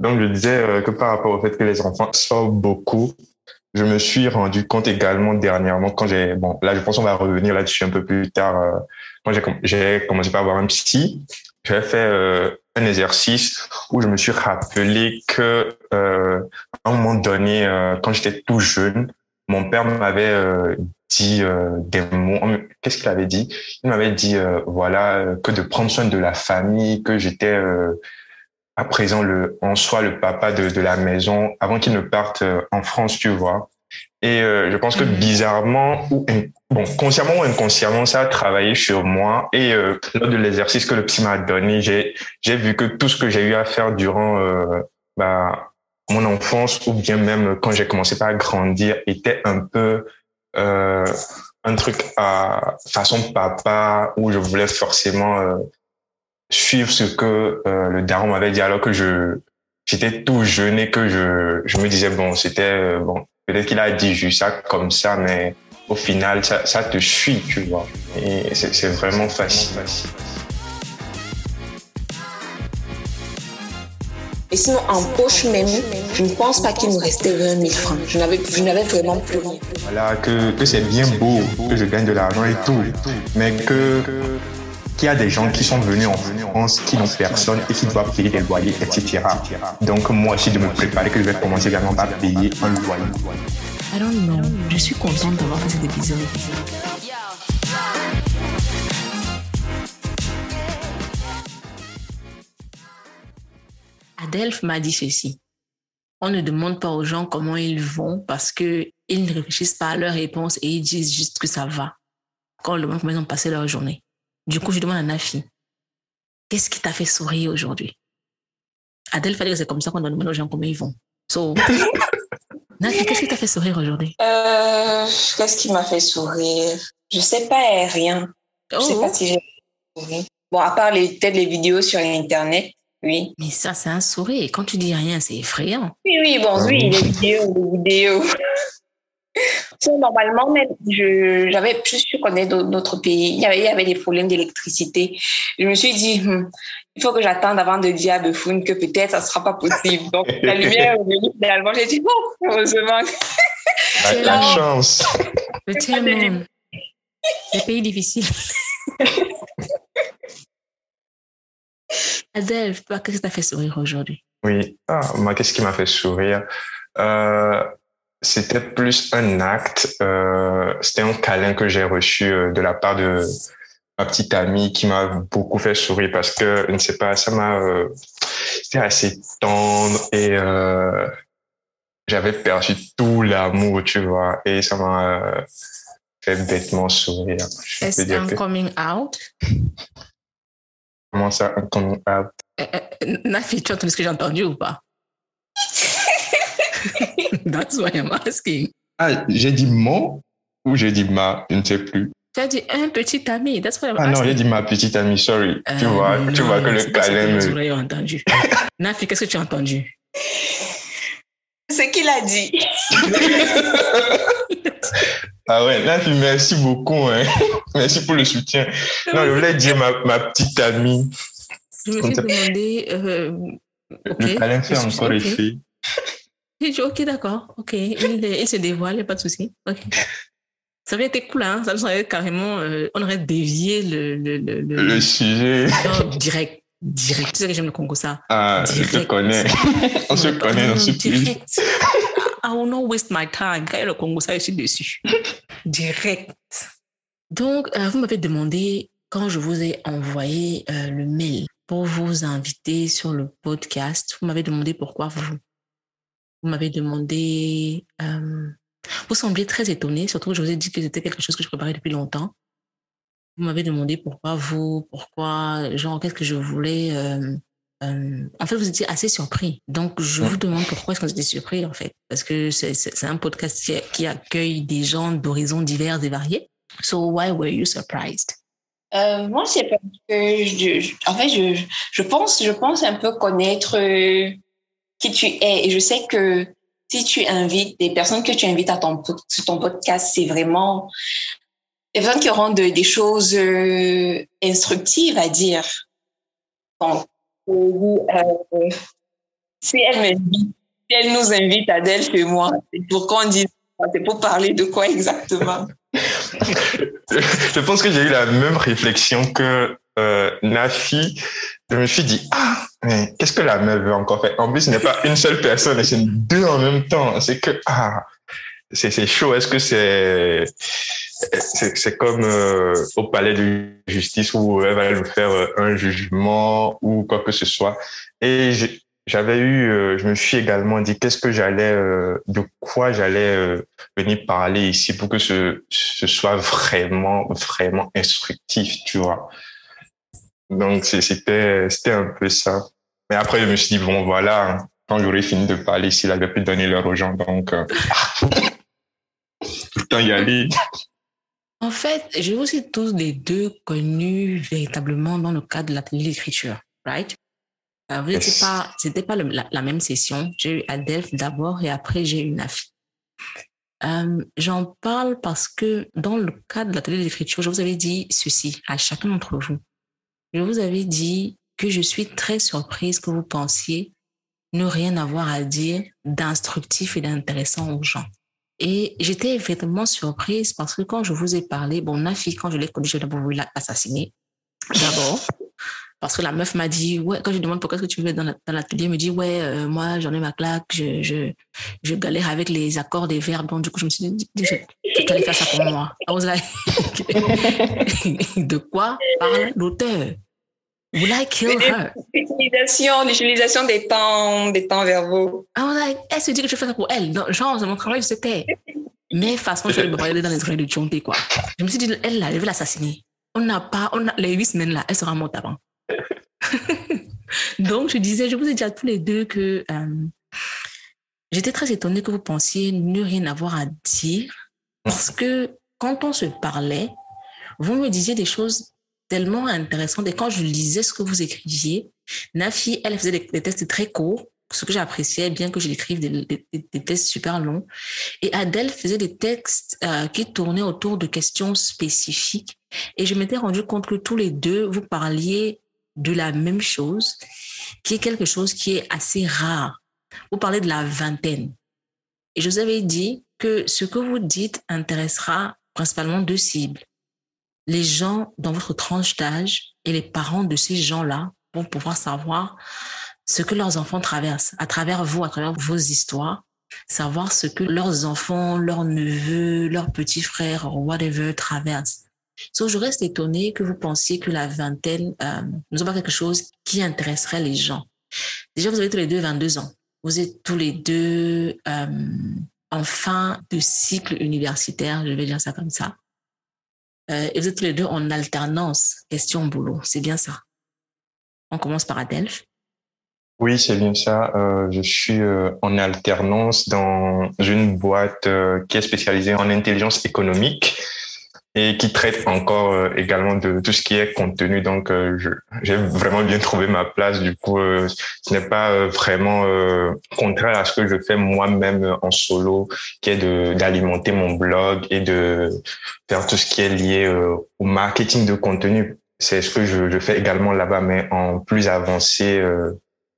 Donc, je disais que par rapport au fait que les enfants sortent beaucoup, je me suis rendu compte également dernièrement quand j'ai bon là je pense qu'on va revenir là-dessus un peu plus tard quand j'ai commencé par avoir un psy j'ai fait euh, un exercice où je me suis rappelé que euh, à un moment donné euh, quand j'étais tout jeune mon père m'avait euh, dit des mots qu'est-ce qu'il avait dit? Il m'avait dit voilà que de prendre soin de la famille que j'étais à présent le en soi le papa de, de la maison avant qu'il ne parte en France tu vois et euh, je pense que mhm. bizarrement, ou bon, consciemment ou inconsciemment, ça a travaillé sur moi. Et euh, lors de l'exercice que le psy m'a donné, j'ai j'ai vu que tout ce que j'ai eu à faire durant euh, bah, mon enfance ou bien même quand j'ai commencé par grandir était un peu euh, un truc à façon papa où je voulais forcément suivre ce que le daron m'avait dit alors que je j'étais tout jeune et que je je me disais bon c'était bon Peut-être qu'il a dit juste ça comme ça, mais au final, ça, ça te suit, tu vois. Et c'est vraiment facile. Et sinon, en poche même, je ne pense pas qu'il nous restait 20 000 francs. Je n'avais, vraiment plus rien. Voilà, que, que c'est bien beau, que je gagne de l'argent et tout, mais que qu'il y a des gens qui sont venus en France, qui n'ont personne et qui doivent payer des loyers, etc. Donc moi aussi de me préparer que je vais commencer également par payer un loyer. Alors non, Je suis contente d'avoir fait cet épisode. Adelph m'a dit ceci. On ne demande pas aux gens comment ils vont parce qu'ils ne réfléchissent pas à leurs réponses et ils disent juste que ça va. Quand leur demande comment ils ont passé leur journée. Du coup, je demande à Nafi, qu'est-ce qui t'a fait sourire aujourd'hui? Adèle fallait que c'est comme ça qu'on demande aux gens comment ils vont. So, Nafi, qu'est-ce qui t'a fait sourire aujourd'hui? Euh, Qu'est-ce qui m'a fait sourire? Je sais pas, rien. Je ne sais pas oh. si j'ai souri. Bon, à part les, peut-être les vidéos sur Internet, oui. Mais ça, c'est un sourire. Quand tu dis rien, c'est effrayant. Oui, oui, bon, oui, les vidéos, les vidéos. normalement, même, j'avais plus su connaître d'autres pays. Il y, avait, il y avait des problèmes d'électricité. Je me suis dit, hmm, il faut que j'attende avant de dire à Buffoon que peut-être ça ne sera pas possible. Donc, la lumière est venue finalement. J'ai dit, oh, heureusement. La, chance. Le Les pays difficiles. Adèle, toi, qu'est-ce qui t'a fait sourire aujourd'hui? Oui, ah, moi, qu'est-ce qui m'a fait sourire? Euh, c'était plus un acte. Euh, c'était un câlin que j'ai reçu euh, de la part de ma petite amie qui m'a beaucoup fait sourire parce que je ne sais pas, ça m'a euh, c'était assez tendre et j'avais perçu tout l'amour, tu vois, et ça m'a fait bêtement sourire. Est-ce un coming out? Comment ça, un coming out? Nafi, tu as entendu ce que j'ai entendu ou pas? That's why I'm asking. Ah, j'ai dit mon ou j'ai dit ma, je ne sais plus. Tu as dit un petit ami, that's why I'm ah asking. non, j'ai dit ma petite amie, sorry. tu vois, euh, tu vois que le câlin me... entendu. Nafi, qu'est-ce que tu as entendu? Ce qu'il a dit. ah ouais, Nafi, merci beaucoup. Hein. Merci pour le soutien. Non, je voulais dire ma, ma petite amie. Je me suis demandé... Euh, Le câlin fait encore effet. J'ai dit, ok, d'accord, ok. Il, il, se dévoile, il n'y a pas de souci. Ok. Ça aurait été cool, hein? Ça aurait carrément, euh, on aurait dévié le, le, le, le sujet. Non, direct. Direct. Tu sais que j'aime le Congo, ça. Ah, direct. je te connais. on se connaît, on se Direct. I will not waste my time. Quand il y a le Congo, ça, je suis dessus. direct. Donc, euh, vous m'avez demandé, quand je vous ai envoyé euh, le mail pour vous inviter sur le podcast, vous m'avez demandé pourquoi vous vous m'avez demandé, euh, vous sembliez très étonné, surtout que je vous ai dit que c'était quelque chose que je préparais depuis longtemps. Vous m'avez demandé pourquoi vous, pourquoi, genre, qu'est-ce que je voulais. Euh, euh, en fait, vous étiez assez surpris. Donc, je vous demande pourquoi est-ce que vous étiez surpris, en fait. Parce que c'est un podcast qui, qui, accueille des gens d'horizons divers et variés. So, why were you surprised? Euh, moi, c'est parce que, je, en fait, je, je, pense, je pense un peu connaître qui tu es. Et je sais que si tu invites des personnes que tu invites à ton, podcast, c'est vraiment des personnes qui auront des choses euh, instructives à dire. Donc, euh, si elle si elle nous invite, Adèle et moi, c'est pour qu'on dise, c'est pour parler de quoi exactement? Je pense que j'ai eu la même réflexion que euh, Nafi. Je me suis dit, ah, mais qu'est-ce que la meuf veut encore faire? En plus, ce n'est pas une seule personne, c'est deux en même temps. C'est que, ah, c'est chaud. Est-ce que c'est c'est comme euh, au palais de justice où elle va nous faire euh, un jugement ou quoi que ce soit. Et j'avais eu, euh, je me suis également dit qu'est-ce que j'allais, de quoi j'allais venir parler ici pour que ce, ce soit vraiment, vraiment instructif, tu vois. Donc c'était, c'était un peu ça. Mais après, je me suis dit bon voilà, quand j'aurai fini de parler je vais plus donner l'heure aux gens. Donc tout le temps y aller. En fait, j'ai aussi tous les deux connus véritablement dans le cadre de l'atelier d'écriture, right? Euh, vous n'étiez pas, c'était pas la, même session. J'ai eu Adelph d'abord et après j'ai eu Nafi. Euh, J'en parle parce que dans le cadre de l'atelier d'écriture, je vous avais dit ceci à chacun d'entre vous. Je vous avais dit que je suis très surprise que vous pensiez ne rien avoir à dire d'instructif et d'intéressant aux gens. Et j'étais effectivement surprise parce que quand je vous ai parlé, bon, Nafi, quand je l'ai connu, je l'ai voulu l'assassiner. D'abord, parce que la meuf m'a dit, ouais, quand je demande pourquoi est-ce que tu veux dans l'atelier, elle me dit, ouais, euh, moi, j'en ai ma claque, je, je, je, galère avec les accords des verbes. Donc, du coup, je me suis dit, tu allais faire ça pour moi. de quoi parle l'auteur? Will I kill her? L'utilisation, l'utilisation des temps, des temps verbaux. Ah, like, elle se dit que je fais ça pour elle. genre, c'est mon travail, c'était. Mais façon, je vais me regarder dans les oreilles de Chonté, quoi. Je me suis dit, elle, là, je vais l'assassiner. On n'a pas, on a, les huit semaines là, elle sera morte avant. Donc, je disais, je vous ai dit à tous les deux que euh, j'étais très étonnée que vous pensiez ne rien avoir à dire parce que quand on se parlait, vous me disiez des choses tellement intéressant. Et quand je lisais ce que vous écriviez, Nafi, elle faisait des, tests très courts, ce que j'appréciais, bien que je l'écrive des, des, tests super longs. Et Adèle faisait des textes euh, qui tournaient autour de questions spécifiques. Et je m'étais rendu compte que tous les deux, vous parliez de la même chose, qui est quelque chose qui est assez rare. Vous parlez de la vingtaine. Et je vous avais dit que ce que vous dites intéressera principalement deux cibles les gens dans votre tranche d'âge et les parents de ces gens-là vont pouvoir savoir ce que leurs enfants traversent à travers vous, à travers vos histoires, savoir ce que leurs enfants, leurs neveux, leurs petits frères, whatever, traversent. So, je reste étonnée que vous pensiez que la vingtaine euh, soit pas quelque chose qui intéresserait les gens. Déjà, vous avez tous les deux 22 ans. Vous êtes tous les deux euh, en fin de cycle universitaire, je vais dire ça comme ça. Euh, et vous êtes tous les deux en alternance, question boulot. C'est bien ça. On commence par Adelph. Oui, c'est bien ça. Euh, je suis en alternance dans une boîte qui est spécialisée en intelligence économique et qui traite encore euh, également de tout ce qui est contenu. Donc, euh, j'ai vraiment bien trouvé ma place. Du coup, euh, ce n'est pas vraiment contraire à ce que je fais moi-même en solo, qui est d'alimenter mon blog et de faire tout ce qui est lié au marketing de contenu. C'est ce que je, je fais également là-bas, mais en plus avancé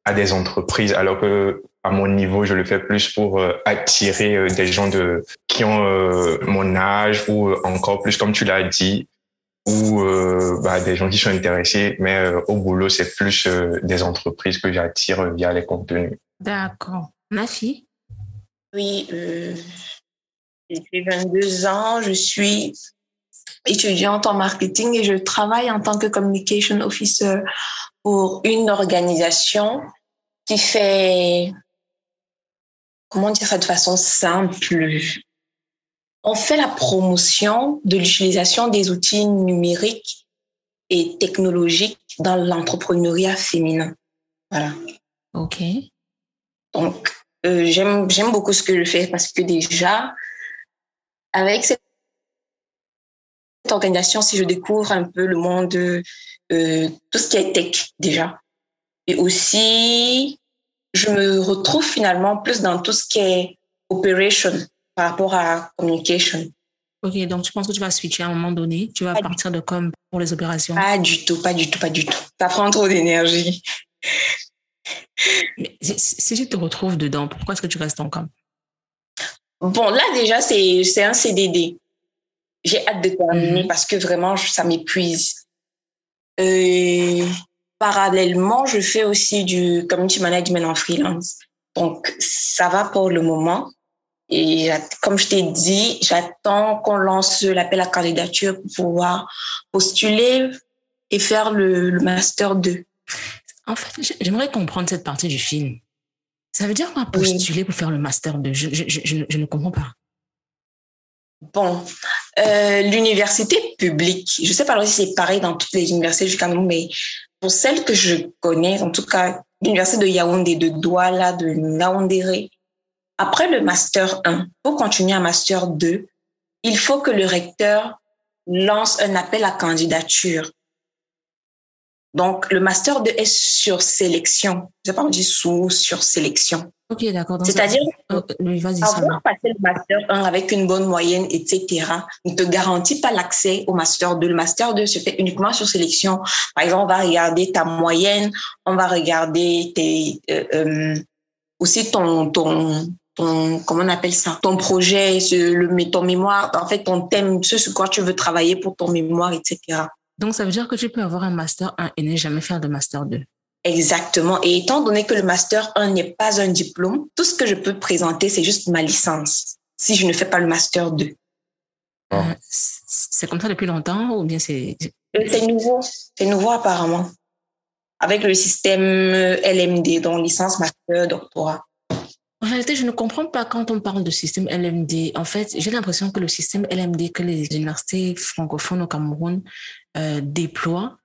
à des entreprises, alors que à mon niveau, je le fais plus pour euh, attirer euh, des gens de qui ont euh, mon âge ou encore plus, comme tu l'as dit, ou bah, des gens qui sont intéressés. Mais au boulot, c'est plus des entreprises que j'attire via les contenus. D'accord. Ma fille? Oui, j'ai 22 ans, je suis étudiante en marketing et je travaille en tant que communication officer pour une organisation qui fait comment dire ça de façon simple On fait la promotion de l'utilisation des outils numériques et technologiques dans l'entrepreneuriat féminin. Voilà. OK. Donc, euh, j'aime, j'aime beaucoup ce que je fais parce que déjà, avec cette organisation, si je découvre un peu le monde, euh, tout ce qui est tech déjà, et aussi je me retrouve finalement plus dans tout ce qui est operation par rapport à communication. Ok, donc tu penses que tu vas switcher à un moment donné? Tu vas partir de com pour les opérations? Pas du tout, pas du tout, pas du tout. Ça prend trop d'énergie. Mais si, je te retrouve dedans, pourquoi est-ce que tu restes encore Bon, là déjà, c'est un CDD. J'ai hâte de terminer mhm. parce que vraiment, ça m'épuise. Euh, parallèlement, je fais aussi du community management en freelance. Donc, ça va pour le moment. Et comme je t'ai dit, j'attends qu'on lance l'appel à candidature pour pouvoir postuler et faire le, Master 2. En fait, j'aimerais comprendre cette partie du film. Ça veut dire quoi postuler pour faire le Master 2 je, je, ne comprends pas. Bon, euh, l'université publique, je ne sais pas si c'est pareil dans toutes les universités du Cameroun, mais pour celles que je connais, en tout cas, l'université de Yaoundé, de Douala, de Naoundéré, après le Master 1, pour continuer un Master 2, il faut que le recteur lance un appel à candidature. Donc, le Master 2 est sur sélection. Je ne sais pas, on dit sous, sur sélection. Ok, d'accord. C'est-à-dire, oh, avoir passé le Master 1 avec une bonne moyenne, etc., ne te garantit pas l'accès au Master 2. Le Master 2 se fait uniquement sur sélection. Par exemple, on va regarder ta moyenne, on va regarder tes, euh, euh, aussi ton, ton, ton, comment on appelle ça, ton projet, le, ton mémoire, en fait, ton thème, ce sur quoi tu veux travailler pour ton mémoire, etc. Donc, ça veut dire que tu peux avoir un Master 1 et ne jamais faire de Master 2. Exactement. Et étant donné que le Master 1 n'est pas un diplôme, tout ce que je peux présenter, c'est juste ma licence, si je ne fais pas le Master 2. Euh, c'est comme ça depuis longtemps ou bien c'est... Euh, c'est nouveau. C'est nouveau apparemment. Avec le système euh, LMD, donc licence, master, doctorat. En réalité, je ne comprends pas quand on parle de système LMD. En fait, j'ai l'impression que le système LMD que les universités francophones au Cameroun euh, déploient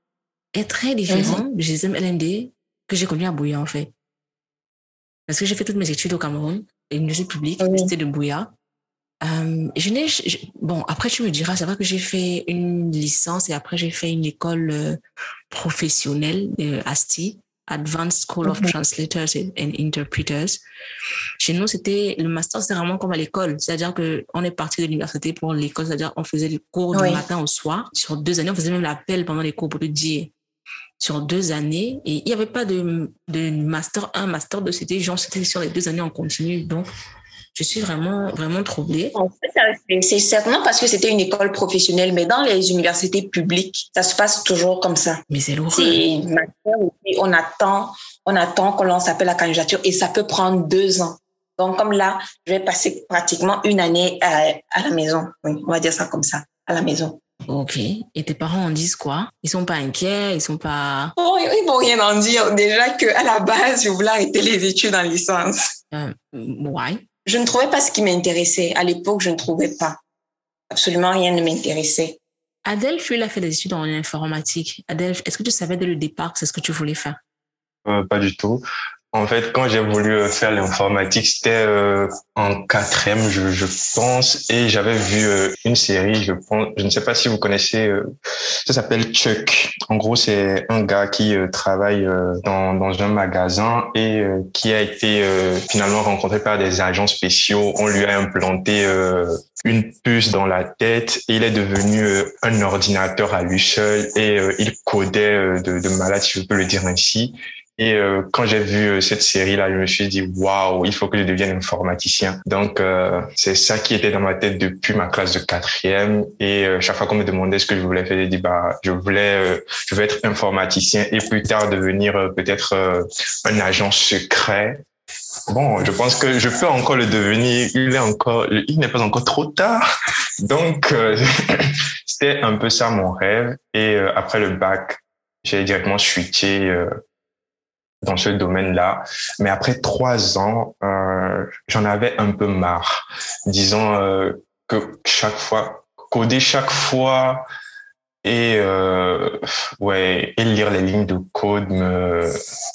est très différent mhm. du système LMD que j'ai connu à Bouya, en fait. Parce que j'ai fait toutes mes études au Cameroun, à l'université publique, c'était de Bouya. Euh, je n'ai, bon, après tu me diras, c'est vrai que j'ai fait une licence et après j'ai fait une école euh, professionnelle de ASTI. Advanced School of Translators and Interpreters. Chez nous, c'était le master, c'est vraiment comme à l'école. C'est-à-dire que on est parti de l'université pour l'école, c'est-à-dire on faisait les cours du matin au soir. Sur deux années, on faisait même l'appel pendant les cours pour le dire. Sur deux années, et il n'y avait pas de, de master 1, master 2, c'était genre, c'était sur les deux années en continu. Donc, je suis vraiment, vraiment troublée. En fait, c'est certainement parce que c'était une école professionnelle, mais dans les universités publiques, ça se passe toujours comme ça. Mais c'est lourd. On attend, on attend qu'on lance appel à candidature et ça peut prendre deux ans. Donc, comme là, je vais passer pratiquement une année à, à la maison. Oui, on va dire ça comme ça, à la maison. Ok. Et tes parents en disent quoi? Ils sont pas inquiets Ils sont pas... Oh, ils vont rien en dire. Déjà qu'à la base, je voulais arrêter les études en licence. Euh, ouais je ne trouvais pas ce qui m'intéressait. À l'époque, je ne trouvais pas. Absolument rien ne m'intéressait. Adelphi, il a fait des études en informatique. Adelphi, est-ce que tu savais dès le départ que c'est ce que tu voulais faire? Euh, Pas du tout. En fait, quand j'ai voulu euh, faire l'informatique, c'était euh, en quatrième, je, je pense, et j'avais vu euh, une série. Je pense, je ne sais pas si vous connaissez. ça s'appelle Chuck. En gros, c'est un gars qui travaille dans, dans un magasin et qui a été finalement rencontré par des agents spéciaux. On lui a implanté une puce dans la tête et il est devenu un ordinateur à lui seul et il codait de, de malade, si je peux le dire ainsi. Et euh, quand j'ai vu euh, cette série-là, je me suis dit, waouh, il faut que je devienne informaticien. Donc, euh, c'est ça qui était dans ma tête depuis ma classe de quatrième. Et chaque fois qu'on me demandait ce que je voulais faire, j'ai dit, bah, je voulais, je veux être informaticien et plus tard devenir peut-être un agent secret. Bon, je pense que je peux encore le devenir. Il est encore, il n'est pas encore trop tard. Donc, c'était un peu ça mon rêve. Et après le bac, j'ai directement switché dans ce domaine-là. Mais après trois ans, euh, j'en avais un peu marre. Disons euh, que chaque fois, coder chaque fois et euh, ouais et lire les lignes de code me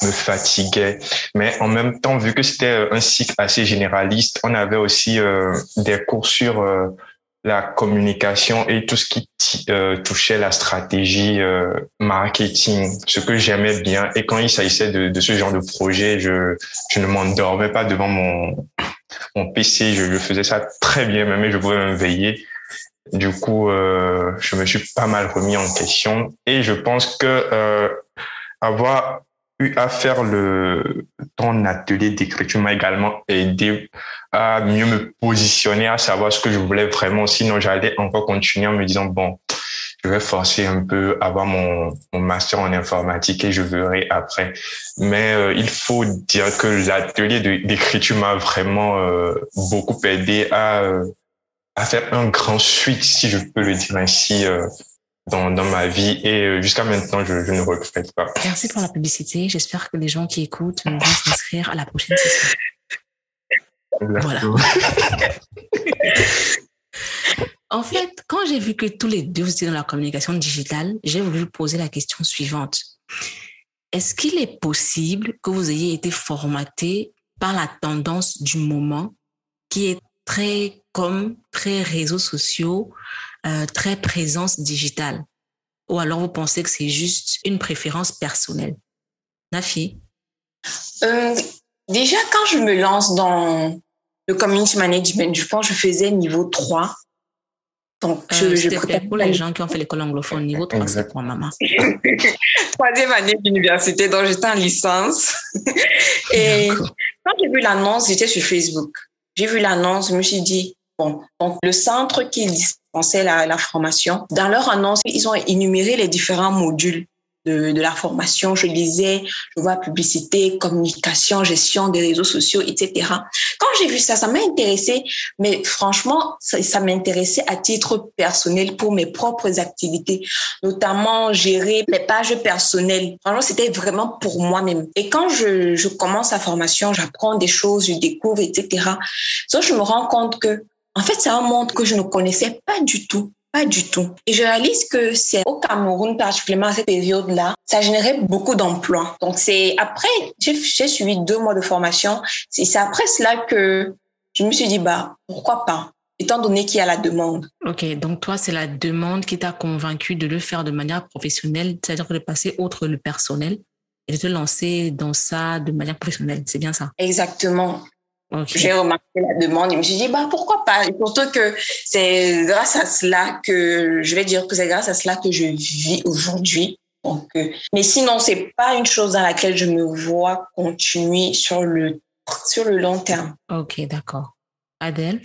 me fatiguait. Mais en même temps, vu que c'était un cycle assez généraliste, on avait aussi euh, des cours sur euh, la communication et tout ce qui euh, touchait la stratégie euh, marketing, ce que j'aimais bien. Et quand il s'agissait de, de, ce genre de projet, je, je ne m'endormais pas devant mon, mon PC. Je, je, faisais ça très bien, même je pouvais me veiller. Du coup, euh, je me suis pas mal remis en question et je pense que euh, avoir à faire le, ton atelier d'écriture m'a également aidé à mieux me positionner, à savoir ce que je voulais vraiment. Sinon, j'allais encore continuer en me disant, bon, je vais forcer un peu, avoir mon, master en informatique et je verrai après. Mais euh, il faut dire que l'atelier d'écriture m'a vraiment euh, beaucoup aidé à, euh, à faire un grand switch, si je peux le dire ainsi, dans, dans ma vie. Et jusqu'à maintenant, je, je, ne regrette pas. Merci pour la publicité. J'espère que les gens qui écoutent vont s'inscrire à la prochaine session. Voilà. En fait, quand j'ai vu que tous les deux vous étiez dans la communication digitale, j'ai voulu poser la question suivante. Est-ce qu'il est possible que vous ayez été formaté par la tendance du moment qui est très comme, très réseaux sociaux, euh, très présence digitale Ou alors vous pensez que c'est juste une préférence personnelle Nafi? Euh, Déjà, quand je me lance dans le community management, je pense que je faisais niveau 3. Donc, euh, je, pour les gens qui ont fait l'école anglophone, niveau 3, c'est pour maman. Troisième année d'université, donc j'étais en licence. Et quand j'ai vu l'annonce, j'étais sur Facebook. J'ai vu l'annonce, je me suis dit, bon, donc le centre qui dispensait la, la formation, dans leur annonce, ils ont énuméré les différents modules de, de, la formation. Je lisais, je vois publicité, communication, gestion des réseaux sociaux, etc. Quand j'ai vu ça, ça m'a intéressé, mais franchement, ça, ça m'intéressait à titre personnel pour mes propres activités, notamment gérer les pages personnelles. Franchement, c'était vraiment pour moi-même. Et quand je, je commence la formation, j'apprends des choses, je découvre, etc. Donc, je me rends compte que, en fait, c'est un monde que je ne connaissais pas du tout. Pas du tout. Et je réalise que c'est au Cameroun, particulièrement à cette période-là, ça générait beaucoup d'emplois. Donc c'est après, j'ai suivi deux mois de formation. C'est après cela que je me suis dit, bah, pourquoi pas? étant donné qu'il y a la demande. Ok, donc toi, c'est la demande qui t'a convaincu de le faire de manière professionnelle, c'est-à-dire de passer outre le personnel et de te lancer dans ça de manière professionnelle. C'est bien ça? Exactement. J'ai remarqué la demande et je me suis dit, bah, pourquoi pas? Et surtout que c'est grâce à cela que, je vais dire que c'est grâce à cela que je vis aujourd'hui. Donc, euh, mais sinon, c'est pas une chose dans laquelle je me vois continuer sur le, sur le long terme. Ok, d'accord. Adèle?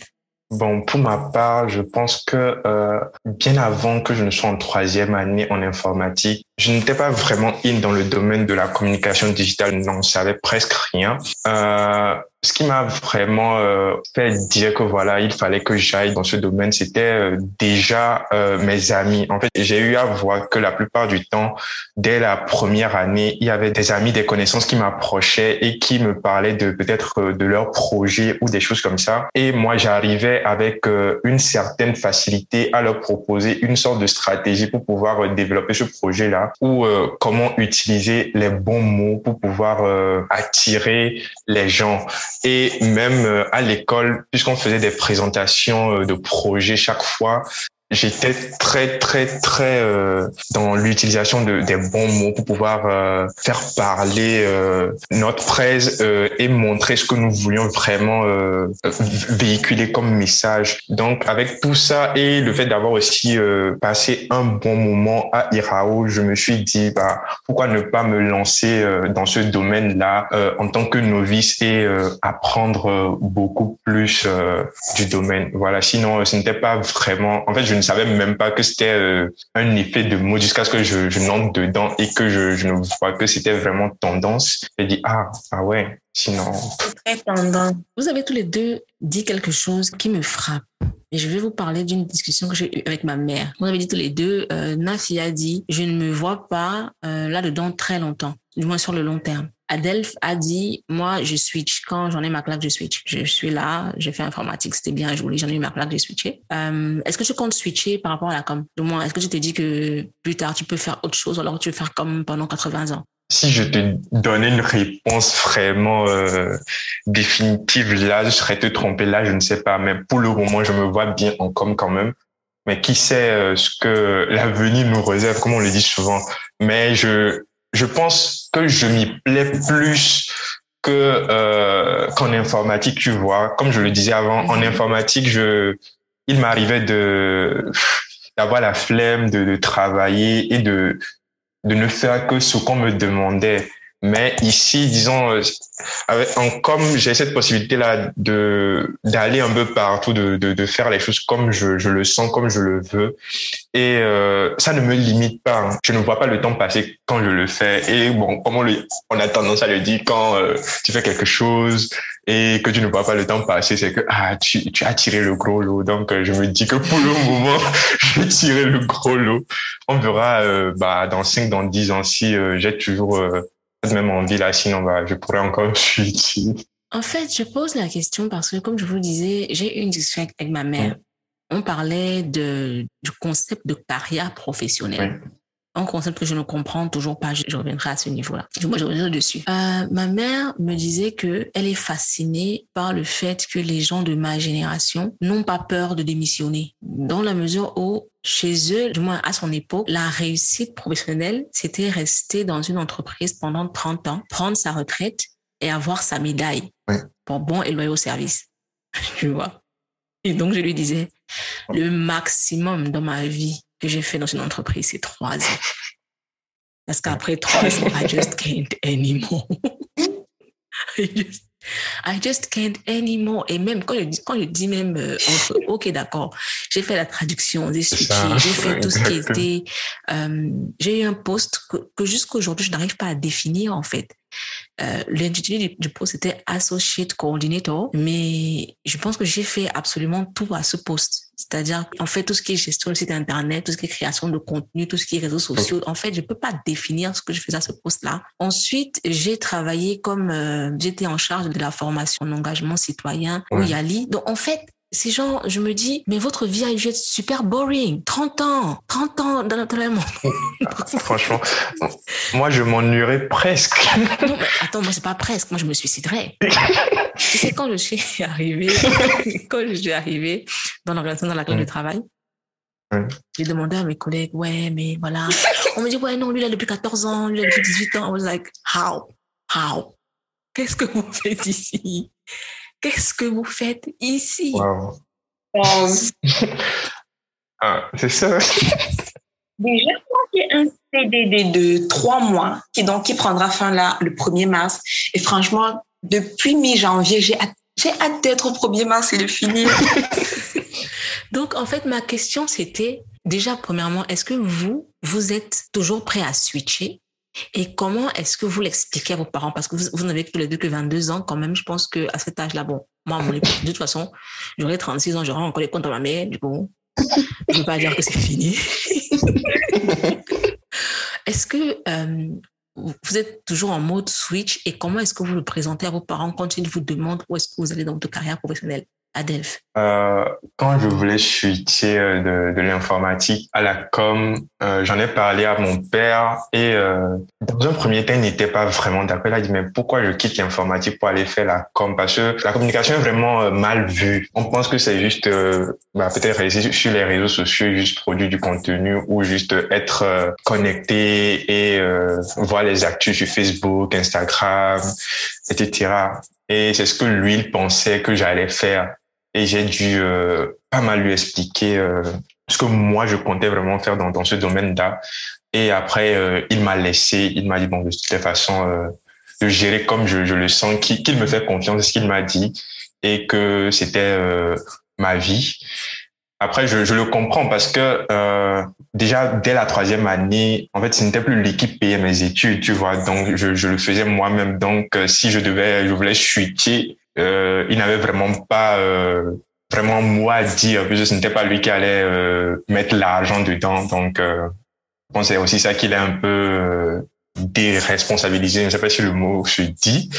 Bon, pour ma part, je pense que euh, bien avant que je ne sois en troisième année en informatique, je n'étais pas vraiment in dans le domaine de la communication digitale, n'en savais presque rien. Euh, ce qui m'a vraiment euh, fait dire que voilà, il fallait que j'aille dans ce domaine, c'était euh, déjà euh, mes amis. En fait, j'ai eu à voir que la plupart du temps, dès la première année, il y avait des amis, des connaissances qui m'approchaient et qui me parlaient de peut-être de leurs projets ou des choses comme ça. Et moi, j'arrivais avec une certaine facilité à leur proposer une sorte de stratégie pour pouvoir développer ce projet-là ou comment utiliser les bons mots pour pouvoir attirer les gens. Et même euh, à l'école, puisqu'on faisait des présentations euh, de projets chaque fois, j'étais très très très euh, dans l'utilisation de des bons mots pour pouvoir euh, faire parler euh, notre presse euh, et montrer ce que nous voulions vraiment euh, véhiculer comme message. Donc avec tout ça et le fait d'avoir aussi passé un bon moment à Irao, je me suis dit bah pourquoi ne pas me lancer dans ce domaine-là en tant que novice et apprendre beaucoup plus du domaine. Voilà, sinon ce n'était pas vraiment en fait je ne savais même pas que c'était euh, un effet de mode jusqu'à ce que je, je n'entre dedans et que je, je ne vois que c'était vraiment tendance. J'ai dit, ah, ah ouais, sinon. Très tendance. Vous avez tous les deux dit quelque chose qui me frappe. Et je vais vous parler d'une discussion que j'ai eue avec ma mère. Vous avez dit tous les deux, euh, Nafi a dit, je ne me vois pas euh, là-dedans très longtemps, du moins sur le long terme. Adelph a dit, moi, je switch. Quand j'en ai ma claque, je switch. Je suis là, j'ai fait informatique, c'était bien joli, j'en ai eu ma claque, j'ai switché. Euh, est-ce que tu comptes switcher par rapport à la com? Du moins, est-ce que tu te dis que plus tard, tu peux faire autre chose alors que tu veux faire comme pendant 80 ans? Si je te donnais une réponse vraiment euh, définitive là, je serais te tromper là, je ne sais pas. Mais pour le moment, je me vois bien en com quand même. Mais qui sait euh, ce que l'avenir nous réserve, comme on le dit souvent. Mais je je pense que je m'y plais plus que euh, qu'en informatique, tu vois. Comme je le disais avant, en mhm. informatique, je, il m'arrivait de d'avoir la flemme de, de travailler et de de ne faire que ce qu'on me demandait. Mais ici, disons, euh, en, comme j'ai cette possibilité-là de d'aller un peu partout, de, de, de, faire les choses comme je, je le sens, comme je le veux, et euh, ça ne me limite pas. Hein. Je ne vois pas le temps passer quand je le fais. Et bon, comme on, on a tendance à le dire quand euh, tu fais quelque chose et que tu ne vois pas le temps passer, c'est que ah tu, tu as tiré le gros lot. Donc je me dis que pour le moment, je vais tirer le gros lot. On verra bah, dans 5, dans 10 ans si j'ai toujours même envie là, sinon bah, je pourrais encore suivre. En fait, je pose la question parce que, comme je vous disais, j'ai eu une discussion avec ma mère. On parlait de, du concept de carrière professionnelle. Un concept que je ne comprends toujours pas. Je, reviendrai à ce niveau-là. Moi, je reviendrai dessus. Euh, ma mère me disait que elle est fascinée par le fait que les gens de ma génération n'ont pas peur de démissionner. Dans la mesure où chez eux, du moins à son époque, la réussite professionnelle, c'était rester dans une entreprise pendant 30 ans, prendre sa retraite et avoir sa médaille pour bon et loyal service. tu vois? Et donc, je lui disais, le maximum dans ma vie que j'ai fait dans une entreprise, c'est trois ans. Parce qu'après trois ans, I just can't anymore. I just can't anymore. Et même quand je dis, quand je dis même, euh, ok, d'accord, j'ai fait la traduction, j'ai switché, j'ai fait tout ce qui était, euh, j'ai eu un poste que, que jusqu'à aujourd'hui, je n'arrive pas à définir, en fait. Euh, L'intitulé du, poste était Associate Coordinator, mais je pense que j'ai fait absolument tout à ce poste. C'est-à-dire, en fait, tout ce qui est gestion du site Internet, tout ce qui est création de contenu, tout ce qui est réseaux sociaux, en fait, je peux pas définir ce que je faisais à ce poste-là. Ensuite, j'ai travaillé comme, euh, j'étais en charge de la formation en engagement citoyen au YALI. Donc, en fait, ces gens, je me dis, mais votre vie a dû être super boring. 30 ans, 30 ans dans, le monde. Franchement, moi, je m'ennuierais presque. non, attends, moi, c'est pas presque. Moi, je me suiciderais. tu sais, quand je suis arrivée, quand je suis arrivée dans l'organisation dans laquelle je travaille, j'ai demandé à mes collègues, ouais, mais voilà. On me dit, ouais, non, lui, il a depuis 14 ans, lui, il a depuis 18 ans. I was like, how? How? Qu'est-ce que vous faites ici? Qu'est-ce que vous faites ici? Ah, C'est ça. Déjà, j'ai un CDD de trois mois qui, donc, qui prendra fin là le 1er mars. Et franchement, depuis mi-janvier, j'ai hâte, hâte d'être au 1er mars et de finir. donc, en fait, ma question, c'était déjà, premièrement, est-ce que vous, vous êtes toujours prêt à switcher? Et comment est-ce que vous l'expliquez à vos parents? Parce que vous, n'avez que les deux que 22 ans quand même. Je pense qu'à cet âge-là, bon, moi, mon de toute façon, j'aurais 36 ans, j'aurais encore les comptes à ma mère. Du coup, je ne veux pas dire que c'est fini. est-ce que euh, vous êtes toujours en mode switch et comment est-ce que vous le présentez à vos parents quand ils vous demandent où est-ce que vous allez dans votre carrière professionnelle? Euh, quand je voulais switcher euh, de, de l'informatique à la com, euh, j'en ai parlé à mon père et euh, dans un premier temps, il n'était pas vraiment d'accord. Il a dit mais pourquoi je quitte l'informatique pour aller faire la com? Parce que la communication est vraiment euh, mal vue. On pense que c'est juste bah, peut-être sur les réseaux sociaux, juste produire du contenu ou juste être connecté et voir les actus sur Facebook, Instagram, etc. Et c'est ce que lui, il pensait que j'allais faire. Et j'ai dû euh, pas mal lui expliquer euh, ce que moi, je comptais vraiment faire dans, dans ce domaine-là. Et après, euh, il m'a laissé, il m'a dit, bon, de toute façon, euh, de gérer comme je, je le sens, qu'il me fait confiance, ce qu'il m'a dit, et que c'était ma vie. Après, je, je, le comprends parce que euh, déjà dès la troisième année, en fait, ce n'était plus l'équipe payait mes études, tu vois. Donc, je, je le faisais moi-même. Donc, euh, si je devais, je voulais chuter, euh, il n'avait vraiment pas euh, vraiment moi à dire, puisque ce n'était pas lui qui allait euh, mettre l'argent dedans. Donc, pense c'est aussi ça qu'il est un peu déresponsabilisé, je ne sais pas si le mot se dit,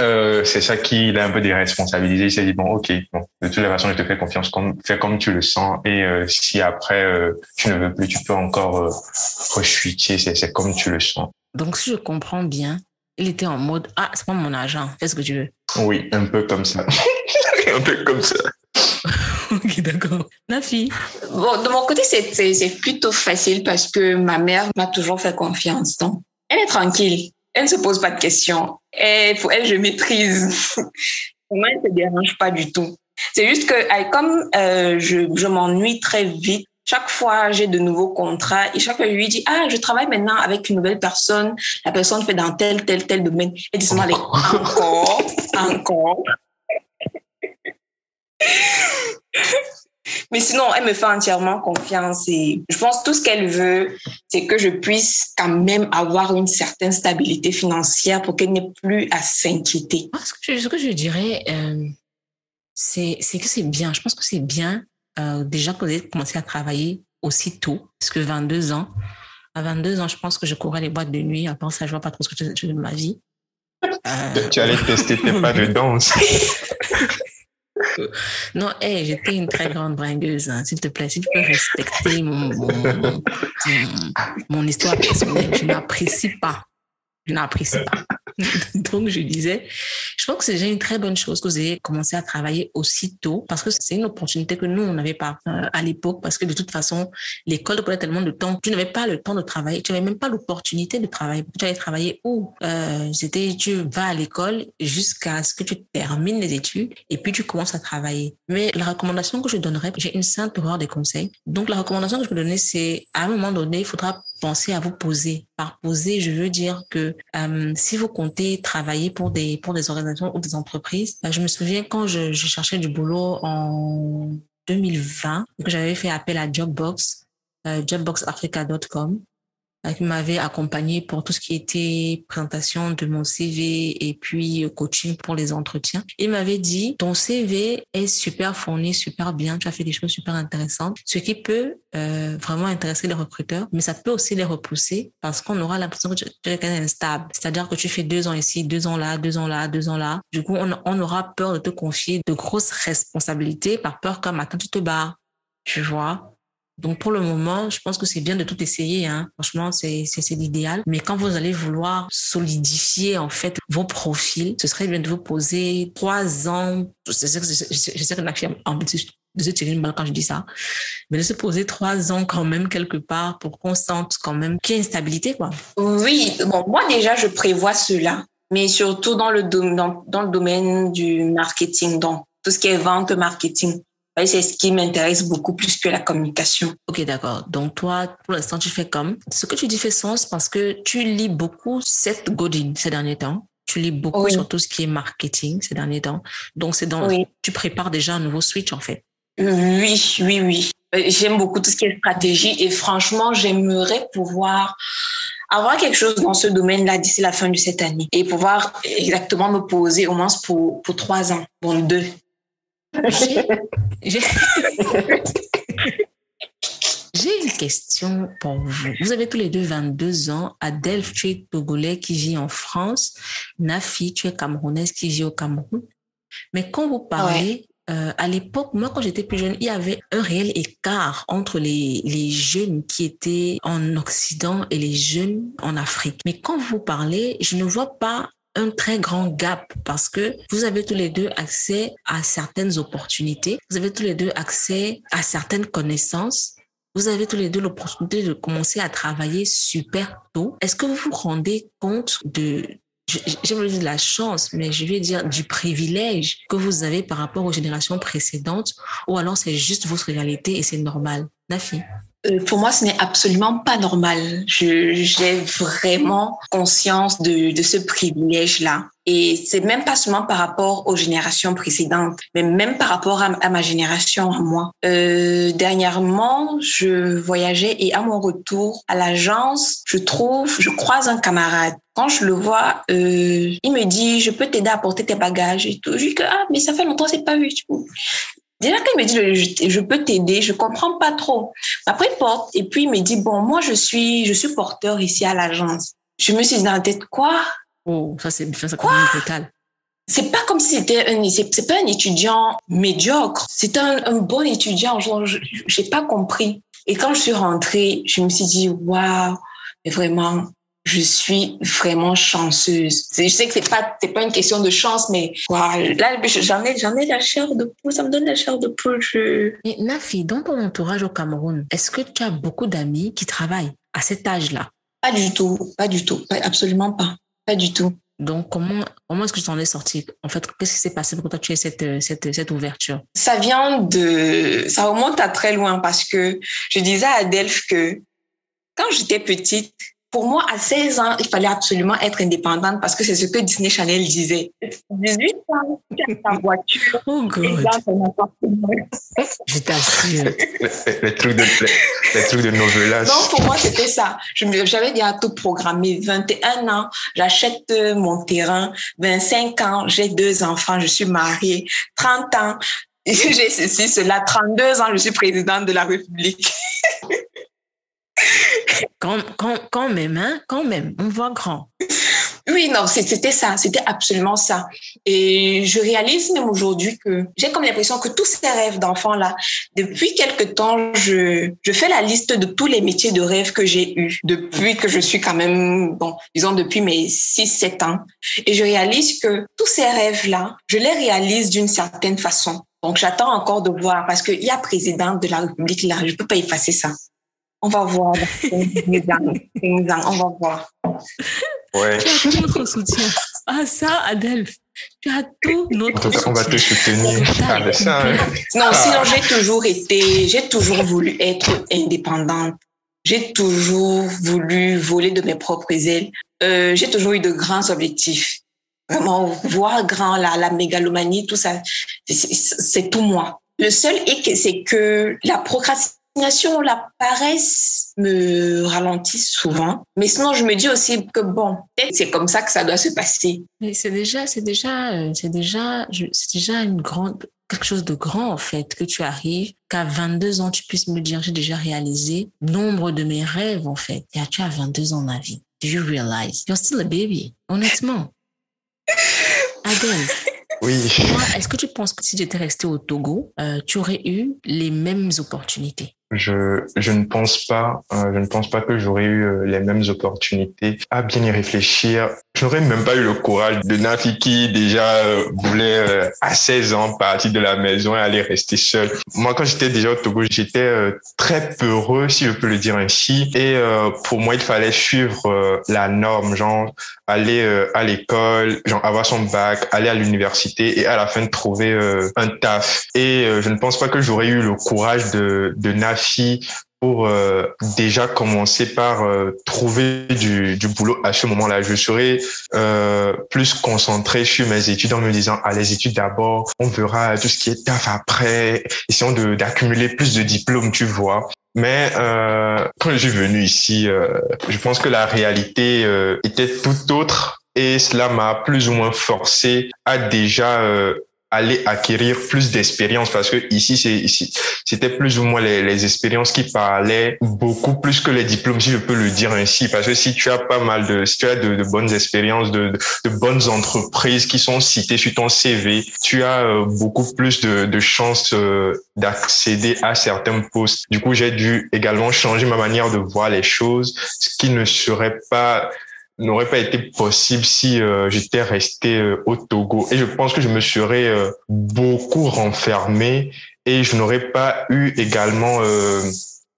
euh, c'est ça qui l'a un peu déresponsabilisé. Il s'est dit, bon, ok, bon, de toutes les façons, je te fais confiance, comme, fais comme tu le sens. Et euh, si après, euh, tu ne veux plus, tu peux encore euh, c'est comme tu le sens. Donc, si je comprends bien, il était en mode, ah, c'est pas mon argent, fais ce que tu veux. Oui, un peu comme ça. un peu comme ça. ok, d'accord. Nafi Bon, de mon côté, c'est plutôt facile parce que ma mère m'a toujours fait confiance. Donc, elle est tranquille. Elle ne se pose pas de questions. Et pour elle, je maîtrise. Pour moi, elle ne se dérange pas du tout. C'est juste que comme euh, je, je m'ennuie très vite chaque fois, j'ai de nouveaux contrats et chaque fois, je lui dis, ah, je travaille maintenant avec une nouvelle personne. La personne fait dans tel, tel, tel domaine. Et dis encore, encore. Mais sinon, elle me fait entièrement confiance et je pense tout ce qu'elle veut, c'est que je puisse quand même avoir une certaine stabilité financière pour qu'elle n'ait plus à s'inquiéter. Ce que je dirais, euh, c'est que c'est bien. Je pense que c'est bien euh, déjà que vous avez commencé à travailler aussitôt, parce que 22 ans, à 22 ans, je pense que je courais les boîtes de nuit. Après ça, je vois pas trop ce que je fais de ma vie. Euh... Tu allais tester tes pas de danse. Non, hey, j'étais une très grande bringueuse. Hein. S'il te plaît, si tu peux respecter mon, mon, mon histoire personnelle, je n'apprécie pas. Je n'apprécie pas. Donc, je disais, je pense que c'est déjà une très bonne chose que vous ayez commencé à travailler aussitôt parce que c'est une opportunité que nous, on n'avait pas euh, à l'époque parce que de toute façon, l'école prenait tellement de temps. Tu n'avais pas le temps de travailler. Tu n'avais même pas l'opportunité de travailler. Tu allais travailler où? Euh, c'était, tu vas à l'école jusqu'à ce que tu termines les études et puis tu commences à travailler. Mais la recommandation que je donnerais, j'ai une simple horreur des conseils. Donc, la recommandation que je peux donner, c'est à un moment donné, il faudra penser à vous poser. Par poser, je veux dire que euh, si vous comptez travailler pour des pour des organisations ou des entreprises, euh, je me souviens quand je, je cherchais du boulot en 2020, que j'avais fait appel à Jobbox, euh, jobboxafrica.com qui m'avait accompagné pour tout ce qui était présentation de mon CV et puis euh, coaching pour les entretiens. Il m'avait dit, ton CV est super fourni, super bien, tu as fait des choses super intéressantes, ce qui peut euh, vraiment intéresser les recruteurs, mais ça peut aussi les repousser parce qu'on aura l'impression que tu, es quelqu'un d'instable. C'est-à-dire que tu fais deux ans ici, deux ans là, deux ans là, deux ans là. Du coup, on, on aura peur de te confier de grosses responsabilités par peur qu'un matin tu te barres. Tu vois, donc pour le moment, je pense que c'est bien de tout essayer. Hein. Franchement, c'est l'idéal. Mais quand vous allez vouloir solidifier en fait vos profils, ce serait bien de vous poser trois ans. Je sais que, je sais que la fille a envie de se tirer une balle quand je dis ça, mais de se poser trois ans quand même quelque part pour qu'on sente quand même qu'il y a une stabilité. Quoi. Oui, bon, moi déjà, je prévois cela, mais surtout dans le, dans le domaine du marketing, donc tout ce qui est vente, marketing c'est ce qui m'intéresse beaucoup plus que la communication. Ok, d'accord. Donc toi, pour l'instant, tu fais comme? Ce que tu dis fait sens parce que tu lis beaucoup Seth Godin ces derniers temps. Tu lis beaucoup sur tout ce qui est marketing ces derniers temps. Donc c'est dans, tu prépares déjà un nouveau switch en fait. Oui, oui, oui. Euh, j'aime beaucoup tout ce qui est stratégie et franchement, j'aimerais pouvoir avoir quelque chose dans ce domaine-là d'ici la fin de cette année et pouvoir exactement me poser au moins pour, pour trois ans, bon deux, j'ai une question pour vous. Vous avez tous les deux 22 ans. Adèle, tu es togolais qui vit en France. Nafi, tu es camerounaise qui vit au Cameroun. Mais quand vous parlez, euh, à l'époque, moi, quand j'étais plus jeune, il y avait un réel écart entre les, les jeunes qui étaient en Occident et les jeunes en Afrique. Mais quand vous parlez, je ne vois pas un très grand gap parce que vous avez tous les deux accès à certaines opportunités, vous avez tous les deux accès à certaines connaissances, vous avez tous les deux l'opportunité de commencer à travailler super tôt. Est-ce que vous vous rendez compte de, j'aimerais dire de la chance, mais je vais dire du privilège que vous avez par rapport aux générations précédentes, ou alors c'est juste votre réalité et c'est normal? Nafi pour moi, ce n'est absolument pas normal. J'ai vraiment conscience de, de ce privilège-là. Et c'est même pas seulement par rapport aux générations précédentes, mais même par rapport à, ma génération, à moi. Euh, dernièrement, je voyageais et à mon retour à l'agence, je trouve, je croise un camarade. Quand je le vois, euh, il me dit, je peux t'aider à porter tes bagages et tout. Je dis que, ah, mais ça fait longtemps, c'est pas vu. Déjà qu'il me dit, je, peux t'aider, je comprends pas trop. Après, il porte, et puis il me dit, bon, moi, je suis, je suis porteur ici à l'agence. Je me suis dit dans la tête, quoi? Oh, ça, c'est, ça, quoi? total. C'est pas comme si c'était un, c'est, pas un étudiant médiocre. C'est un, un bon étudiant. Genre, j'ai pas compris. Et quand je suis rentrée, je me suis dit, waouh, mais vraiment, je suis vraiment chanceuse. Je sais que c'est pas c'est pas une question de chance, mais là j'en ai j'en ai la chair de poule, ça me donne la chair de poule. Je... Mais Nafi, dans ton entourage au Cameroun, est-ce que tu as beaucoup d'amis qui travaillent à cet âge-là? Pas du tout, pas du tout, absolument pas, pas du tout. Donc, comment, comment est-ce que tu t'en es sorti En fait, qu'est-ce qui s'est passé pour que toi, tu aies cette, cette, cette ouverture? Ça vient de... Ça remonte à très loin parce que je disais à Adelph que quand j'étais petite, pour moi, à 16 ans, il fallait absolument être indépendante parce que c'est ce que Disney Channel disait. 18 ans, tu as ta voiture. Oh God. Je t'assure. les, trucs de, les, trucs de. Non, pour moi, c'était ça. J'avais déjà tout programmé. 21 ans, j'achète euh, mon terrain. 25 ans, j'ai deux enfants, je suis mariée. 30 ans, j'ai ceci, cela. 32 ans, je suis présidente de la République. Quand, quand, quand même, hein, quand même, on voit grand. Oui, non, c'était ça, c'était absolument ça. Et je réalise même aujourd'hui que j'ai comme l'impression que tous ces rêves d'enfant-là, depuis quelque temps, je, je fais la liste de tous les métiers de rêve que j'ai eus depuis que je suis quand même, bon, disons depuis mes 6-7 ans. Et je réalise que tous ces rêves-là, je les réalise d'une certaine façon. Donc, j'attends encore de voir parce qu'il y a président de la République là, je peux pas effacer ça. On va voir. on va voir. Ouais. Tu as tout notre soutien. Ah, ça, Adelphe. Tu as tout notre soutien. On va te soutenir. Ah, ça, hein. Non, sinon, j'ai toujours été, j'ai toujours voulu être indépendante. J'ai toujours voulu voler de mes propres ailes. Euh, j'ai toujours eu de grands objectifs. Vraiment, voir grand, la, la mégalomanie, tout ça, c'est tout moi. Le seul hic, c'est que la procrastination la paresse me ralentit souvent. Mais sinon, je me dis aussi que bon, peut-être c'est comme ça que ça doit se passer. Mais c'est déjà, c'est déjà, euh, c'est déjà, c'est déjà une grande, quelque chose de grand en fait que tu arrives, qu'à 22 ans tu puisses me dire j'ai déjà réalisé nombre de mes rêves en fait. Et tu as 22 ans ma vie? Do you realize? You're still a baby? Honnêtement. Adèle, oui. Est-ce que tu penses que si j'étais resté au Togo, euh, tu aurais eu les mêmes opportunités? Je, je ne pense pas, euh, je ne pense pas que j'aurais eu euh, les mêmes opportunités à bien y réfléchir. Je n'aurais même pas eu le courage de Nafi qui déjà euh, voulait à 16 ans partir de la maison et aller rester seul. Moi, quand j'étais déjà au Togo, j'étais très peureux, si je peux le dire ainsi. Et pour moi, il fallait suivre la norme, genre aller à l'école, genre avoir son bac, aller à l'université et à la fin trouver un taf. Et je ne pense pas que j'aurais eu le courage de, de pour euh, déjà commencer par euh, trouver du, boulot à ce moment-là. Je serais euh, plus concentré sur mes études en me disant, ah, les études d'abord, on verra tout ce qui est taf après, essayons d'accumuler plus de diplômes, tu vois. Mais euh, quand je suis venu ici, je pense que la réalité était tout autre et cela m'a plus ou moins forcé à déjà aller acquérir plus d'expérience parce que ici c'est ici c'était plus ou moins les, les, expériences qui parlaient beaucoup plus que les diplômes si je peux le dire ainsi. Parce que si tu as pas mal de si tu as de, de bonnes expériences de, de, bonnes entreprises qui sont citées sur ton CV tu as euh, beaucoup plus de, de chances euh, d'accéder à certains postes. Du coup j'ai dû également changer ma manière de voir les choses ce qui ne serait pas n'aurait pas été possible si euh, j'étais resté euh, au Togo. Et je pense que je me serais euh, beaucoup renfermé et je n'aurais pas eu également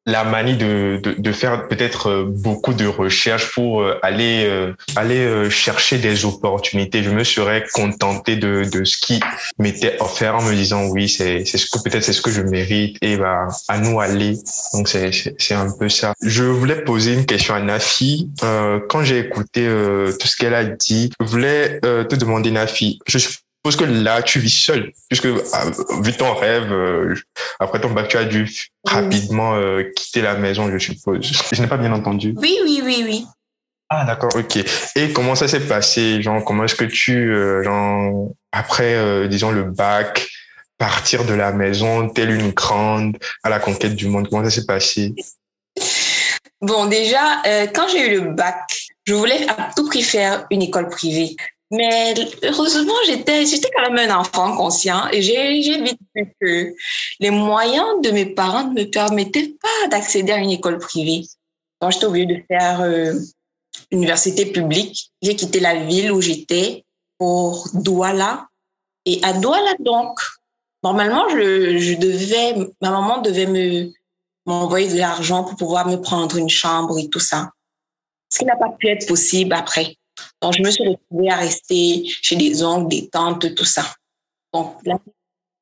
la manie de, de, de faire peut-être euh, beaucoup de recherches pour euh, aller euh, aller chercher des opportunités. Je me serais contenté de, de ce qui m'était offert en me disant oui c'est c'est ce que peut-être c'est ce que je mérite et bah à nous aller. Donc c'est c'est un peu ça. Je voulais poser une question à Nafi. Euh, quand j'ai écouté tout ce qu'elle a dit, je voulais te demander Nafi. Je suppose que là, tu vis seul, puisque ah, vu ton rêve, euh, après ton bac, tu as dû rapidement euh, quitter la maison, je suppose. Je n'ai pas bien entendu. Oui, oui, oui, oui. Ah, d'accord, ok. Et comment ça s'est passé Genre, comment est-ce que tu, euh, genre, après, disons, le bac, partir de la maison, telle une grande, à la conquête du monde, comment ça s'est passé? Bon, déjà, quand j'ai eu le bac, je voulais à tout prix faire une école privée. Mais heureusement, j'étais, j'étais quand même un enfant conscient et j'ai, j'ai vite vu que les moyens de mes parents ne me permettaient pas d'accéder à une école privée. Quand j'étais obligée de faire euh, université publique, j'ai quitté la ville où j'étais pour Douala. Et à Douala, donc, normalement, je, je devais, ma maman devait me, m'envoyer de l'argent pour pouvoir me prendre une chambre et tout ça. Ce qui n'a pas pu être possible après. Donc, je me suis retrouvée à rester chez des oncles, des tantes, tout ça. Donc, là,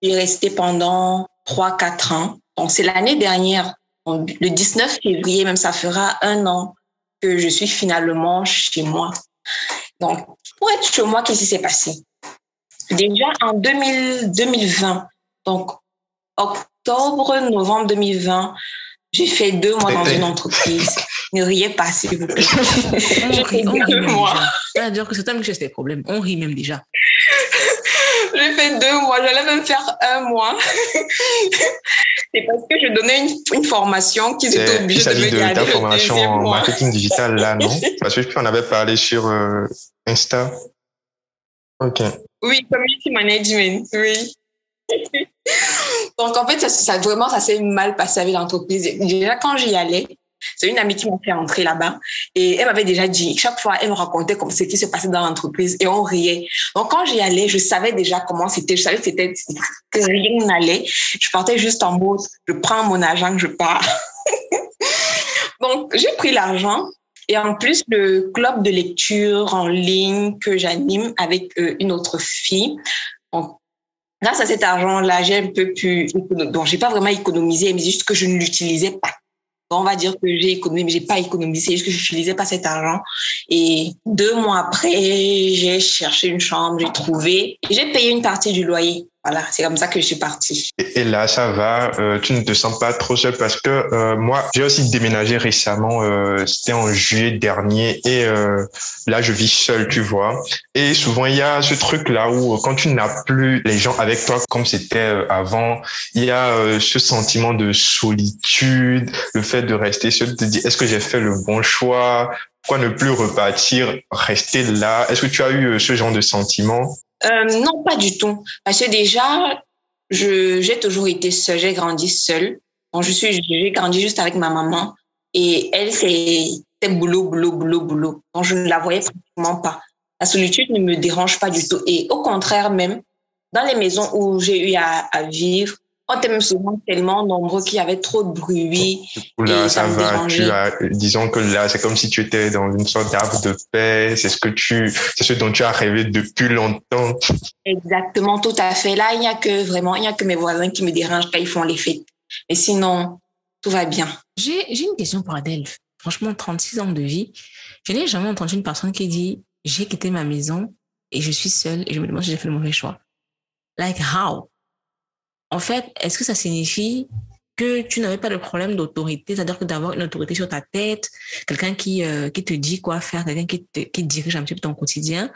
j'ai resté pendant 3-4 ans. Donc, c'est l'année dernière, le 19 février, même ça fera un an que je suis finalement chez moi. Donc, pour être chez moi, qu'est-ce qui s'est passé? Déjà en 2000, 2020, donc octobre, novembre 2020, j'ai fait deux mois dans une entreprise. Ne riez pas, s'il vous plaît. J'ai fait deux mois. C'est-à-dire que c'est un que j'ai des problèmes. On rit même déjà. J'ai fait deux mois. J'allais même faire un mois. c'est parce que je donnais une, une formation qu'ils étaient obligés de me garder. ta formation en marketing digital là, non? Parce que on avait parlé sur euh, Insta. Ok. Oui, community management, oui. Donc, en fait, ça, ça vraiment, ça s'est mal passé avec l'entreprise. Déjà, quand j'y allais, c'est une amie qui m'a fait entrer là-bas et elle m'avait déjà dit, chaque fois, elle me racontait ce qui se passait dans l'entreprise et on riait. Donc, quand j'y allais, je savais déjà comment c'était. Je savais que c'était, que rien n'allait. Je partais juste en mode, je prends mon argent, je pars. Donc, j'ai pris l'argent et en plus, le club de lecture en ligne que j'anime avec euh, une autre fille, grâce à cet argent-là, j'ai un peu pu, donc j'ai pas vraiment économisé, mais juste que je ne l'utilisais pas. On va dire que j'ai économisé, mais j'ai pas économisé, juste que je n'utilisais pas cet argent. Et deux mois après, j'ai cherché une chambre, j'ai trouvé, j'ai payé une partie du loyer. Voilà, c'est comme ça que je suis partie. Et, là, ça va, euh, tu ne te sens pas trop seule parce que euh, moi, j'ai aussi déménagé récemment, euh, c'était en juillet dernier, et euh, là, je vis seule, tu vois. Et souvent, il y a ce truc-là où quand tu n'as plus les gens avec toi comme c'était avant, il y a ce sentiment de solitude, le fait de rester seul, te dire, est-ce que j'ai fait le bon choix? Pourquoi ne plus repartir, rester là? Est-ce que tu as eu ce genre de sentiment? Euh, non, pas du tout. Parce que déjà, j'ai toujours été seule, j'ai grandi seule. Bon, je suis, j'ai grandi juste avec ma maman. Et elle, c'est, boulot, boulot, boulot, boulot. Donc, je ne la voyais pratiquement pas. La solitude ne me dérange pas du tout. Et au contraire, même, dans les maisons où j'ai eu à vivre, on était même souvent tellement nombreux qu'il y avait trop de bruit. Là, ça, ça va. Tu as, disons que là, c'est comme si tu étais dans une sorte d'arbre de paix. C'est ce que tu, c'est ce dont tu as rêvé depuis longtemps. Exactement, tout à fait. Là, il n'y a que vraiment, il n'y a que mes voisins qui me dérangent quand ils font les fêtes. Mais sinon, tout va bien. J'ai, j'ai une question pour Adèle. Franchement, 36 ans de vie. Je n'ai jamais entendu une personne qui dit, j'ai quitté ma maison et je suis seule et je me demande si j'ai fait le mauvais choix. Like how? En fait, est-ce que ça signifie que tu n'avais pas de problème d'autorité, c'est-à-dire que d'avoir une autorité sur ta tête, quelqu'un qui, euh, qui te dit quoi faire, quelqu'un qui, qui dirige un petit peu ton quotidien.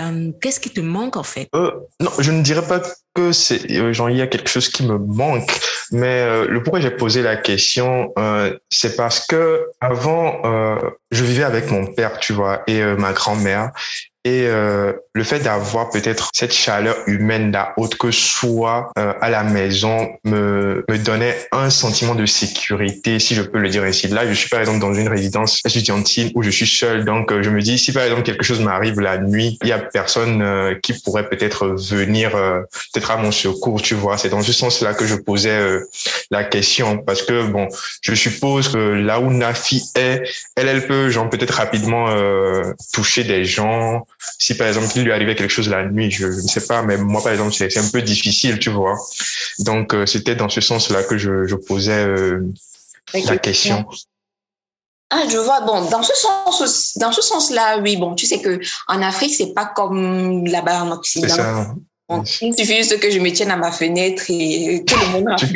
Euh, Qu'est-ce qui te manque en fait? Euh, Non, je ne dirais pas que c'est genre il y a quelque chose qui me manque, mais le pourquoi j'ai posé la question, c'est parce que avant je vivais avec mon père, tu vois, et ma grand-mère, et euh, le fait d'avoir peut-être cette chaleur humaine là, autre que soi euh, à la maison, me, me donnait un sentiment de sécurité, si je peux le dire ainsi. Là, je suis par exemple dans une résidence étudiantine où je suis seul. Donc, euh, je me dis, si par exemple quelque chose m'arrive la nuit, il y a personne euh, qui pourrait peut-être venir euh, peut-être à mon secours, tu vois. C'est dans ce sens-là que je posais la question. Parce que, bon, je suppose que là où Nafi est, elle, elle peut, genre, peut-être rapidement toucher des gens, si par exemple il lui arrivait quelque chose la nuit, je, ne sais pas, mais moi par exemple c'est un peu difficile, tu vois. Donc euh, c'était dans ce sens-là que je, je posais euh, la question. Ah, je vois. Bon, dans ce sens, dans ce sens-là, oui. Bon, tu sais que en Afrique, c'est pas comme là-bas en Occident. C'est ça. Bon, il suffit juste que je me tienne à ma fenêtre et tout le monde. tu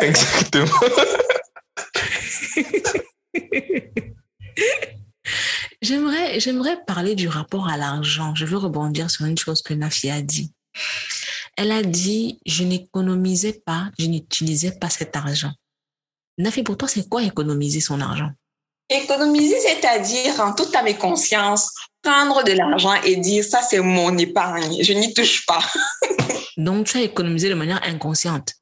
Exactement. J'aimerais, j'aimerais parler du rapport à l'argent. Je veux rebondir sur une chose que Nafi a dit. Elle a dit, je n'économisais pas, je n'utilisais pas cet argent. Nafi, pour toi, c'est quoi économiser son argent? Économiser, c'est-à-dire en toute ta conscience, prendre de l'argent et dire, ça, c'est mon épargne, je n'y touche pas. Donc, tu as économisé de manière inconsciente.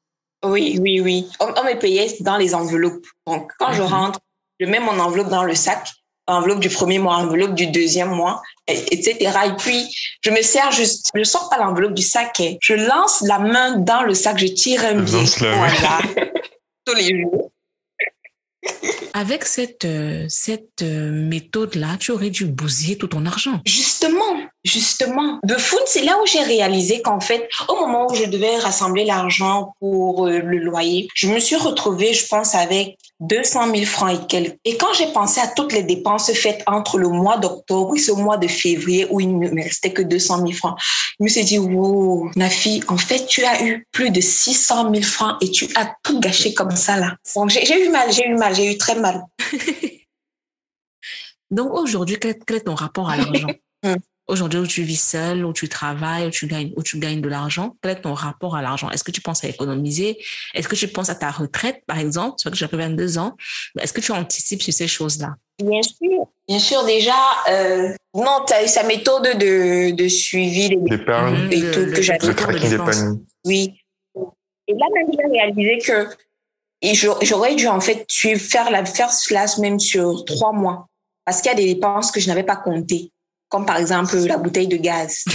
Oui, oui, oui. On, on me payait dans les enveloppes. Donc, quand je rentre, je mets mon enveloppe dans le sac enveloppe du premier mois, enveloppe du deuxième mois, etc. Et puis, je me sers juste, je sors pas l'enveloppe du sac, je lance la main dans le sac, je tire un billet. Voilà. Tous les jours. avec cette, euh, cette euh, méthode-là, tu aurais dû bousiller tout ton argent. Justement, justement. De foot, c'est là où j'ai réalisé qu'en fait, au moment où je devais rassembler l'argent pour euh, le loyer, je me suis retrouvée, je pense, avec 200 000 francs et quelques. Et quand j'ai pensé à toutes les dépenses faites entre le mois d'octobre et ce mois de février où il ne me restait que 200 000 francs, je me suis dit, wow, ma fille, en fait, tu as eu plus de 600 000 francs et tu as tout gâché comme ça là. Donc, j'ai eu mal, j'ai eu mal, j'ai eu très mal. Donc aujourd'hui, quel, quel, est ton rapport à l'argent? Hmm. Aujourd'hui, où tu vis seul, où tu travailles, où tu gagnes, où tu gagnes de l'argent, quel est ton rapport à l'argent? Est-ce que tu penses à économiser? Est-ce que tu penses à ta retraite, par exemple? Tu vois que j'ai 22 ans. Est-ce que tu anticipes sur ces choses-là? Bien sûr. Bien sûr, déjà, euh, non, tu as eu sa méthode de, de suivi des D'épargne, et Le- tout le- que j'avais. le tracking d'épargne. Oui. Et là, même, j'ai réalisé que et j'aurais j'aurais dû, en fait, suivre- faire, la, faire cela même sur trois mois. Parce qu'il y a des dépenses que je n'avais pas comptées. Comme par exemple la bouteille de gaz.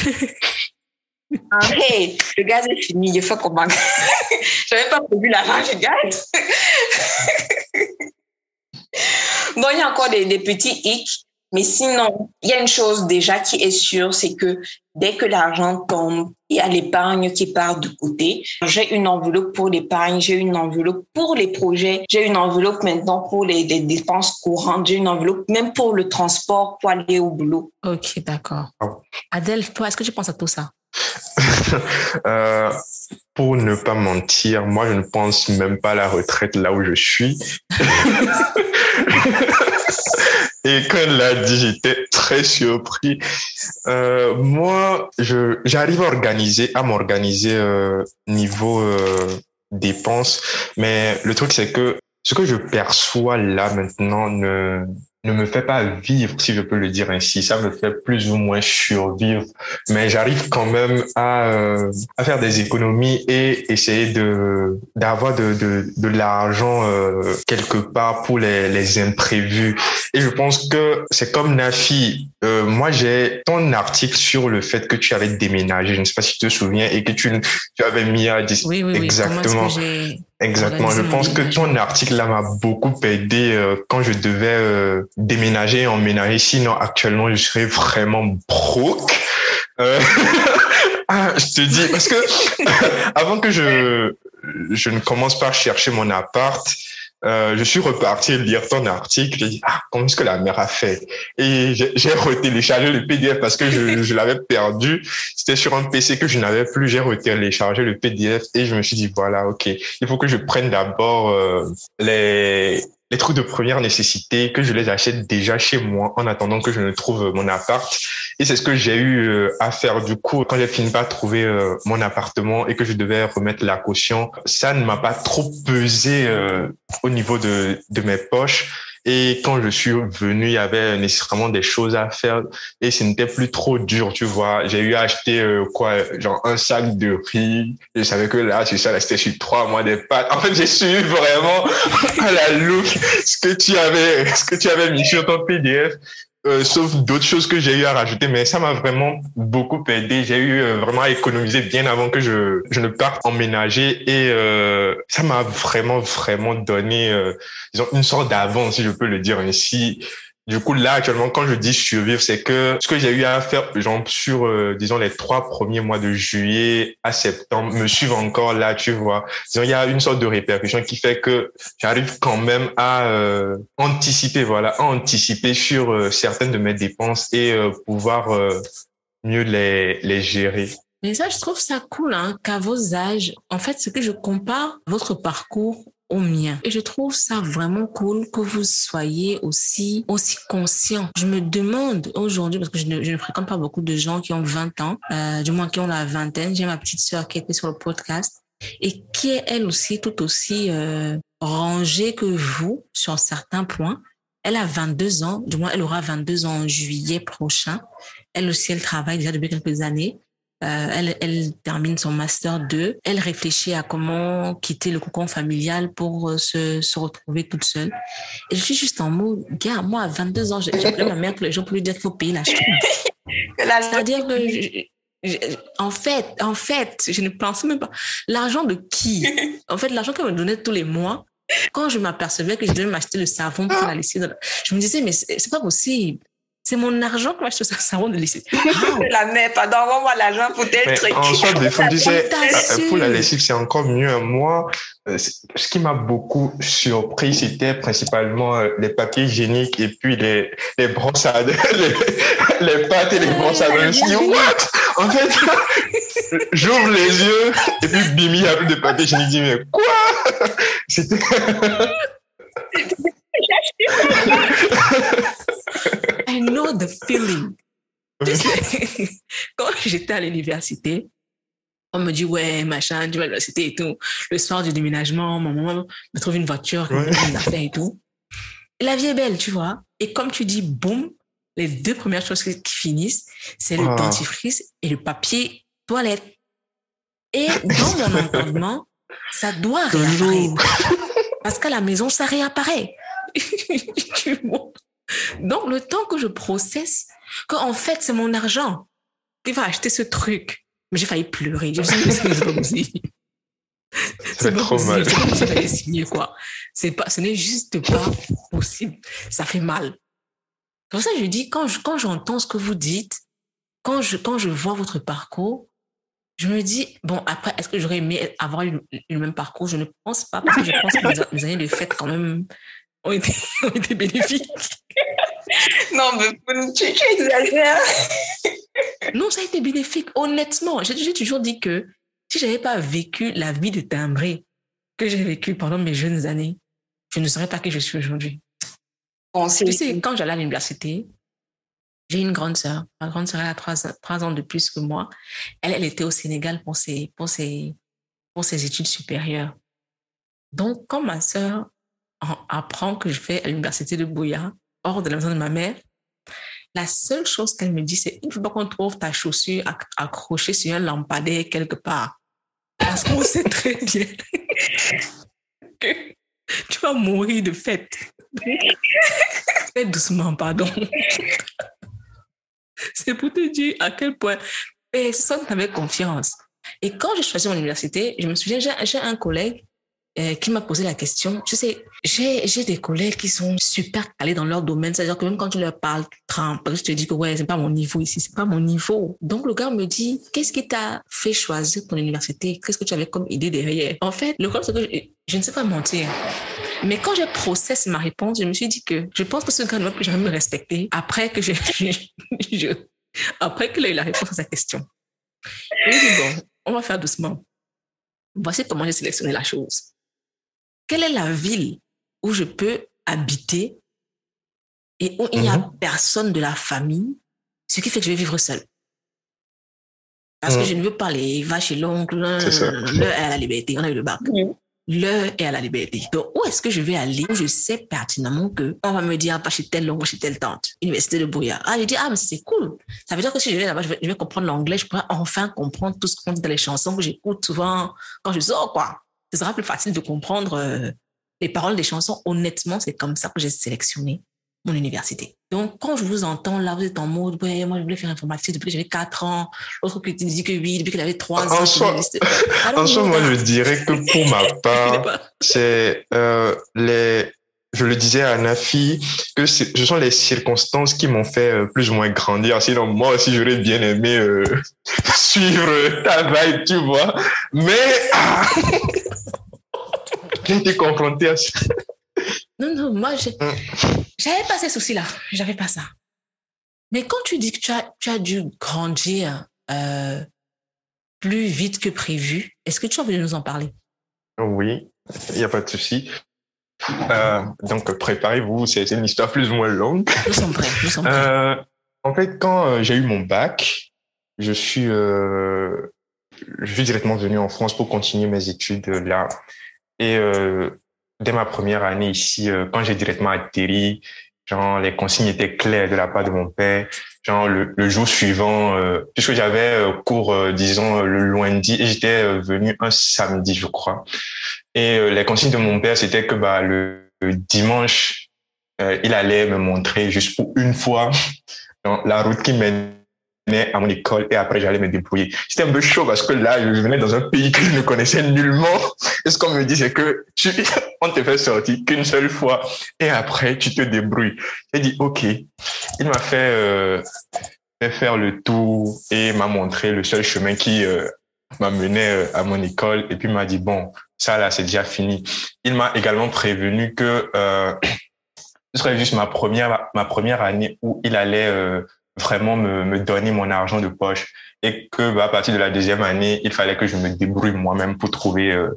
Ah, hey, le gaz est fini, je fais comment? Je n'avais pas prévu l'argent du gaz. bon, il y a encore des, des petits hicks. Mais sinon, il y a une chose déjà qui est sûre, c'est que dès que l'argent tombe, il y a l'épargne qui part de côté. J'ai une enveloppe pour l'épargne, j'ai une enveloppe pour les projets, j'ai une enveloppe maintenant pour les, les dépenses courantes, j'ai une enveloppe même pour le transport pour aller au boulot. Ok, d'accord. Ah. Adèle, toi, est-ce que tu penses à tout ça? Euh, pour ne pas mentir, moi, je ne pense même pas à la retraite là où je suis. Et quand elle l'a dit, j'étais très surpris. Euh, moi, j'arrive à organiser, à m'organiser euh, niveau euh, dépenses, mais le truc c'est que ce que je perçois là maintenant ne ne me fait pas vivre, si je peux le dire ainsi. Ça me fait plus ou moins survivre, mais j'arrive quand même à euh, à faire des économies et essayer de d'avoir de de, de l'argent euh, quelque part pour les les imprévus. Et je pense que c'est comme Nafi. Euh, moi, j'ai ton article sur le fait que tu avais déménagé. Je ne sais pas si tu te souviens et que tu, tu avais mis à dis- Oui, oui, oui. Exactement. J'ai... Exactement. Je pense que ton article là m'a beaucoup aidé euh, quand je devais euh, déménager et emménager. Sinon, actuellement, je serais vraiment broke. Euh, ah, je te dis parce que avant que je je ne commence par chercher mon appart, euh, je suis reparti lire ton article. J'ai dit ah comment est-ce que la mère a fait? Et j'ai retéléchargé le PDF parce que je, je l'avais perdu. C'était sur un PC que je n'avais plus. J'ai retéléchargé le PDF et je me suis dit voilà ok il faut que je prenne d'abord euh, les les trucs de première nécessité que je les achète déjà chez moi en attendant que je ne trouve mon appart. Et c'est ce que j'ai eu euh, à faire du coup quand j'ai fini par trouver euh, mon appartement et que je devais remettre la caution. Ça ne m'a pas trop pesé euh, au niveau de, de mes poches. Et quand je suis venu, il y avait nécessairement des choses à faire et ce n'était plus trop dur, tu vois. J'ai eu à acheter euh, quoi, genre un sac de riz. Je savais que là, c'est ça, là, c'était sur trois mois des pâtes. En fait, j'ai suivi vraiment à la loupe ce que tu avais, ce que tu avais mis sur ton PDF. Euh, sauf d'autres choses que j'ai eu à rajouter, mais ça m'a vraiment beaucoup aidé. J'ai eu euh, vraiment à économiser bien avant que je, je ne parte emménager et euh, ça m'a vraiment, vraiment donné, euh, disons, une sorte d'avance, si je peux le dire ainsi. Du coup, là, actuellement, quand je dis survivre, c'est que ce que j'ai eu à faire, genre, sur, euh, disons, les trois premiers mois de juillet à septembre, me suivent encore là, tu vois. Disons, il y a une sorte de répercussion qui fait que j'arrive quand même à euh, anticiper, voilà, à anticiper sur euh, certaines de mes dépenses et pouvoir mieux les, les gérer. Mais ça, je trouve ça cool, hein, qu'à vos âges, en fait, c'est que je compare votre parcours au mien. Et je trouve ça vraiment cool que vous soyez aussi, aussi conscient. Je me demande aujourd'hui, parce que je ne, je ne fréquente pas beaucoup de gens qui ont 20 ans, euh, du moins qui ont la vingtaine. J'ai ma petite sœur qui était sur le podcast et qui est elle aussi tout aussi euh, rangée que vous sur certains points. Elle a 22 ans, du moins elle aura 22 ans en juillet prochain. Elle aussi, elle travaille déjà depuis quelques années. Euh, elle, elle termine son master 2. Elle réfléchit à comment quitter le cocon familial pour euh, se, se retrouver toute seule. Et je suis juste en mode, gars, moi, à 22 ans, appelé ma mère tous les jours pour lui dire qu'il faut payer la chambre. C'est-à-dire que, je- je- en fait, en fait, je ne pense même pas. L'argent de qui? En fait, l'argent qu'elle me donnait tous les mois, quand je m'apercevais que je devais m'acheter le savon pour la laisser, je me disais, mais c'est pas possible. C'est mon argent que m'acheter ce savon de lessive. la mère, pardon, envoie-moi l'argent pour tel truc. En soi, des fois, tu sais, pour la lessive, c'est encore mieux. Moi, euh, ce qui m'a beaucoup surpris, c'était principalement euh, les papiers hygiéniques et puis les, les brosses à les, les pâtes et les brosses à dents. What? En fait, j'ouvre les yeux et puis bim, il y a plus de papier hygiénique. Je dis, mais quoi? C'était... I know the feeling. quand j'étais à l'université, on me dit, ouais, machin, tu vas à l'université et tout. Le soir du déménagement, mon maman me trouve une voiture, ouais. une affaire et tout. la vie est belle, tu vois. Et comme tu dis, boum, les deux premières choses qui finissent, c'est le dentifrice et le papier toilette. Et dans mon entendement, ça doit réapparaître. Parce qu'à la maison, ça réapparaît. Vois donc, le temps que je processe, qu'en fait, c'est mon argent qui va acheter ce truc. Mais j'ai failli pleurer. Je me suis dit, c'est pas possible. C'est trop mal. J'ai signer, quoi. C'est pas, ce n'est juste pas possible. Ça fait mal. Comme ça, je dis, quand, quand j'entends ce que vous dites, quand je, quand je vois votre parcours, je me dis, bon, après, est-ce que j'aurais aimé avoir le, même parcours? Je ne pense pas, parce que je pense que les années de fête, quand même, ont été, ont été bénéfiques. non, mais tu, tu exagères. non, ça a été bénéfique, honnêtement. J'ai toujours dit que si je n'avais pas vécu la vie de timbré que j'ai vécu pendant mes jeunes années, je ne serais pas qui je suis aujourd'hui. Bon, tu sais, quand j'allais à l'université, j'ai une grande sœur. Ma grande sœur a trois, trois, ans de plus que moi. Elle, elle était au Sénégal pour ses, pour ses, pour ses études supérieures. Donc, quand ma sœur apprend que je vais à l'université de Bouya, hors de la maison de ma mère, la seule chose qu'elle me dit, c'est il ne faut pas qu'on trouve ta chaussure accrochée sur un lampadaire quelque part. Parce qu'on sait très bien que tu vas mourir de fête. Fais doucement, pardon. c'est pour te dire à quel point personne n'avait confiance. Et quand j'ai choisi mon université, je me souviens, j'ai un collègue euh, qui m'a posé la question. Tu sais, j'ai des collègues qui sont super calés dans leur domaine. C'est-à-dire que même quand tu leur parles Trump, je te dis que ouais, c'est pas mon niveau ici, c'est pas mon niveau. Donc le gars me dit, qu'est-ce qui t'a fait choisir ton université? Qu'est-ce que tu avais comme idée derrière? En fait, le problème, c'est que je, ne sais pas mentir. Mais quand j'ai processé ma réponse, je me suis dit que je pense que ce gars ne va plus jamais me respecter après que je, je après qu'il ait la réponse à sa question. Je lui dit, bon, on va faire doucement. Voici comment j'ai sélectionné la chose quelle est la ville où je peux habiter et où il n'y a mhm. personne de la famille, ce qui fait que je vais vivre seul. Parce que mhm. je ne veux pas les vaches chez l'oncle, l'heure est à la liberté, on a eu le bac. L'heure est à la liberté. Donc, où est-ce que je vais aller où je sais pertinemment que on va me dire, pas chez telle oncle, chez telle tante, université de Bouya. Ah, je dis, ah, mais c'est cool. Ça veut dire que si je vais là-bas, je vais, comprendre l'anglais, je pourrais enfin comprendre tout ce qu'on dit dans les chansons que j'écoute souvent quand je sors, quoi ce sera plus facile de comprendre euh, les paroles des chansons. Honnêtement, c'est comme ça que j'ai sélectionné mon université. Donc, quand je vous entends là, vous êtes en mode, ouais, moi, je voulais faire informatique depuis que j'avais 4 ans. L'autre qui dit que oui, depuis qu'il avait 3 ans. En soi, en soi moi, je dirais que pour ma part, c'est euh, les, je le disais à Nafi, que ce sont les circonstances qui m'ont fait euh, plus ou moins grandir. Sinon, moi aussi, j'aurais bien aimé euh, suivre ta vibe, tu vois. Mais ah, j'ai été confronté à ça. Non, non, moi, hum. j'avais pas ces soucis-là. J'avais pas ça. Mais quand tu dis que tu as, tu as dû grandir euh, plus vite que prévu, est-ce que tu as envie de nous en parler? Oui, il n'y a pas de souci. Euh, donc, préparez-vous, c'est une histoire plus ou moins longue. Nous sommes prêts, nous sommes prêts. Euh, en fait, quand euh, j'ai eu mon bac, je suis, je suis directement venu en France pour continuer mes études là. Et dès ma première année ici, quand j'ai directement atterri, genre les consignes étaient claires de la part de mon père. Genre le, le jour suivant, puisque j'avais cours, disons le lundi, et j'étais venu un samedi, je crois. Et euh, les consignes de mon père, c'était que bah, le, dimanche, euh, il allait me montrer juste pour une fois la route qui mène à mon école et après j'allais me débrouiller. C'était un peu chaud parce que là, je venais dans un pays que je ne connaissais nullement. Et ce qu'on me dit, c'est que on te fait sortir qu'une seule fois et après tu te débrouilles. J'ai dit, OK. Il m'a fait, euh, faire le tour et m'a montré le seul chemin qui euh, m'a mené euh, à mon école et puis m'a dit, bon, ça là, c'est déjà fini. Il m'a également prévenu que euh, ce serait juste ma première, ma première année où il allait euh, vraiment me, me, donner mon argent de poche et que bah, à partir de la deuxième année, il fallait que je me débrouille moi-même pour trouver euh,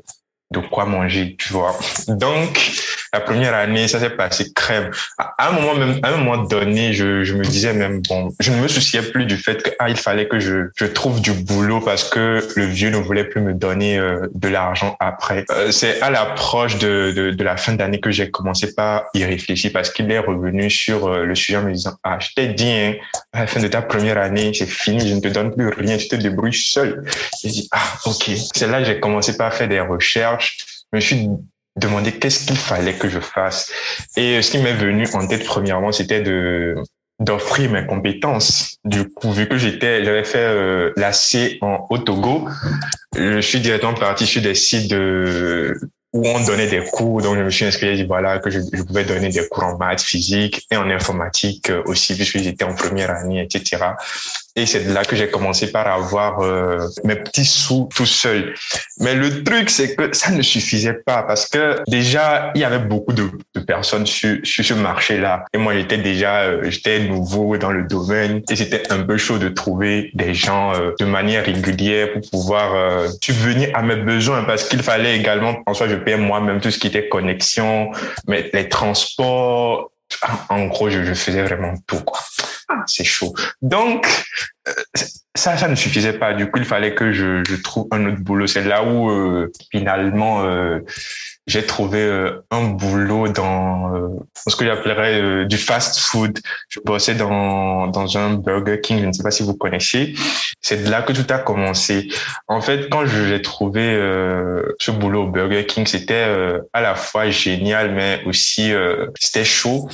de quoi manger, tu vois. Donc, la première année, ça s'est passé crème. À un moment même, à un moment donné, je, je me disais même bon, je ne me souciais plus du fait que ah, il fallait que je, je trouve du boulot parce que le vieux ne voulait plus me donner euh, de l'argent après. Euh, c'est à l'approche de, de, de, la fin d'année que j'ai commencé par y réfléchir parce qu'il est revenu sur euh, le sujet en me disant ah, je t'ai dit hein, à la fin de ta première année, c'est fini, je ne te donne plus rien, tu te débrouilles seul. J'ai dit ah ok. C'est là que j'ai commencé par faire des recherches. Je me suis demander qu'est-ce qu'il fallait que je fasse. Et ce qui m'est venu en tête premièrement, c'était de d'offrir mes compétences. Du coup, vu que j'étais, j'avais fait euh, la C en Haut-Togo, je suis directement parti sur des sites de où on donnait des cours. Donc, je me suis inscrit et dit voilà que je, je, pouvais donner des cours en maths, physique et en informatique euh, aussi, puisque j'étais en première année, etc. Et c'est là que j'ai commencé par avoir euh, mes petits sous tout seul. Mais le truc, c'est que ça ne suffisait pas parce que déjà, il y avait beaucoup de, de personnes sur, sur ce marché-là. Et moi, j'étais déjà, euh, j'étais nouveau dans le domaine et c'était un peu chaud de trouver des gens euh, de manière régulière pour pouvoir euh, subvenir à mes besoins parce qu'il fallait également, en soi, je payais moi-même tout ce qui était connexion, mais les transports, en gros, je, je faisais vraiment tout, quoi. C'est chaud. Donc, euh, ça, ça ne suffisait pas. Du coup, il fallait que je, trouve un autre boulot. C'est là où, euh, finalement, euh, j'ai trouvé un boulot dans ce que j'appellerais du fast food. Je bossais dans, dans un Burger King, je ne sais pas si vous connaissez. C'est de là que tout a commencé. En fait, quand j'ai trouvé ce boulot au Burger King, c'était à la fois génial, mais aussi c'était chaud.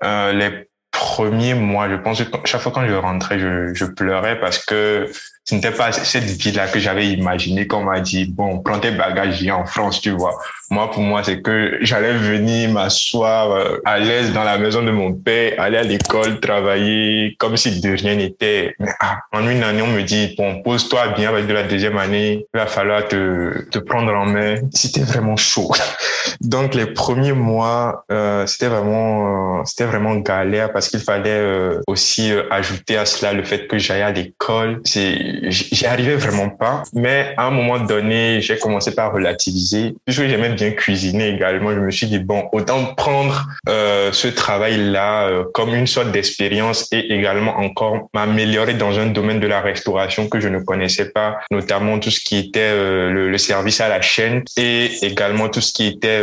les premiers mois, je pense que chaque fois quand je rentrais, je, je pleurais parce que ce n'était pas cette vie-là que j'avais imaginé qu'on m'a dit, bon, prends tes bagages, viens en France, tu vois. Moi, pour moi, c'est que j'allais venir m'asseoir euh, à l'aise dans la maison de mon père, aller à l'école, travailler comme si de rien n'était. Mais ah, en une année, on me dit, bon, pose-toi bien avec de la deuxième année, il va falloir te, prendre en main. C'était vraiment chaud. Donc, les premiers mois, euh, c'était vraiment, euh, c'était vraiment galère parce qu'il fallait aussi ajouter à cela le fait que j'allais à l'école. J'y arrivais vraiment pas. Mais à un moment donné, j'ai commencé par relativiser. Puisque j'aimais bien cuisiner également, je me suis dit, bon, autant prendre euh, ce travail-là euh, comme une sorte d'expérience et également encore m'améliorer dans un domaine de la restauration que je ne connaissais pas, notamment tout ce qui était euh, le, service à la chaîne et également tout ce qui était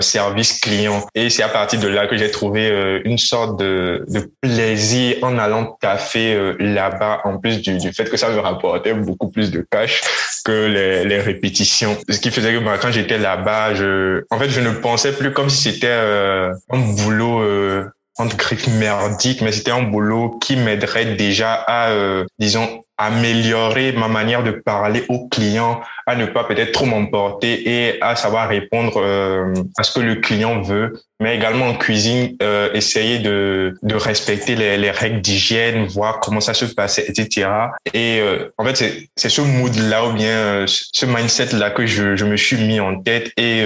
service client. Et c'est à partir de là que j'ai trouvé une sorte de, plaisir en allant café là-bas, en plus du, fait que ça me rapportait beaucoup plus de cash que les, répétitions. Ce qui faisait que quand j'étais là-bas, je, en fait, je ne pensais plus comme si c'était euh, un boulot euh, entre griffes merdique, mais c'était un boulot qui m'aiderait déjà à, euh, disons, améliorer ma manière de parler aux clients, à ne pas peut-être trop m'emporter et à savoir répondre euh, à ce que le client veut, mais également en cuisine, euh, essayer de, de respecter les, les règles d'hygiène, voir comment ça se passait, etc. Et euh, en fait, c'est ce mood-là ou bien euh, ce mindset-là que je, je me suis mis en tête et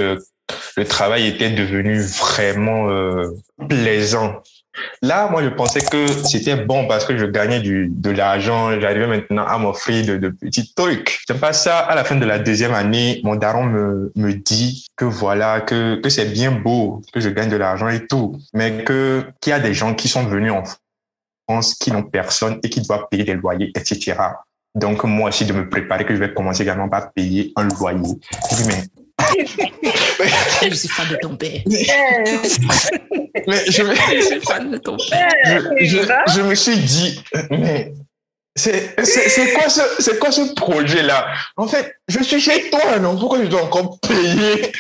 le travail était devenu vraiment plaisant Là, moi, je pensais que c'était bon parce que je gagnais du, de l'argent. J'arrivais maintenant à m'offrir de, de, petits trucs. C'est pas ça. À la fin de la deuxième année, mon daron me, me dit que voilà, que, que c'est bien beau, que je gagne de l'argent et tout, mais que, qu'il y a des gens qui sont venus en France, qui n'ont personne et qui doivent payer des loyers, etc. Donc, moi aussi, de me préparer que je vais commencer également par payer un loyer. Je dis, mais je suis fan de ton père. mais je, me... je suis fan de ton père. Je, je, je me suis dit, mais c'est quoi ce, c'est quoi ce projet-là? En fait, je suis chez toi, non? Pourquoi je dois encore payer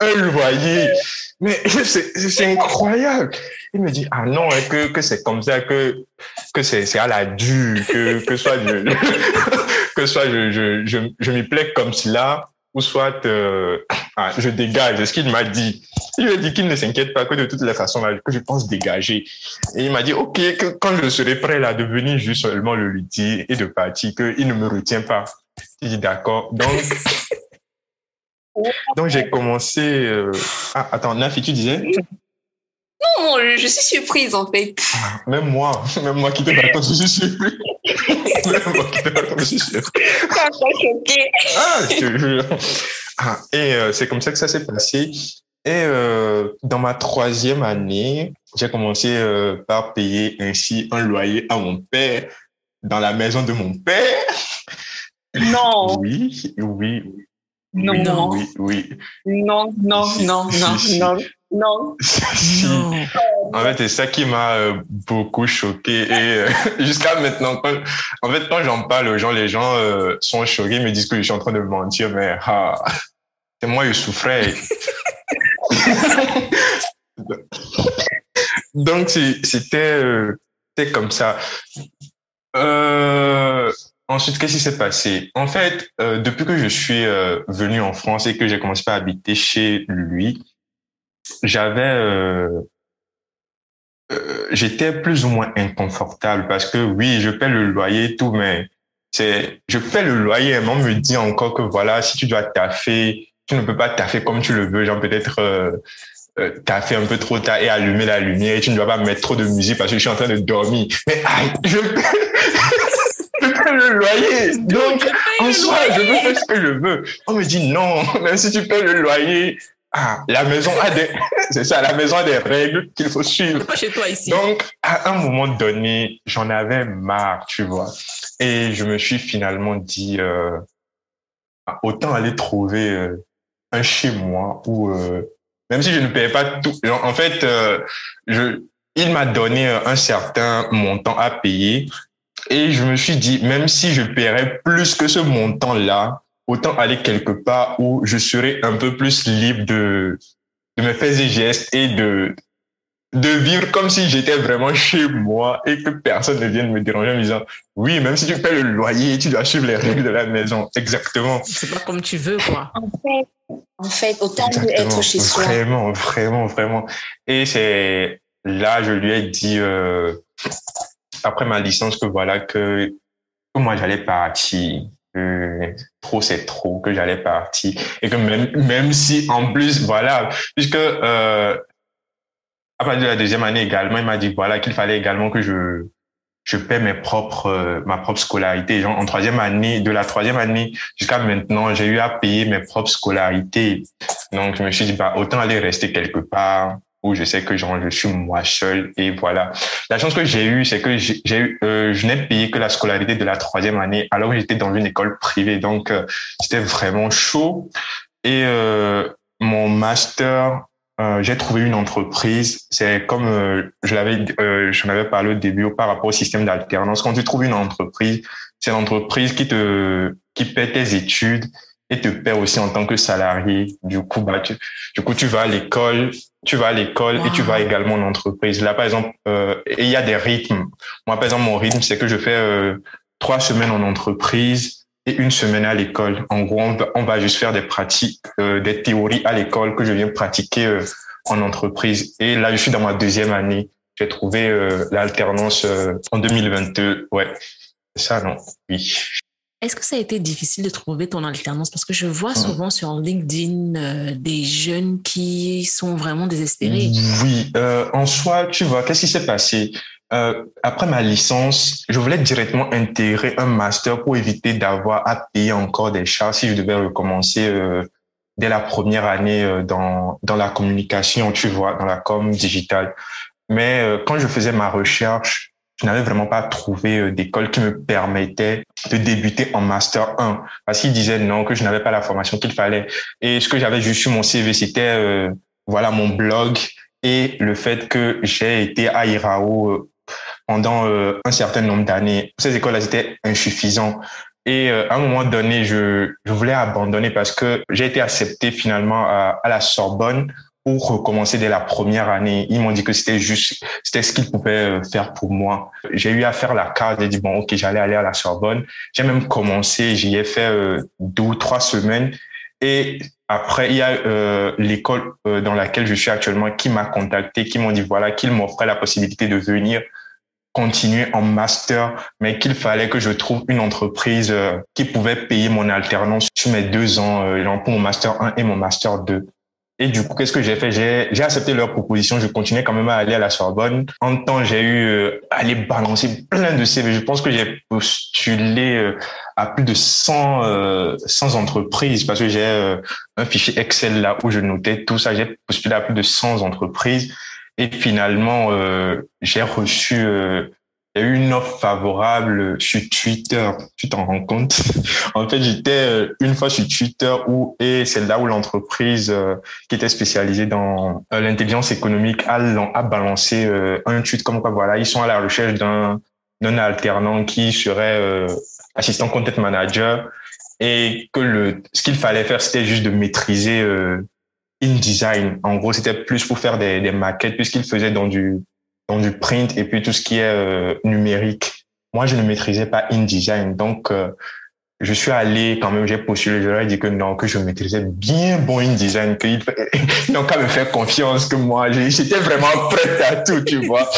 un loyer? mais c'est incroyable. Il me dit, ah non, que, que c'est comme ça, que, que c'est à la dure, que, que soit je, que soit je, je, je, je m'y plais comme cela, ou soit euh, ah, je dégage. C'est ce qu'il m'a dit? Il m'a dit qu'il ne s'inquiète pas que de toutes les façons, que je pense dégager. Et il m'a dit, OK, que quand je serai prêt là, de venir juste seulement le lui dire et de partir, qu'il ne me retient pas. Il dit, d'accord. Donc, donc j'ai commencé... Euh... Ah, attends, Nafi, tu disais? Non, je suis surprise en fait. Ah, même moi, même moi qui te m'attends, je suis surprise. même moi qui m'attends, je suis surprise. Ah, je te jure. Ah, et euh, c'est comme ça que ça s'est passé. Et euh, dans ma troisième année, j'ai commencé euh, par payer ainsi un loyer à mon père dans la maison de mon père. Non. Oui, oui, oui. Non. Oui, oui. Non, non, non, non, non. Non. Non. En fait, c'est ça qui m'a euh, beaucoup choqué. Et euh, jusqu'à maintenant, quand, en fait, quand j'en parle aux gens, les gens euh, sont choqués, ils me disent que je suis en train de mentir, mais ah, c'est moi, je souffrais. Donc, c'était c'était comme ça. ensuite, qu'est-ce qui s'est passé? En fait, depuis que je suis venu en France et que j'ai commencé à habiter chez lui, j'avais euh, euh, j'étais plus ou moins inconfortable parce que oui, je paie le loyer et tout, mais c'est je paie le loyer, mais on me dit encore que voilà, si tu dois taffer, tu ne peux pas taffer comme tu le veux, genre peut-être euh, euh, taffer un peu trop tard et allumer la lumière, et tu ne dois pas mettre trop de musique parce que je suis en train de dormir. Mais aïe, je paie, le loyer. Donc, en soi, je peux faire ce que je veux. On me dit non, même si tu paies le loyer, ah, la maison a des, c'est ça, la maison a des règles qu'il faut suivre. Pas chez toi ici. Donc, à un moment donné, j'en avais marre, tu vois. Et je me suis finalement dit, euh, autant aller trouver euh, un chez moi où, euh, même si je ne payais pas tout, en fait, euh, je, il m'a donné un certain montant à payer. Et je me suis dit, même si je paierais plus que ce montant-là, autant aller quelque part où je serais un peu plus libre de, de me faire des gestes et de, de vivre comme si j'étais vraiment chez moi et que personne ne vienne me déranger en me disant oui, même si tu paies le loyer, tu dois suivre les règles de la maison. Exactement. C'est pas comme tu veux, quoi. En fait, en fait autant être chez soi. Vraiment, vraiment, vraiment. Et c'est là, je lui ai dit, euh, après ma licence, que voilà, que moi, j'allais partir trop c'est trop, que j'allais partir. Et que même même si en plus voilà puisque euh, à partir de la deuxième année également il m'a dit voilà qu'il fallait également que je je paie mes propres euh, ma propre scolarité. Genre en troisième année de la troisième année jusqu'à maintenant j'ai eu à payer mes propres scolarités. Donc je me suis dit bah autant aller rester quelque part où je sais que genre, je suis moi seul et voilà. La chance que j'ai eue, c'est que j'ai eu, euh, je n'ai payé que la scolarité de la troisième année alors que j'étais dans une école privée. Donc, euh, c'était vraiment chaud. Et euh, mon master, euh, j'ai trouvé une entreprise. C'est comme je l'avais, j'en avais parlé au début par rapport au système d'alternance. Quand tu trouves une entreprise, c'est l'entreprise qui te, qui paie tes études et te paie aussi en tant que salarié. Du coup, bah, tu, du coup, tu vas à l'école, tu vas à l'école et tu vas également en entreprise. Là, par exemple, euh, il y a des rythmes. Moi, par exemple, mon rythme, c'est que je fais euh, trois semaines en entreprise et une semaine à l'école. En gros, on va, juste faire des pratiques, euh, des théories à l'école que je viens pratiquer euh, en entreprise. Et là, je suis dans ma deuxième année. J'ai trouvé euh, l'alternance en 2022. Ouais, ça, non, oui. Est-ce que ça a été difficile de trouver ton alternance? Parce que je vois mmh. souvent sur LinkedIn euh, des jeunes qui sont vraiment désespérés. Oui, euh, en soi, tu vois, qu'est-ce qui s'est passé? Euh, Après ma licence, je voulais directement intégrer un master pour éviter d'avoir à payer encore des charges si je devais recommencer dès la première année dans, dans la communication, tu vois, dans la com digitale. Mais quand je faisais ma recherche, je n'avais vraiment pas trouvé euh, d'école qui me permettait de débuter en master 1 parce qu'il disait non que je n'avais pas la formation qu'il fallait. Et ce que j'avais juste sur mon CV c'était euh, voilà mon blog et le fait que j'ai été à Irao euh, pendant un certain nombre d'années. Ces écoles là étaient insuffisantes et à un moment donné je, je voulais abandonner parce que j'ai été accepté finalement à, à la Sorbonne pour recommencer dès la première année. Ils m'ont dit que c'était juste, c'était ce qu'ils pouvaient faire pour moi. J'ai eu à faire la carte. J'ai dit bon, ok, j'allais aller à la Sorbonne. J'ai même commencé. J'y ai fait deux ou trois semaines. Et après, il y a euh, l'école euh, dans laquelle je suis actuellement qui m'a contacté, qui m'ont dit voilà qu'ils m'offraient la possibilité de venir continuer en master, mais qu'il fallait que je trouve une entreprise euh, qui pouvait payer mon alternance sur mes deux ans, euh, pour mon master 1 et mon master 2. Et du coup, qu'est-ce que j'ai fait? J'ai accepté leur proposition. Je continuais quand même à aller à la Sorbonne. En temps, j'ai eu euh, à aller balancer plein de CV. Je pense que j'ai postulé euh, à plus de 100, euh, 100 entreprises parce que j'ai euh, un fichier Excel là où je notais tout ça. J'ai postulé à plus de 100 entreprises. Et finalement, j'ai reçu il y a eu une offre favorable sur Twitter. Tu t'en rends compte? En fait, j'étais euh, une fois sur Twitter où et c'est là où l'entreprise euh, qui était spécialisée dans euh, l'intelligence économique a, a balancé un tweet comme quoi voilà ils sont à la recherche d'un d'un alternant qui serait assistant content manager et que le ce qu'il fallait faire c'était juste de maîtriser InDesign. En gros, c'était plus pour faire des, des maquettes puisqu'il faisait dans du dans du print et puis tout ce qui est euh, numérique. Moi, je ne maîtrisais pas InDesign. Donc, euh, je suis allé quand même, j'ai postulé, je leur ai dit que non, que je maîtrisais bien bon InDesign, qu'ils n'ont qu'à me faire confiance que moi, j'étais vraiment prêt à tout, tu vois.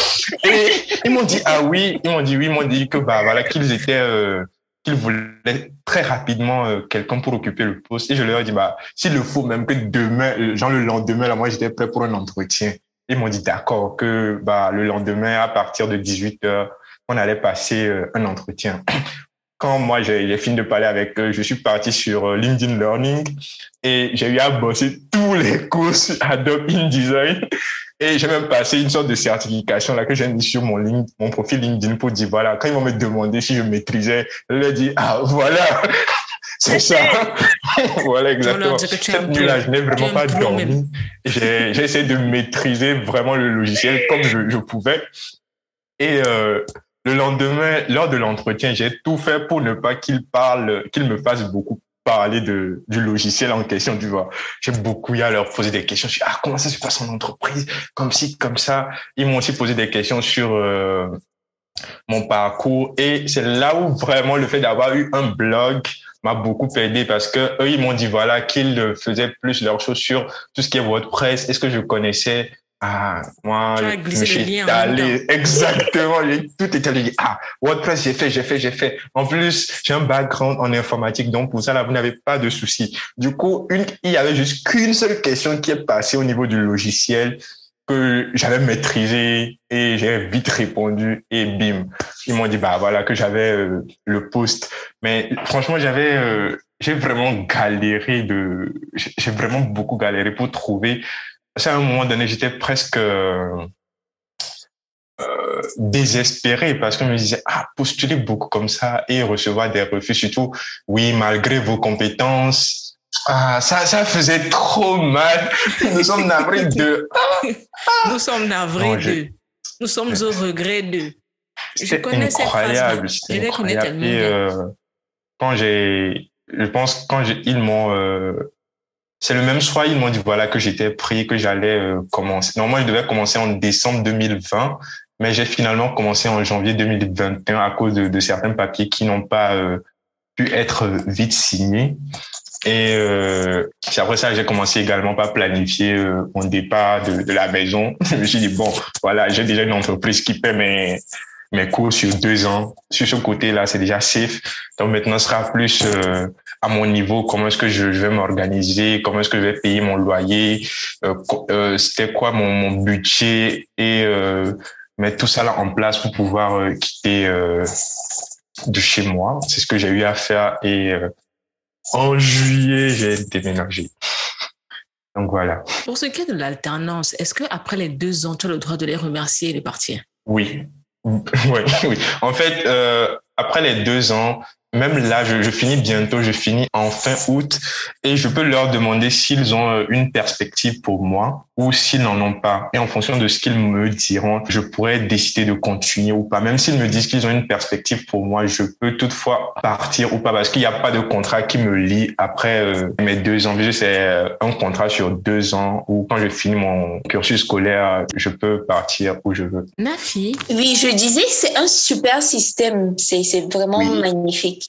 Et ils m'ont dit, ah oui, ils m'ont dit oui, ils m'ont dit que bah voilà, qu'ils étaient, euh, qu'ils voulaient très rapidement quelqu'un pour occuper le poste. Et je leur ai dit, bah, s'il le faut même que demain, genre le lendemain, là, moi, j'étais prêt pour un entretien. Ils m'ont dit d'accord que bah, le lendemain, à partir de 18 heures, on allait passer euh, un entretien. Quand moi, j'ai fini de parler avec eux, je suis parti sur euh, LinkedIn Learning et j'ai eu à bosser tous les cours Adobe InDesign. Et j'ai même passé une sorte de certification là que j'ai mis sur mon, mon profil LinkedIn pour dire voilà, quand ils vont me demander si je maîtrisais, je leur dis ah voilà, c'est ça. voilà, exactement. Cette nuit-là, je n'ai vraiment pas dormi. J'ai essayé de maîtriser vraiment le logiciel comme je, je pouvais. Et euh, le lendemain, lors de l'entretien, j'ai tout fait pour ne pas qu'il parle, qu'il me fasse beaucoup parler de, du logiciel en question, tu vois. J'ai beaucoup eu à leur poser des questions sur ah, comment ça se passe en entreprise, comme ci, comme ça. Ils m'ont aussi posé des questions sur euh, mon parcours. Et c'est là où vraiment le fait d'avoir eu un blog m'a beaucoup aidé parce que eux, ils m'ont dit voilà qu'ils faisaient plus leurs choses sur tout ce qui est WordPress. Est-ce que je connaissais? Ah, moi, je me suis allé, exactement, tout était allé, ah, WordPress, j'ai fait, j'ai fait, j'ai fait. En plus, j'ai un background en informatique, donc pour ça, là, vous n'avez pas de souci. Du coup, une, il y avait juste qu'une seule question qui est passée au niveau du logiciel que j'avais maîtrisé et j'ai vite répondu et bim. Ils m'ont dit, bah voilà, que j'avais euh, le poste. Mais franchement, j'avais, euh, j'ai vraiment galéré de, j'ai vraiment beaucoup galéré pour trouver. À un moment donné, j'étais presque euh, désespéré parce que je me disais, ah, postuler beaucoup comme ça et recevoir des refus, surtout, oui, malgré vos compétences, ah, ça, ça faisait trop mal. Nous sommes navrés de. Nous sommes navrés de. Nous sommes au regret de. C'était incroyable. C'était incroyable. Et euh, quand j'ai, je pense quand ils m'ont, euh, c'est le même soir ils m'ont dit voilà que j'étais pris, que j'allais euh, commencer. Normalement je devais commencer en décembre 2020, mais j'ai finalement commencé en janvier 2021 à cause de, de certains papiers qui n'ont pas euh, pu être vite signés. Et euh, après ça, j'ai commencé également par planifier euh, mon départ de, de, la maison. je me suis dit, bon, voilà, j'ai déjà une entreprise qui paie mes, mes cours sur deux ans. Sur ce côté-là, c'est déjà safe. Donc maintenant, ce sera plus euh, à mon niveau, comment est-ce que je, vais m'organiser, comment est-ce que je vais payer mon loyer, euh, euh, c'était quoi mon, mon, budget et mettre tout ça là en place pour pouvoir quitter de chez moi. C'est ce que j'ai eu à faire et en juillet, j'ai déménagé. Donc voilà. Pour ce qui est de l'alternance, est-ce qu'après les deux ans, tu as le droit de les remercier et de partir? Oui. Oui, oui. En fait, euh, après les deux ans, même là, je, je, finis bientôt, je finis en fin août et je peux leur demander s'ils ont euh, une perspective pour moi ou s'ils n'en ont pas. Et en fonction de ce qu'ils me diront, je pourrais décider de continuer ou pas. Même s'ils me disent qu'ils ont une perspective pour moi, je peux toutefois partir ou pas parce qu'il n'y a pas de contrat qui me lie après euh, mes deux ans. C'est euh, un contrat sur deux ans où quand je finis mon cursus scolaire, je peux partir où je veux. Nafi Oui, je disais, c'est un super système. C'est vraiment magnifique.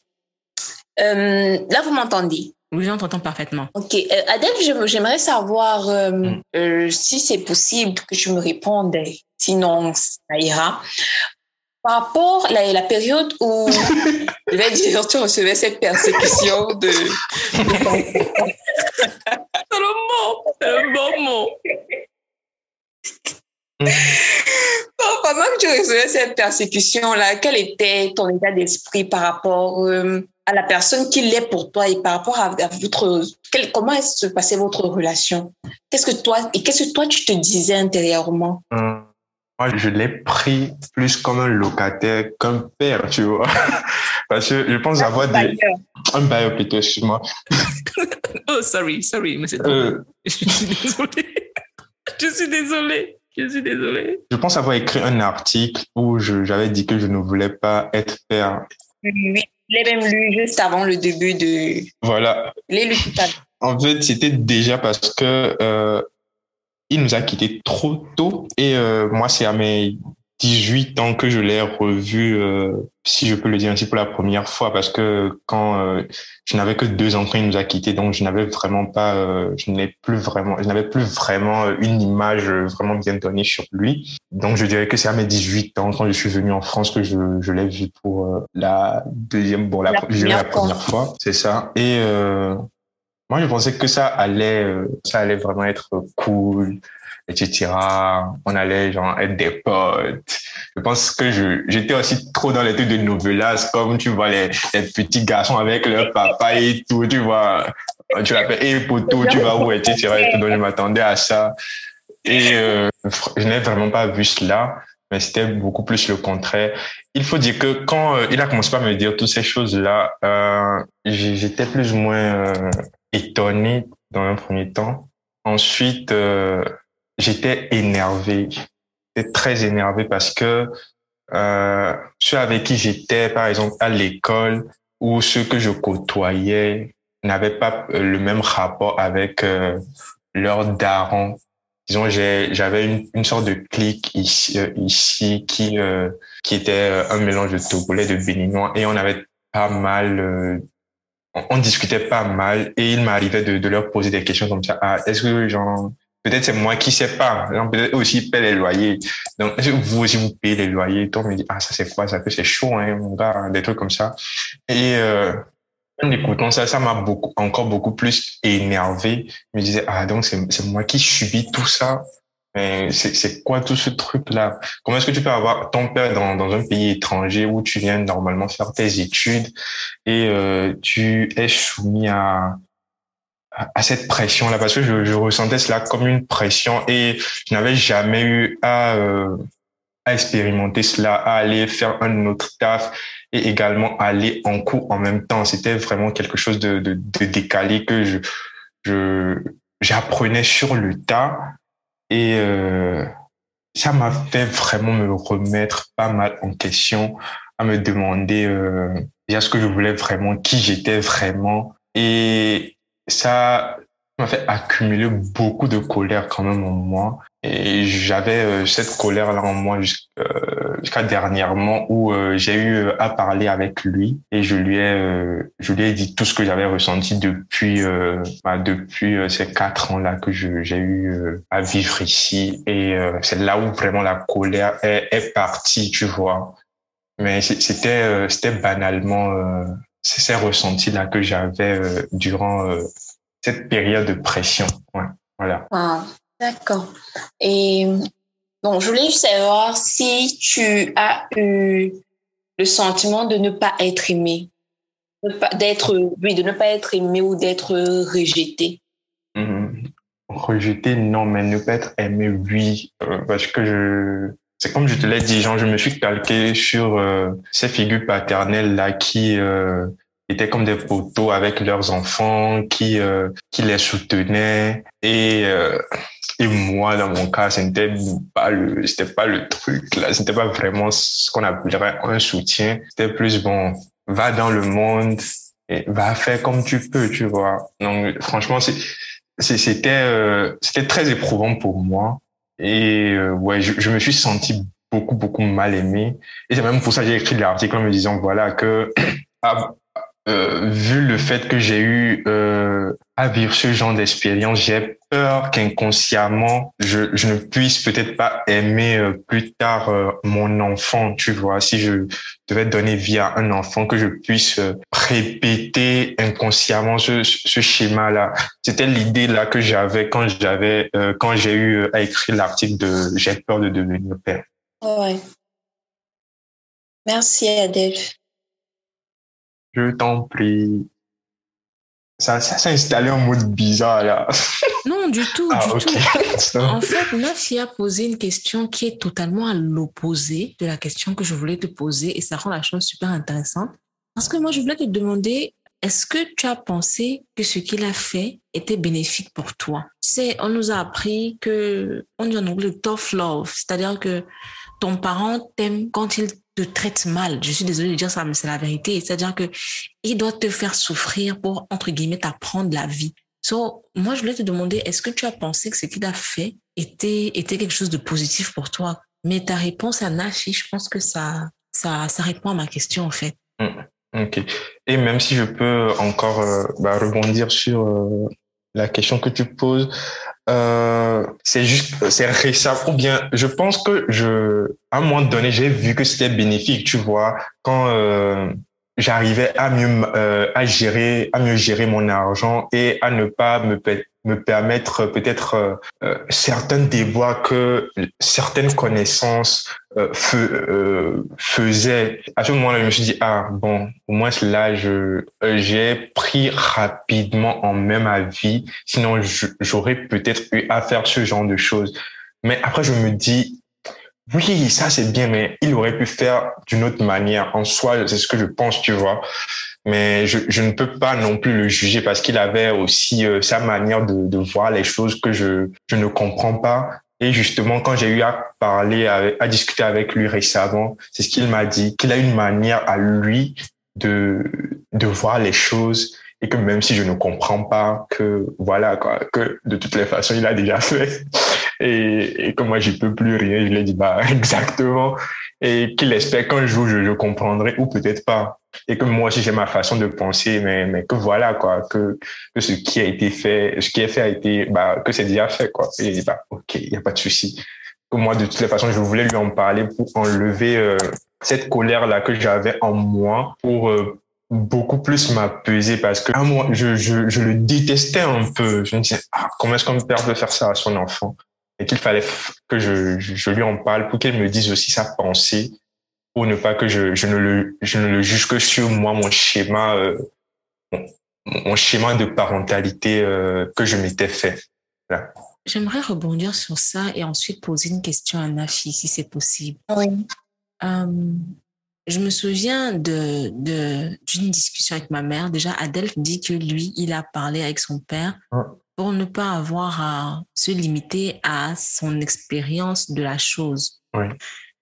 Euh, là, vous m'entendez? Oui, j'entends parfaitement. Ok. Euh, Adèle, j'aimerais savoir euh, mm. euh, si c'est possible que tu me répondes. Sinon, ça ira. Par rapport à la, la période où, je vais dire, tu recevais cette persécution de... c'est le mot, c'est le bon mot. pendant que tu recevais cette persécution-là, quel était ton état d'esprit par rapport euh, à la personne qui l'est pour toi et par rapport à, votre comment se passait votre relation? Qu'est-ce que toi et qu'est-ce que toi tu te disais intérieurement? Hum, Moi, je l'ai pris plus comme un locataire qu'un père, tu vois, parce que je pense avoir des un bailleur plutôt, excuse-moi. oh sorry, sorry, mais c'est euh... je suis désolée. je suis désolée. Je suis désolée. Je pense avoir écrit un article où j'avais dit que je ne voulais pas être père. Oui, je l'ai même lu juste avant le début de. Voilà. Les En fait, c'était déjà parce que euh, il nous a quittés trop tôt et euh, moi, c'est à mes 18 ans que je l'ai revu, euh, si je peux le dire ainsi, pour la première fois, parce que quand euh, je n'avais que deux ans quand il nous a quittés, donc je n'avais vraiment pas, euh, je n'ai plus vraiment, je n'avais plus vraiment une image vraiment bien donnée sur lui. Donc je dirais que c'est à mes 18 ans quand je suis venu en France que je, je l'ai vu pour la deuxième, bon la, la, première, la première fois, c'est ça. Et moi je pensais que ça allait, ça allait vraiment être cool etc. On allait genre être des potes. Je pense que je j'étais aussi trop dans les trucs de novelas, comme tu vois les, les petits garçons avec leur papa et tout, tu vois. Tu l'appelles et tout, tu vas où, etc. Et Donc je m'attendais à ça. Et euh, je n'ai vraiment pas vu cela, mais c'était beaucoup plus le contraire. Il faut dire que quand euh, il a commencé à me dire toutes ces choses-là, euh, j'étais plus ou moins euh, étonné dans un premier temps. Ensuite, euh, j'étais énervé. J'étais très énervé parce que euh, ceux avec qui j'étais, par exemple, à l'école, ou ceux que je côtoyais, n'avaient pas euh, le même rapport avec euh, leur daron. Disons, j'avais une, une sorte de clique ici, euh, ici qui euh, qui était un mélange de Togolais, de Béninois, et on avait pas mal on, discutait pas mal et il m'arrivait de, de leur poser des questions comme ça. Ah, est-ce que genre Peut-être c'est moi qui sais pas. Peut-être aussi payer les loyers. Donc, vous aussi, vous payez les loyers. Toi, on me dit, ah, ça c'est quoi? Ça que c'est chaud, hein, mon gars, des trucs comme ça. Et, euh, en écoutant ça, ça m'a beaucoup, encore beaucoup plus énervé. Je me disais, ah, donc c'est moi qui subis tout ça. C'est quoi tout ce truc-là? Comment est-ce que tu peux avoir ton père dans, dans un pays étranger où tu viens normalement faire tes études et euh, tu es soumis à, à cette pression là parce que je, je, ressentais cela comme une pression et je n'avais jamais eu à, euh, à expérimenter cela, à aller faire un autre taf et également aller en cours en même temps. C'était vraiment quelque chose de, de, de décalé que je je j'apprenais sur le tas et euh, ça m'a fait vraiment me remettre pas mal en question, à me demander euh, ce que je voulais vraiment, qui j'étais vraiment et ça m'a fait accumuler beaucoup de colère quand même en moi. Et j'avais euh, cette colère-là en moi euh, jusqu'à dernièrement où euh, j'ai eu à parler avec lui et je lui ai, je lui ai dit tout ce que j'avais ressenti depuis, bah, depuis ces quatre ans-là que j'ai eu à vivre ici. Et c'est là où vraiment la colère est, est partie, tu vois. Mais c'était, c'était banalement ces ressentis-là que j'avais durant cette période de pression. Ouais, voilà. Ah, D'accord. Et bon, je voulais juste savoir si tu as eu le sentiment de ne pas être aimé, d'être, oui, de ne pas être aimé ou d'être rejeté. Mmh. Rejeté, non, mais ne pas être aimé, oui, euh, parce que je, c'est comme je te l'ai dit, genre, je me suis calqué sur euh, ces figures paternelles là qui euh, étaient comme des photos avec leurs enfants, qui euh, qui les soutenaient et euh, et moi dans mon cas, c'était pas le c'était pas le truc là, c'était pas vraiment ce qu'on appellerait un soutien. C'était plus bon, va dans le monde et va faire comme tu peux, tu vois. Donc franchement, c'est c'était euh, c'était très éprouvant pour moi et euh, ouais je, je, me suis senti beaucoup beaucoup mal aimé et c'est même pour ça que j'ai écrit l'article en me disant voilà que ah, euh, vu le fait que j'ai eu euh, à vivre ce genre d'expérience, j'ai peur qu'inconsciemment, je, je, ne puisse peut-être pas aimer euh, plus tard euh, mon enfant, tu vois. Si je devais donner vie à un enfant, que je puisse euh, répéter inconsciemment ce, ce schéma-là. C'était l'idée là que j'avais quand j'avais quand j'ai eu à écrire l'article de J'ai peur de devenir père. Ouais. Merci Adèle. Je t'en prie. Ça, ça s'est installé en mode bizarre là. Non, du tout, ah, du okay. tout. En fait, Nafi a posé une question qui est totalement à l'opposé de la question que je voulais te poser et ça rend la chose super intéressante. Parce que moi, je voulais te demander, est-ce que tu as pensé que ce qu'il a fait était bénéfique pour toi? C'est, on nous a appris que, on dit en anglais tough love, c'est-à-dire que ton parent t'aime quand il te traite mal. Je suis désolée de dire ça, mais c'est la vérité. C'est-à-dire que il doit te faire souffrir pour, entre guillemets, t'apprendre la vie. So, moi, je voulais te demander, est-ce que tu as pensé que ce qu'il a fait était, était quelque chose de positif pour toi? Mais ta réponse à Nafi, je pense que ça, ça, ça répond à ma question, en fait. Mm, ok. Et même si je peux encore euh, bah, rebondir sur euh, la question que tu poses, euh, c'est juste, c'est récent. Ou bien, je pense que je, à un moment donné, j'ai vu que c'était bénéfique, tu vois, quand euh, j'arrivais à mieux, euh, à gérer, à mieux gérer mon argent et à ne pas me me permettre peut-être euh, euh, certains déboires que certaines connaissances euh, euh, faisaient. À ce moment-là, je me suis dit ah bon, au moins là, je j'ai pris rapidement en même ma vie. Sinon, j'aurais peut-être eu à faire ce genre de choses. Mais après, je me dis oui, ça c'est bien, mais il aurait pu faire d'une autre manière. En soi, c'est ce que je pense, tu vois mais je, je, ne peux pas non plus le juger parce qu'il avait aussi euh, sa manière de, de, voir les choses que je, je ne comprends pas. Et justement, quand j'ai eu à parler, à, discuter avec lui récemment, c'est ce qu'il m'a dit, qu'il a une manière à lui de, de voir les choses et que même si je ne comprends pas, que voilà, quoi, que de toutes les façons, il a déjà fait et, que moi, j'y peux plus rien. Je lui ai dit, bah, exactement. Et qu'il espère qu'un jour, je comprendrai ou peut-être pas et que moi aussi j'ai ma façon de penser, mais, mais que voilà, quoi, que, que ce qui a été fait, ce qui est fait a été, bah, que c'est déjà fait, quoi. Et bah, ok, il n'y a pas de souci. Que moi, de toutes les façons, je voulais lui en parler pour enlever euh, cette colère-là que j'avais en moi pour euh, beaucoup plus m'apaiser parce que à moi, je, je, je le détestais un peu. Je me disais, ah, comment est-ce qu'un père peut faire ça à son enfant? Et qu'il fallait que je, je lui en parle pour qu'elle me dise aussi sa pensée pour ne pas que je, je, ne le, je ne le juge que sur moi, mon schéma, euh, mon, mon, schéma de parentalité euh, que je m'étais fait. Voilà. J'aimerais rebondir sur ça et ensuite poser une question à Nafi, si c'est possible. Oui. Euh, je me souviens de, de, d'une discussion avec ma mère. Déjà, Adèle dit que lui, il a parlé avec son père pour ne pas avoir à se limiter à son expérience de la chose. Oui.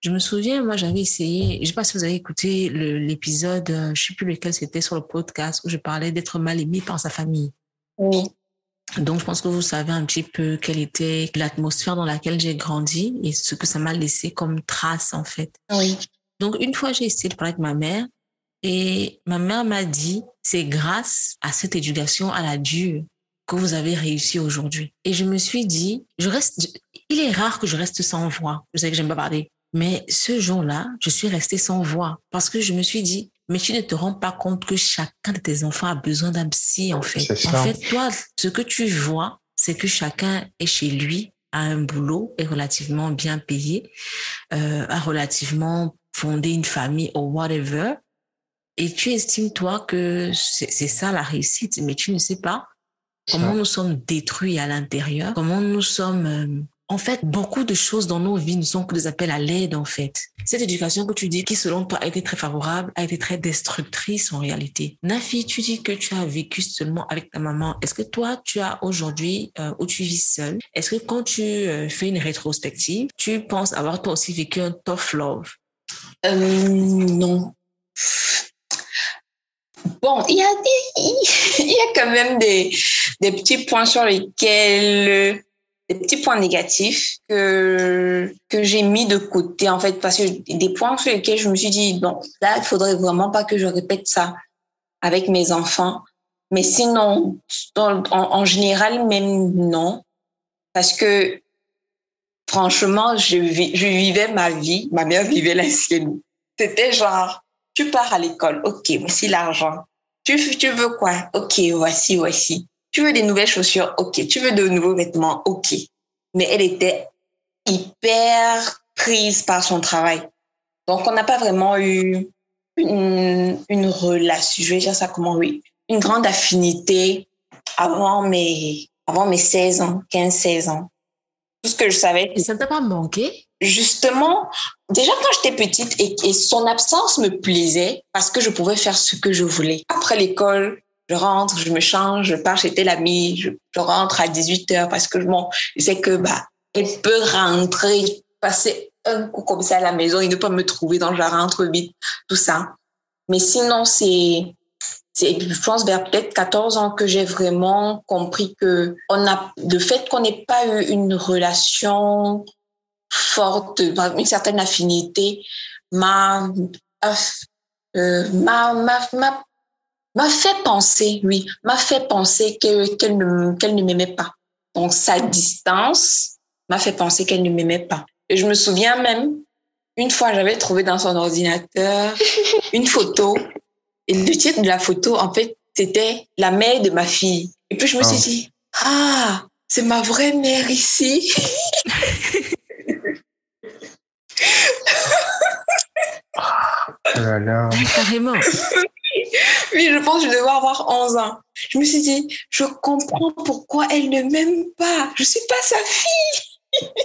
Je me souviens, moi, j'avais essayé, je ne sais pas si vous avez écouté l'épisode, euh, je ne sais plus lequel c'était sur le podcast, où je parlais d'être mal aimé par sa famille. Oui. Donc, je pense que vous savez un petit peu quelle était l'atmosphère dans laquelle j'ai grandi et ce que ça m'a laissé comme trace, en fait. Oui. Donc, une fois, j'ai essayé de parler avec ma mère et ma mère m'a dit, c'est grâce à cette éducation à la dure que vous avez réussi aujourd'hui. Et je me suis dit, je reste, il est rare que je reste sans voix. Je sais que j'aime pas parler. Mais ce jour-là, je suis restée sans voix parce que je me suis dit, mais tu ne te rends pas compte que chacun de tes enfants a besoin d'un psy, en fait. En fait, toi, ce que tu vois, c'est que chacun est chez lui, a un boulot, est relativement bien payé, euh, a relativement fondé une famille ou whatever. Et tu estimes, toi, que c'est ça la réussite, mais tu ne sais pas comment nous sommes détruits à l'intérieur, comment nous sommes euh, en fait, beaucoup de choses dans nos vies ne sont que des appels à l'aide, en fait. Cette éducation que tu dis, qui selon toi a été très favorable, a été très destructrice en réalité. Nafi, tu dis que tu as vécu seulement avec ta maman. Est-ce que toi, tu as aujourd'hui, euh, où tu vis seule, est-ce que quand tu euh, fais une rétrospective, tu penses avoir toi aussi vécu un tough love? Euh, non. Bon, il y a, quand même des petits points sur lesquels des petits points négatifs que que j'ai mis de côté en fait parce que des points sur lesquels je me suis dit bon là il faudrait vraiment pas que je répète ça avec mes enfants. Mais sinon en, général même non. Parce que franchement je je vivais ma vie ma mère vivait la sienne. C'était genre tu pars à l'école ok voici l'argent. Tu tu veux quoi? Ok voici voici tu veux des nouvelles chaussures Ok. Tu veux de nouveaux vêtements Ok. Mais elle était hyper prise par son travail. Donc, on n'a pas vraiment eu une, une relation, je vais dire ça comment, oui, une grande affinité avant mes, avant mes 16 ans, 15, 16 ans. Tout ce que je savais. Et ça ne t'a pas manqué? Justement, déjà quand j'étais petite et, et, son absence me plaisait parce que je pouvais faire ce que je voulais. Après l'école, je rentre, je me change, je pars chez tel ami, je, rentre à 18 heures parce que bon, je sais que bah, elle peut rentrer, passer un coup comme ça à la maison et ne pas me trouver, donc je rentre vite, tout ça. Mais sinon, c'est, c'est, je pense vers peut-être 14 ans que j'ai vraiment compris que on a, le fait qu'on n'ait pas eu une relation forte, une certaine affinité, m'a, euh, m'a, m'a, m'a m'a fait penser, oui, m'a fait penser qu'elle ne, m'aimait pas. Donc, sa distance m'a fait penser qu'elle ne m'aimait pas. Et je me souviens même, une fois, j'avais trouvé dans son ordinateur une photo. Et le titre de la photo, en fait, c'était la mère de ma fille. Et puis, je me suis ah. dit, ah, c'est ma vraie mère ici. oh là là. Carrément. Oui, je pense que je devais avoir 11 ans. Je me suis dit, je comprends pourquoi elle ne m'aime pas. Je ne suis pas sa fille.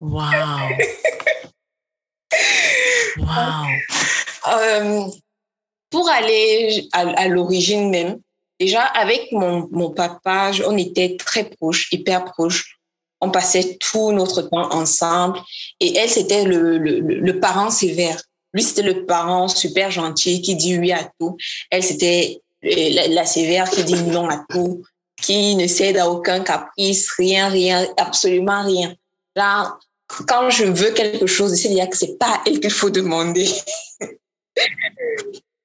Waouh. Waouh. Euh, pour aller à, à l'origine même, déjà avec mon, mon papa, on était très proches, hyper proches. On passait tout notre temps ensemble. Et elle, c'était le, le, parent sévère. Lui, c'était le parent super gentil qui dit oui à tout. Elle, c'était euh, la, sévère qui dit non à tout, qui ne cède à aucun caprice, rien, rien, absolument rien. Là, quand je veux quelque chose, c'est dire que c'est pas elle qu'il faut demander.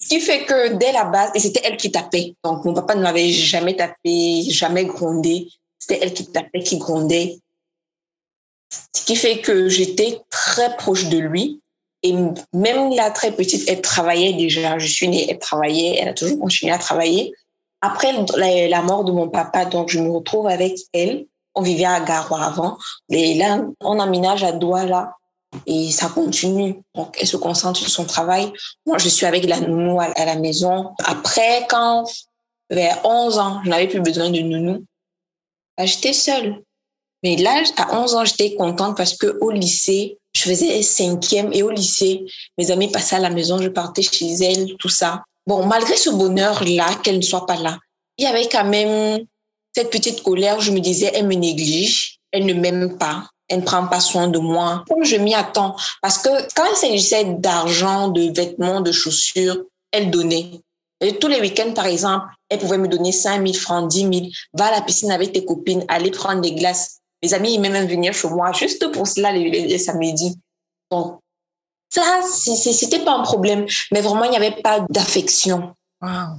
Ce qui fait que dès la base, et c'était elle qui tapait. Donc, mon papa ne m'avait jamais tapé, jamais grondé. C'était elle qui tapait, qui grondait. Ce qui fait que j'étais très proche de lui. Et même la très petite, elle travaillait déjà. Je suis née, elle travaillait, elle a toujours continué à travailler. Après la, mort de mon papa, donc je me retrouve avec elle. On vivait à Garoua avant. Et là, on emménage à Douala et ça continue. Donc, elle se concentre sur son travail. Moi, je suis avec la nounou à, la maison. Après, quand, vers 11 ans, je n'avais plus besoin de nounou, j'étais seule. Mais là, à 11 ans, j'étais contente parce que au lycée, je faisais cinquième et au lycée, mes amis passaient à la maison, je partais chez elles, tout ça. Bon, malgré ce bonheur-là, qu'elle ne soit pas là, il y avait quand même cette petite colère. Je me disais, elle me néglige, elle ne m'aime pas, elle ne prend pas soin de moi. Comme je m'y attends, parce que quand il s'agissait d'argent, de vêtements, de chaussures, elle donnait. Et tous les week-ends, par exemple, elle pouvait me donner 5 000 francs, 10 000. Va à la piscine avec tes copines, allez prendre des glaces. Mes amis ils même venir chez moi juste pour cela les, les, samedis. Donc, ça, c'était pas un problème. Mais vraiment, il n'y avait pas d'affection. Wow.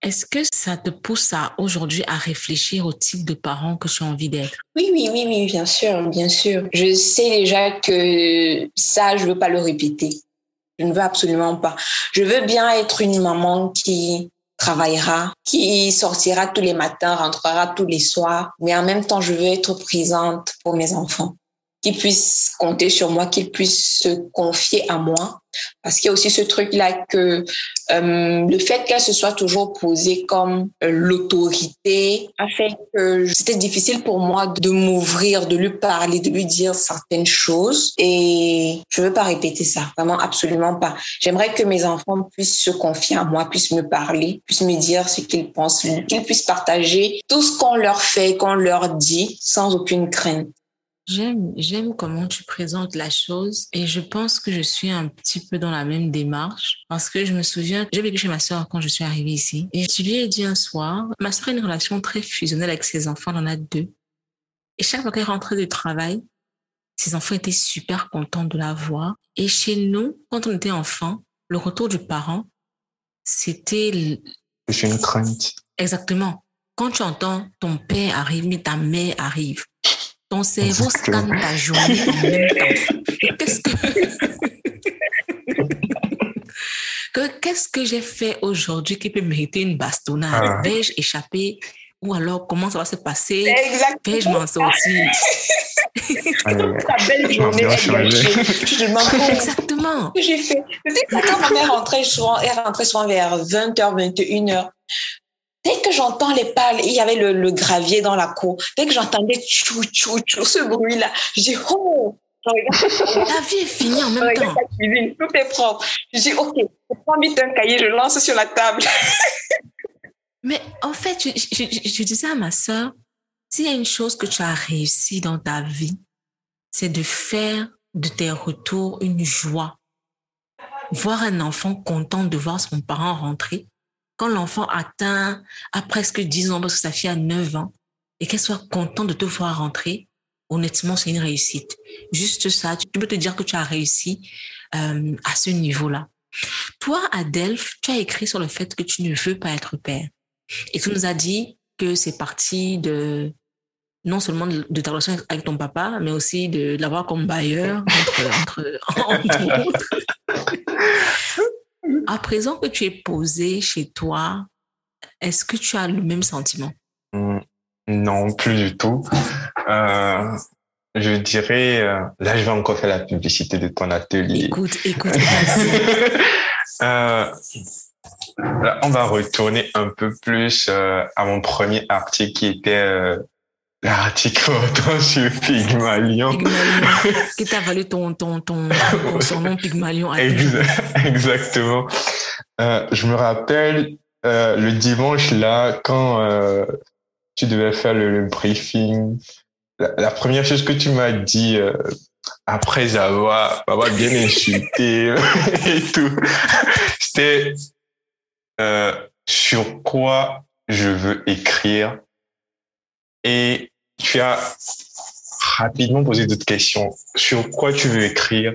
Est-ce que ça te pousse à aujourd'hui à réfléchir au type de parent que tu as envie d'être? Oui, oui, oui, oui, bien sûr, bien sûr. Je sais déjà que ça, je veux pas le répéter. Je ne veux absolument pas. Je veux bien être une maman qui travaillera, qui sortira tous les matins, rentrera tous les soirs. Mais en même temps, je veux être présente pour mes enfants. Qu'il puisse compter sur moi, qu'il puisse se confier à moi. Parce qu'il y a aussi ce truc-là que euh, le fait qu'elle se soit toujours posée comme euh, l'autorité a fait que c'était difficile pour moi de m'ouvrir, de lui parler, de lui dire certaines choses. Et je veux pas répéter ça, vraiment absolument pas. J'aimerais que mes enfants puissent se confier à moi, puissent me parler, puissent me dire ce qu'ils pensent, qu'ils puissent partager tout ce qu'on leur fait, qu'on leur dit sans aucune crainte. J'aime, j'aime comment tu présentes la chose et je pense que je suis un petit peu dans la même démarche parce que je me souviens, j'ai vécu chez ma soeur quand je suis arrivée ici et je lui ai dit un soir, ma soeur a une relation très fusionnelle avec ses enfants, elle en a deux. Et chaque fois qu'elle rentrait du travail, ses enfants étaient super contents de la voir. Et chez nous, quand on était enfant, le retour du parent, c'était... C'est une crainte. Exactement. Quand tu entends ton père arrive, mais ta mère arrive, ton cerveau scanne ta journée en même temps. Qu'est-ce que... qu'est-ce que j'ai fait aujourd'hui qui peut mériter une bastonnade? Ah. Vais-je échapper Ou alors, comment ça va se passer? Exactement. Vais-je m'en sortir? Ta belle journée te oh, Exactement. j'ai fait. Quand ma mère rentrait souvent, elle rentrait souvent vers 20h, 21h. Dès que j'entends les pales, il y avait le, le gravier dans la cour. Dès que j'entendais tchou, tchou, tchou, ce bruit-là, je dis, oh, La vie est finie en même temps. la cuisine, tout est propre. Je dis, OK, je prends vite un cahier, je lance sur la table. Mais en fait, je, je- je- je disais à ma sœur, s'il y a une chose que tu as réussi dans ta vie, c'est de faire de tes retours une joie. Voir un enfant content de voir son parent rentrer, quand l'enfant atteint à presque 10 ans, parce que sa fille a 9 ans, et qu'elle soit contente de te voir rentrer, honnêtement, c'est une réussite. Juste ça, tu peux te dire que tu as réussi euh, à ce niveau-là. Toi, Adelph, tu as écrit sur le fait que tu ne veux pas être père. Et tu nous as dit que c'est parti de non seulement de, ta relation avec ton papa, mais aussi de, de l'avoir comme bailleur, entre, entre, entre autres. À présent que tu es posé chez toi, est-ce que tu as le même sentiment? Hmm, Non, plus du tout. Euh, je dirais, euh, là, je vais encore faire la publicité de ton atelier. Écoute, écoute. Euh, là, on va retourner un peu plus euh, à mon premier article qui était euh, l'article portant sur Pygmalion. Pygmalion, qui t'a valu ton, ton, ton, ton surnom Pygmalion. Exactement. Euh, je me rappelle euh, le dimanche là quand euh, tu devais faire le, le briefing. La, la première chose que tu m'as dit euh, après avoir, avoir bien insulté et tout, c'était euh, sur quoi je veux écrire. Et tu as rapidement posé d'autres questions. Sur quoi tu veux écrire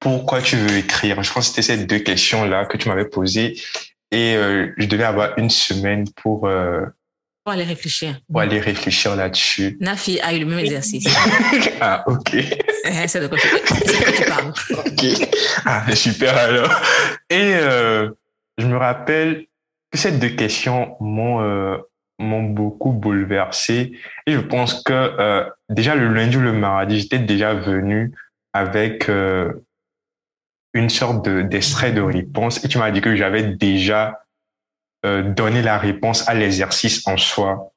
pourquoi tu veux écrire Je pense que c'était ces deux questions-là que tu m'avais posées et euh, je devais avoir une semaine pour, euh, Pour aller réfléchir. pour aller réfléchir là-dessus. Nafi a eu le même exercice. ah, ok. Eh, C'est de quoi tu, parles. ok. Ah, super alors. Et euh, je me rappelle que ces deux questions m'ont m'ont beaucoup bouleversé et je pense que euh, déjà le lundi ou le mardi, j'étais déjà venu avec euh, une sorte de d'extrait de réponse et tu m'as dit que j'avais déjà euh, donné la réponse à l'exercice en soi.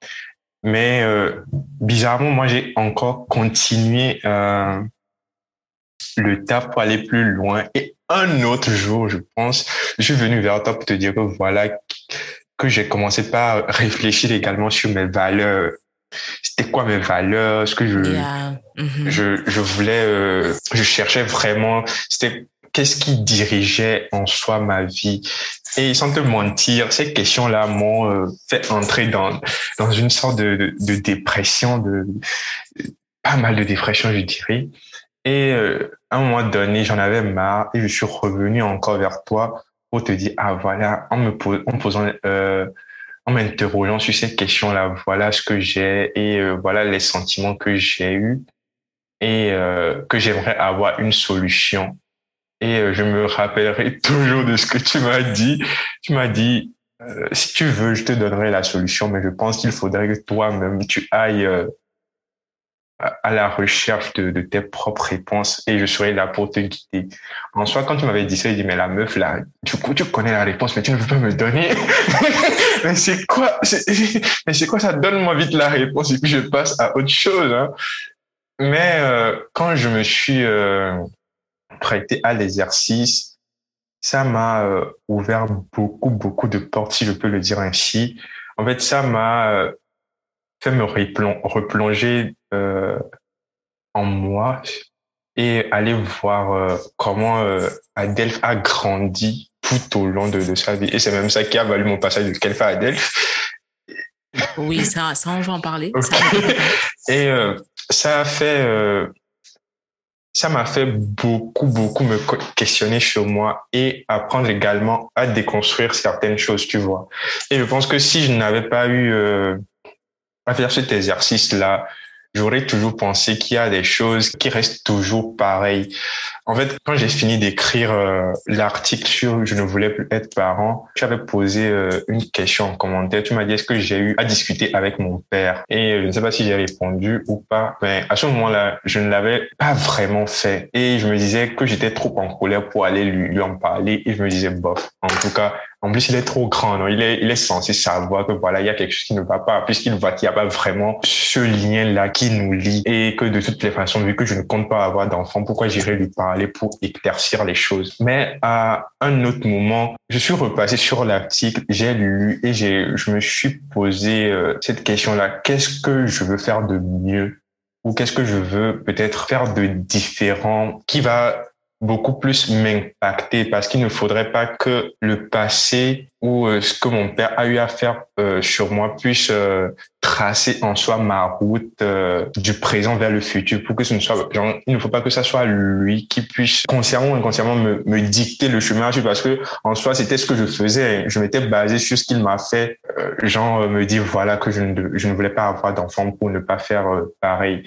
Mais euh, bizarrement, moi, j'ai encore continué euh, le taf pour aller plus loin. Et un autre jour, je pense, je suis venu vers toi pour te dire que voilà, que j'ai commencé par réfléchir également sur mes valeurs. C'était quoi mes valeurs? Ce que je, Yeah. Mhm. je, je voulais, euh, je cherchais vraiment, c'était qu'est-ce qui dirigeait en soi ma vie. Et sans te mentir, ces questions-là m'ont euh, fait entrer dans, dans une sorte de, de, de dépression, de, pas mal de dépression, je dirais. Et euh, à un moment donné, j'en avais marre et je suis revenu encore vers toi pour te dire, ah voilà, en me, en posant, euh, en m'interrogeant sur ces questions-là, voilà ce que j'ai et euh, voilà les sentiments que j'ai eus et euh, que j'aimerais avoir une solution. Et euh, je me rappellerai toujours de ce que tu m'as dit. Tu m'as dit, euh, si tu veux, je te donnerai la solution, mais je pense qu'il faudrait que toi-même, tu ailles euh, à la recherche de, tes propres réponses et je serai là pour te guider. En soi, quand tu m'avais dit ça, il dit, mais la meuf, là, du coup, tu connais la réponse, mais tu ne veux pas me donner. mais c'est quoi, mais c'est quoi ça? Donne-moi vite la réponse et puis je passe à autre chose. Hein. Mais euh, quand je me suis euh, prêté à l'exercice, ça m'a euh, ouvert beaucoup, beaucoup de portes, si je peux le dire ainsi. En fait, ça m'a fait me replonger euh, en moi et aller voir euh, comment euh, Adelph a grandi tout au long de, de sa vie. Et c'est même ça qui a valu mon passage de Kelfa à Adelph. Oui, ça, ça, on va en parler. et euh, ça a fait, ça m'a fait beaucoup, beaucoup me questionner sur moi et apprendre également à déconstruire certaines choses, tu vois. Et je pense que si je n'avais pas eu à faire cet exercice-là, j'aurais toujours pensé qu'il y a des choses qui restent toujours pareilles. En fait, quand j'ai fini d'écrire euh, l'article sur Je ne voulais plus être parent, tu avais posé euh, une question en commentaire. Tu m'as dit est-ce que j'ai eu à discuter avec mon père? Et je ne sais pas si j'ai répondu ou pas. Mais à ce moment-là, je ne l'avais pas vraiment fait. Et je me disais que j'étais trop en colère pour aller lui en parler. Et je me disais bof. En tout cas, en plus, il est trop grand? Il est, il est censé savoir que voilà, il y a quelque chose qui ne va pas, puisqu'il voit qu'il n'y a pas vraiment ce lien-là qui nous lie et que de toutes les façons, vu que je ne compte pas avoir d'enfant, pourquoi j'irai lui parler pour éclaircir les choses? Mais à un autre moment, je suis repassé sur l'article, j'ai lu et j'ai, je me suis posé euh, cette question-là. Qu'est-ce que je veux faire de mieux? Ou qu'est-ce que je veux peut-être faire de différent qui va beaucoup plus m'impacter parce qu'il ne faudrait pas que le passé ou euh, ce que mon père a eu à faire euh, sur moi puisse euh, tracer en soi ma route du présent vers le futur pour que ce ne soit genre, il ne faut pas que ça soit lui qui puisse consciemment ou inconsciemment me, me dicter le chemin parce que en soi c'était ce que je faisais. Je m'étais basé sur ce qu'il m'a fait. Genre me dire voilà que je ne, je ne voulais pas avoir d'enfant pour ne pas faire pareil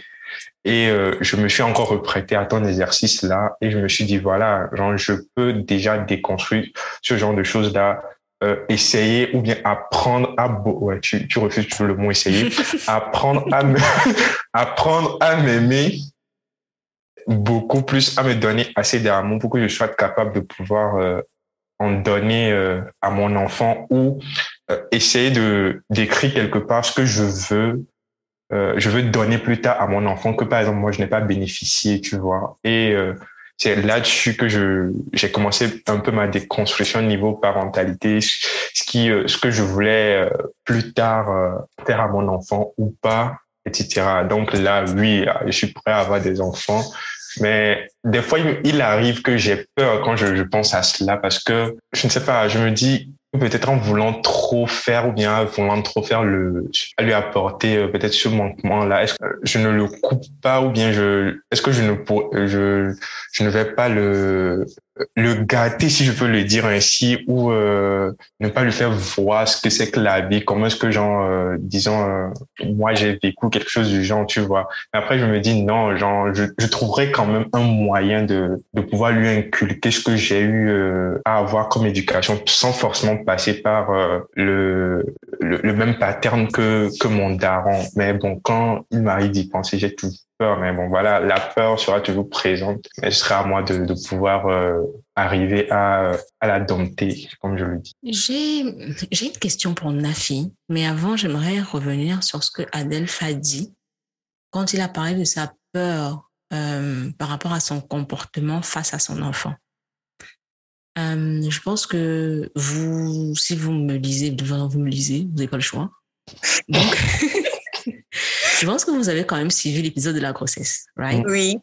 et euh, je me suis encore reprêté à ton exercice là et je me suis dit voilà, genre je peux déjà déconstruire ce genre de choses là, euh, essayer ou bien apprendre à ouais tu, tu refuses toujours le mot essayer, apprendre à me apprendre à m'aimer beaucoup plus, à me donner assez d'amour pour que je sois capable de pouvoir euh, en donner euh, à mon enfant ou euh, essayer de d'écrire quelque part ce que je veux euh, je veux donner plus tard à mon enfant que par exemple moi je n'ai pas bénéficié, tu vois. Et euh, c'est là-dessus que je j'ai commencé un peu ma déconstruction niveau parentalité, ce qui euh, ce que je voulais plus tard faire à mon enfant ou pas, etc. Donc là, oui, je suis prêt à avoir des enfants. Mais des fois, il, arrive que j'ai peur quand je, je pense à cela parce que je ne sais pas, je me dis, peut-être en voulant trop faire ou bien en voulant trop faire le à lui apporter euh, peut-être ce manquement là est-ce que je ne le coupe pas ou bien je est-ce que je ne je je ne vais pas le le gâter, si je peux le dire ainsi, ou euh, ne pas lui faire voir ce que c'est que la vie, comment est-ce que, genre, euh, disons, euh, moi j'ai vécu quelque chose du genre, tu vois. Mais après, je me dis non, genre, je, trouverais quand même un moyen de, de pouvoir lui inculquer ce que j'ai eu à avoir comme éducation, sans forcément passer par le, le, le, même pattern que, que mon daron. Mais bon, quand il m'arrive d'y penser, j'ai tout peur, mais bon, voilà, la peur sera toujours présente. Mais ce sera à moi de, de pouvoir euh, arriver à, à la dompter, comme je le dis. J'ai, j'ai une question pour Nafi, mais avant, j'aimerais revenir sur ce que Adelph a dit quand il a parlé de sa peur euh, par rapport à son comportement face à son enfant. Euh, je pense que vous, si vous me lisez, vous me lisez, vous n'avez pas le choix. Donc, je pense que vous avez quand même suivi l'épisode de la grossesse, right? Oui.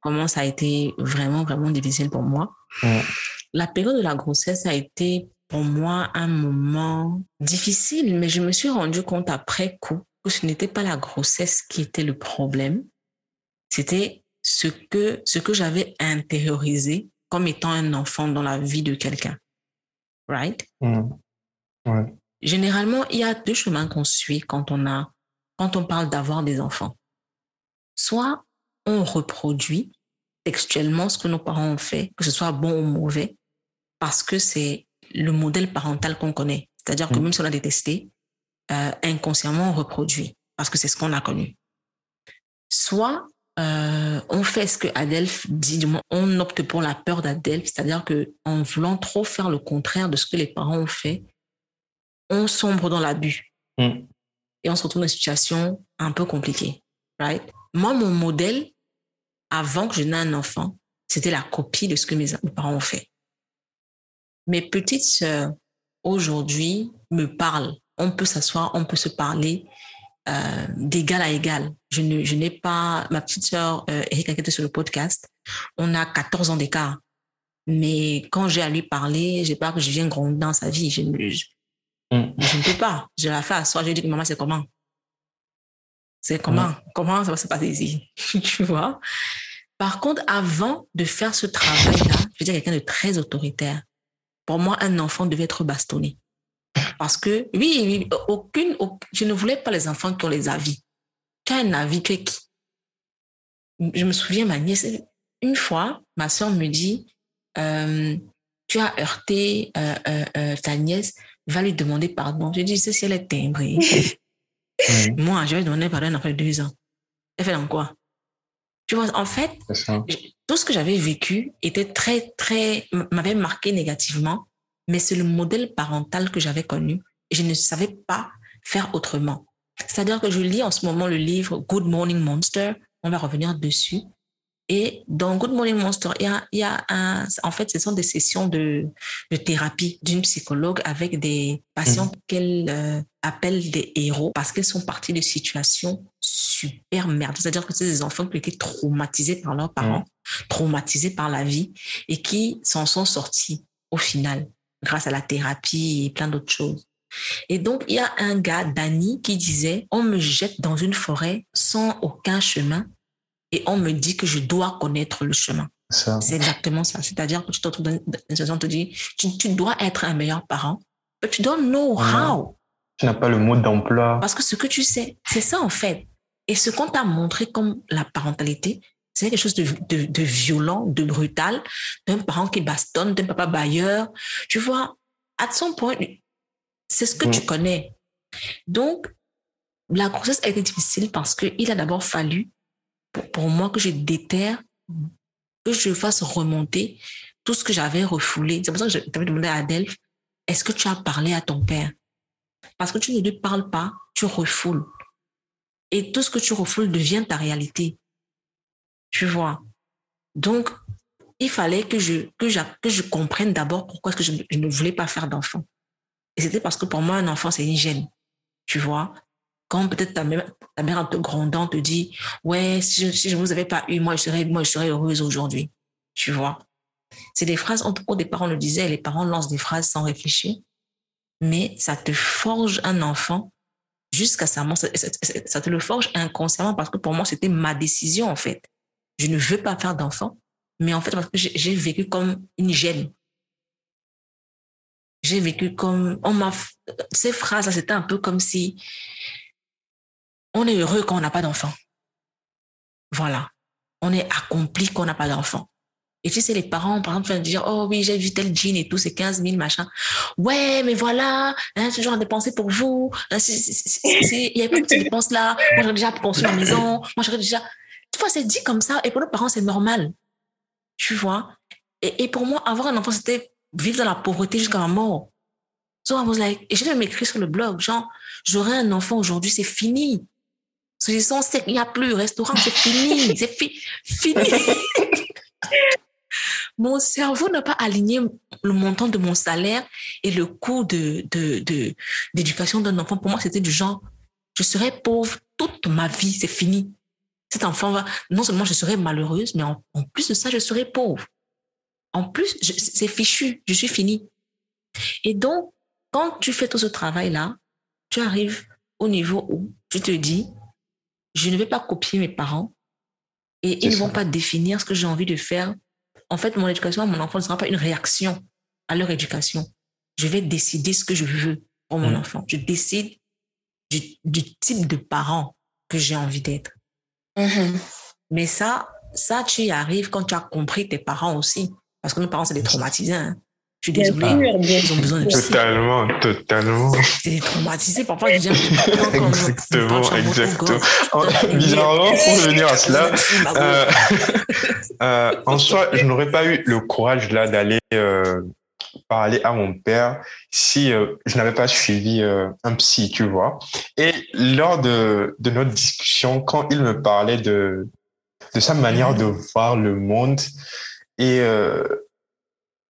Comment ça a été vraiment, vraiment difficile pour moi. La période de la grossesse a été pour moi un moment difficile, mais je me suis rendu compte après coup que ce n'était pas la grossesse qui était le problème. C'était ce que, ce que j'avais intériorisé comme étant un enfant dans la vie de quelqu'un. Right? Ouais. Généralement, il y a deux chemins qu'on suit quand on a quand on parle d'avoir des enfants. Soit on reproduit textuellement ce que nos parents ont fait, que ce soit bon ou mauvais, parce que c'est le modèle parental qu'on connaît. C'est-à-dire que même si on a détesté, euh, inconsciemment on reproduit, parce que c'est ce qu'on a connu. soit euh, on fait ce que Adelph dit, du moins, on opte pour la peur d'Adelph, c'est-à-dire que en voulant trop faire le contraire de ce que les parents ont fait, on sombre dans l'abus Mm. Et on se retrouve dans une situation un peu compliquée, right? Moi, mon modèle, avant que je n'aie un enfant, c'était la copie de ce que mes, parents ont fait. Mes petites sœurs, aujourd'hui, me parlent. On peut s'asseoir, on peut se parler euh, d'égal à égal. Je n'ai pas, ma petite sœur, euh, qui était sur le podcast, on a 14 ans d'écart. Mais quand j'ai à lui parler, j'ai pas que je viens gronder dans sa vie. Je, Mm. je ne peux pas. Je la fais asseoir, je lui dis que maman, c'est comment? C'est comment? Comment ça va se passer ici? tu vois? Par contre, avant de faire ce travail-là, je veux dire quelqu'un de très autoritaire. Pour moi, un enfant devait être bastonné. Parce que, oui, oui, aucune, au- je ne voulais pas les enfants qui ont les avis. Tu as un avis, tu es qui? Je me souviens, ma nièce, une fois, ma soeur me dit, euh, tu as heurté euh, euh, ta nièce, va lui demander pardon. Je dis, c'est si elle est timbrée. Moi, je vais demander pardon après deux ans. Elle fait dans quoi? Tu vois, en fait, tout ce que j'avais vécu était très, très, m'avait marqué négativement, mais c'est le modèle parental que j'avais connu et je ne savais pas faire autrement. C'est-à-dire que je lis en ce moment le livre Good Morning Monster, on va revenir dessus. Et dans Good Morning Monster, il y a, il y a un, en fait, ce sont des sessions de, de thérapie d'une psychologue avec des patients qu'elle euh, appelle des héros parce qu'ils sont partis de situations super merdes. C'est-à-dire que c'est des enfants qui ont été traumatisés par leurs parents, traumatisés par la vie et qui s'en sont sortis au final grâce à la thérapie et plein d'autres choses. Et donc, il y a un gars, Danny, qui disait, on me jette dans une forêt sans aucun chemin et on me dit que je dois connaître le chemin. C'est exactement ça. C'est-à-dire que tu te retrouves dans une situation, on te dit, tu, tu dois être un meilleur parent, but you don't know how. Tu n'as pas le mot d'emploi. Parce que ce que tu sais, c'est ça en fait. Et ce qu'on t'a montré comme la parentalité, c'est quelque chose de, de, de violent, de brutal, d'un parent qui bastonne, d'un papa bailleur. Tu vois, à son point, c'est ce que Mm. tu connais. Donc, la grossesse a été difficile parce qu'il a d'abord fallu, pour, moi, que je déterre, que je fasse remonter tout ce que j'avais refoulé. C'est pour ça que je t'avais demandé à Adelph, est-ce que tu as parlé à ton père? Parce que tu ne lui parles pas, tu refoules. Et tout ce que tu refoules devient ta réalité. Tu vois? Donc, il fallait que je, que j'a- que je comprenne d'abord pourquoi est-ce que je, je ne voulais pas faire d'enfant. Et c'était parce que pour moi, un enfant, c'est une gêne. Tu vois? Quand peut-être ta mère, ta mère en te grondant te dit Ouais, si je, si vous avais pas eu, moi, je serais, moi, je serais heureuse aujourd'hui. Tu vois? C'est des phrases, en tout cas, des parents le disaient, les parents lancent des phrases sans réfléchir, mais ça te forge un enfant jusqu'à sa mort. Ça, te le forge inconsciemment parce que pour moi, c'était ma décision, en fait. Je ne veux pas faire d'enfant, mais en fait, parce que j'ai vécu comme une gêne. J'ai vécu comme, on m'a, ces phrases-là, c'était un peu comme si on est heureux quand on n'a pas d'enfant. Voilà. On est accompli quand on n'a pas d'enfant. Et tu sais, les parents, par exemple, viennent dire, oh oui, j'ai vu tel jean et tout, c'est 15 000, machin. Ouais, mais voilà, hein, toujours à dépenser pour vous. Hein, Il y a pas de petites dépenses là. Moi, j'aurais déjà construit ma maison. Moi, j'aurais déjà. Tu vois, c'est dit comme ça. Et pour nos parents, c'est normal. Tu vois? Et, pour moi, avoir un enfant, c'était vivre dans la pauvreté jusqu'à la mort. So I was like, et j'ai même écrit sur le blog, genre, j'aurai un enfant aujourd'hui, c'est fini. Sont il n'y a plus, restaurant, c'est fini, c'est fi- fini. mon cerveau n'a pas aligné le montant de mon salaire et le coût de, de, de, d'éducation d'un enfant. Pour moi, c'était du genre, je serai pauvre toute ma vie, c'est fini. Cet enfant va, non seulement je serai malheureuse, mais en, en plus de ça, je serai pauvre. En plus, c'est fichu, je suis finie. Et donc, quand tu fais tout ce travail-là, tu arrives au niveau où tu te dis, je ne vais pas copier mes parents et ils ne vont pas définir ce que j'ai envie de faire. En fait, mon éducation à mon enfant ne sera pas une réaction à leur éducation. Je vais décider ce que je veux pour mon Mm. enfant. Je décide du, du type de parent que j'ai envie d'être. Mhm. Mais ça, ça, tu y arrives quand tu as compris tes parents aussi. Parce que nos parents, c'est des traumatisés. hein. Je suis désolée. Ils ont besoin de psy. Totalement, totalement. C'est traumatisé. Parfois, je dis, exactement, exactement. Bizarrement, pour revenir à cela, euh, euh, en soi, je n'aurais pas eu le courage là d'aller euh, parler à mon père si euh, je n'avais pas suivi euh, un psy, tu vois. Et lors de, de notre discussion, quand il me parlait de, de sa manière de voir le monde et,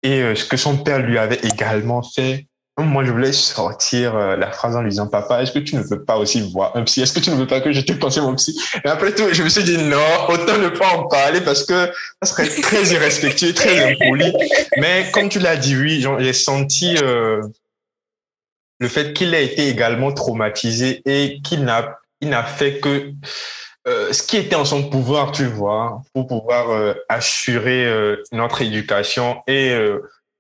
euh, et ce que son père lui avait également fait, moi, je voulais sortir la phrase en lui disant, papa, est-ce que tu ne veux pas aussi voir un psy? Est-ce que tu ne veux pas que je te conseille mon psy? Et après tout, je me suis dit, non, autant ne pas en parler parce que ça serait très irrespectueux, très impoli. Mais comme tu l'as dit, oui, j'ai senti euh, le fait qu'il a été également traumatisé et qu'il n'a, il n'a fait que euh, ce qui était en son pouvoir, tu vois, pour pouvoir euh, assurer notre éducation et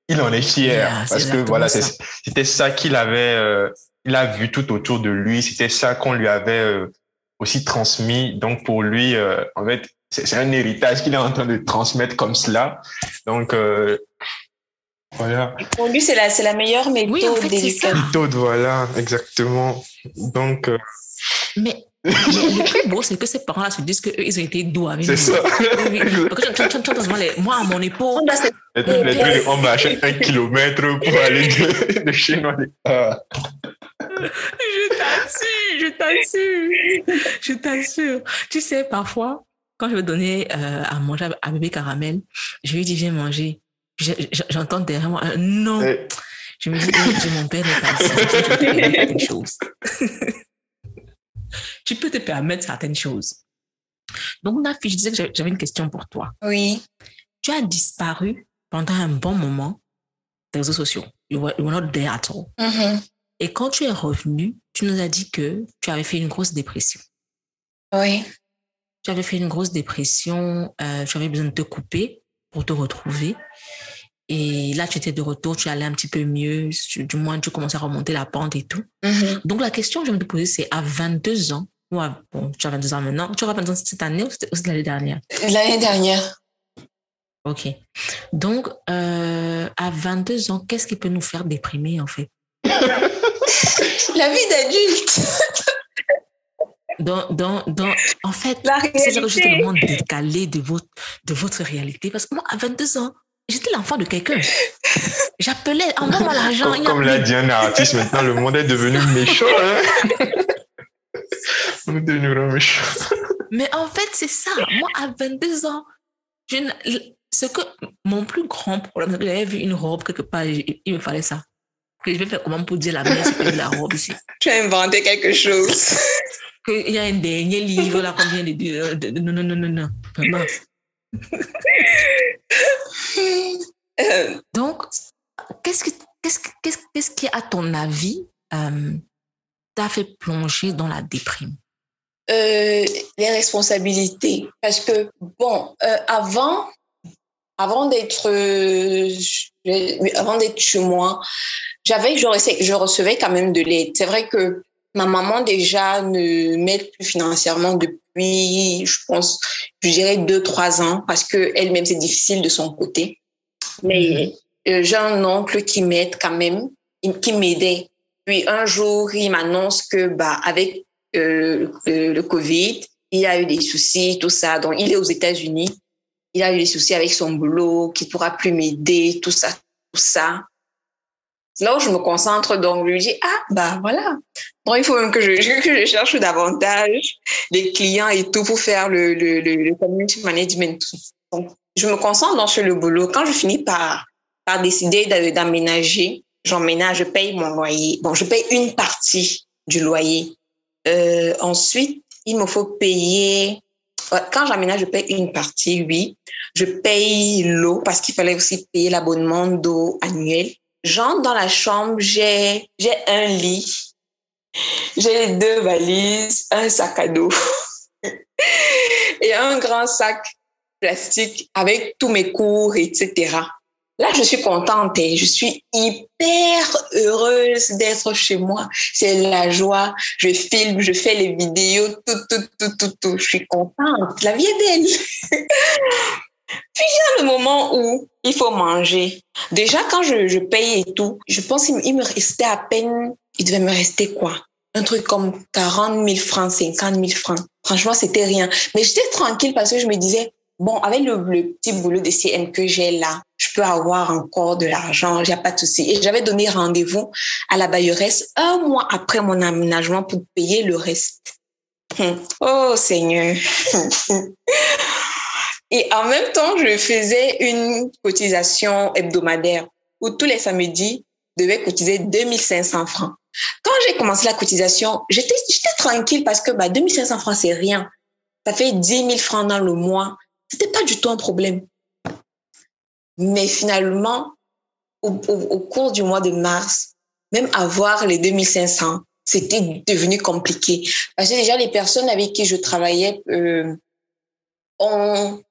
il en est fier parce que voilà, c'était ça qu'il avait, euh, il a vu tout autour de lui. C'était ça qu'on lui avait euh, aussi transmis. Donc pour lui, euh, en fait, c'est un héritage qu'il est en train de transmettre comme cela. Donc voilà. pour lui, c'est la, c'est la meilleure méthode oui, en fait, Méthode, voilà, exactement. Donc. Mais le plus beau, c'est que ces parents-là se disent qu'ils ont été doux avec nous. C'est ça. moi, à mon époque. Les trucs, on marchait un kilomètre pour aller de, de chez nous. Ah. Je t'assure, je t'assure. Je t'assure. Tu sais, parfois, quand je veux donner euh, à manger à bébé caramel, je lui dis, viens manger. J'entends derrière moi un non. Je me dis, oh, mon père est comme ça. Je quelque chose tu peux te permettre certaines choses. Donc, Nafi, je disais que j'avais une question pour toi. Oui. Tu as disparu pendant un bon moment des réseaux sociaux. You were, not there at all. Mm-hmm. Et quand tu es revenu, tu nous as dit que tu avais fait une grosse dépression. Oui. Tu avais fait une grosse dépression, euh, tu avais besoin de te couper pour te retrouver. Et là, tu étais de retour, tu allais un petit peu mieux, du moins tu commençais à remonter la pente et tout. Mm-hmm. Donc la question que je me poser, c'est à 22 ans, Ouais, bon, tu as 22 ans maintenant. Tu auras 22 ans cette année ou l'année dernière? L'année dernière. Ok. Donc, euh, à 22 ans, qu'est-ce qui peut nous faire déprimer, en fait? La vie d'adulte. dans, dans, dans, en fait, c'est tellement décalé de votre, de votre réalité. Parce que moi, à 22 ans, j'étais l'enfant de quelqu'un. J'appelais, envoie-moi l'argent. Comme, comme l'a dit un artiste, maintenant, le monde est devenu méchant. Hein Mais en fait, c'est ça. Moi, à 22 ans, je, ce que mon plus grand problème, c'est que j'avais vu une robe quelque part, il, me fallait ça. Que je vais faire comment pour dire la mère, c'est de la robe ici. Tu as inventé quelque chose. Il y a un dernier livre là qu'on vient de dire. Non, non, non, non, non. non. Euh. Donc, qu'est-ce, que, qu'est-ce, qu'est-ce, qu'est-ce qui, à ton avis, euh, t'a fait plonger dans la déprime? Euh, Les responsabilités. Parce que, bon, euh, avant, avant d'être euh, avant d'être chez moi, j'avais, je recevais, je recevais quand même de l'aide. C'est vrai que ma maman déjà ne m'aide plus financièrement depuis, je pense, je dirais deux, trois ans, parce que elle-même, c'est difficile de son côté. Mais mm-hmm. j'ai un oncle qui m'aide quand même, qui m'aidait puis un jour, il m'annonce que bah avec euh, le, Covid, il a eu des soucis, tout ça. Donc, il est aux États-Unis. Il a eu des soucis avec son boulot, qui pourra plus m'aider, tout ça, tout ça. Là où je me concentre, donc je lui dis, ah, bah voilà. Donc, il faut même que je, que je cherche davantage les clients et tout pour faire le, le, le, community management. Donc, je me concentre dans sur le boulot. Quand je finis par, par décider d'aménager, j'emménage, je paye mon loyer. Bon, je paye une partie du loyer. Euh, ensuite, il me faut payer. Quand j'emménage, je paye une partie, oui. Je paye l'eau parce qu'il fallait aussi payer l'abonnement d'eau annuel. J'entre dans la chambre, j'ai j'ai un lit, j'ai deux valises, un sac à dos et un grand sac plastique avec tous mes cours, etc. Là, je suis contente et je suis hyper heureuse d'être chez moi. C'est la joie. Je filme, je fais les vidéos, tout, tout, tout, tout, tout. Je suis contente. La vie est belle. Puis il y a le moment où il faut manger. Déjà, quand je, je paye et tout, je pense qu'il me restait à peine, il devait me rester quoi? Un truc comme 40 000 francs, 50 000 francs. Franchement, c'était rien. Mais j'étais tranquille parce que je me disais, bon, avec le, petit boulot de CM que j'ai là, je peux avoir encore de l'argent, il n'y a pas de souci. Et j'avais donné rendez-vous à la bailleresse un mois après mon aménagement pour payer le reste. Hum. Oh Seigneur. Et en même temps, je faisais une cotisation hebdomadaire où tous les samedis, je devais cotiser 2500 francs. Quand j'ai commencé la cotisation, j'étais tranquille parce que bah, 2500 francs, c'est rien. Ça fait 10 000 francs dans le mois. C'était pas du tout un problème. Mais finalement, au, cours du mois de mars, même avoir les 2500, c'était devenu compliqué. Parce que déjà, les personnes avec qui je travaillais euh, ont,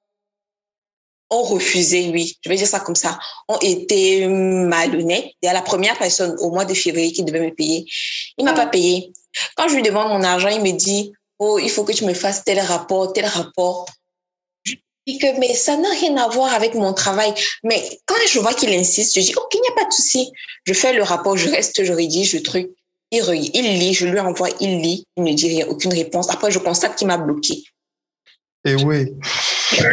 ont refusé, oui, je vais dire ça comme ça, ont été malhonnêtes. Il y a la première personne au mois de février qui devait me payer. Il m'a pas payé. Quand je lui demande mon argent, il me dit, oh, il faut que tu me fasses tel rapport, tel rapport. Je dis que, mais ça n'a rien à voir avec mon travail. Mais quand je vois qu'il insiste, je dis, ok, il n'y a pas de souci. Je fais le rapport, je reste, je rédige le truc. Il, il lit, je lui envoie, il lit, il ne dit rien, aucune réponse. Après, je constate qu'il m'a bloqué. Et oui.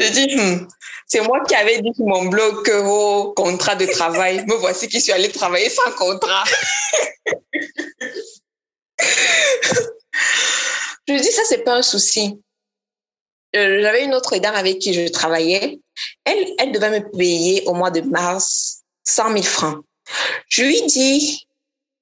Je dis, hmm, c'est moi qui avais dit sur mon blog que vos contrats de travail, me voici qui suis allée travailler sans contrat. je dis, ça, c'est pas un souci. Euh, j'avais une autre dame avec qui je travaillais. Elle, elle devait me payer au mois de mars 100 000 francs. Je lui dis,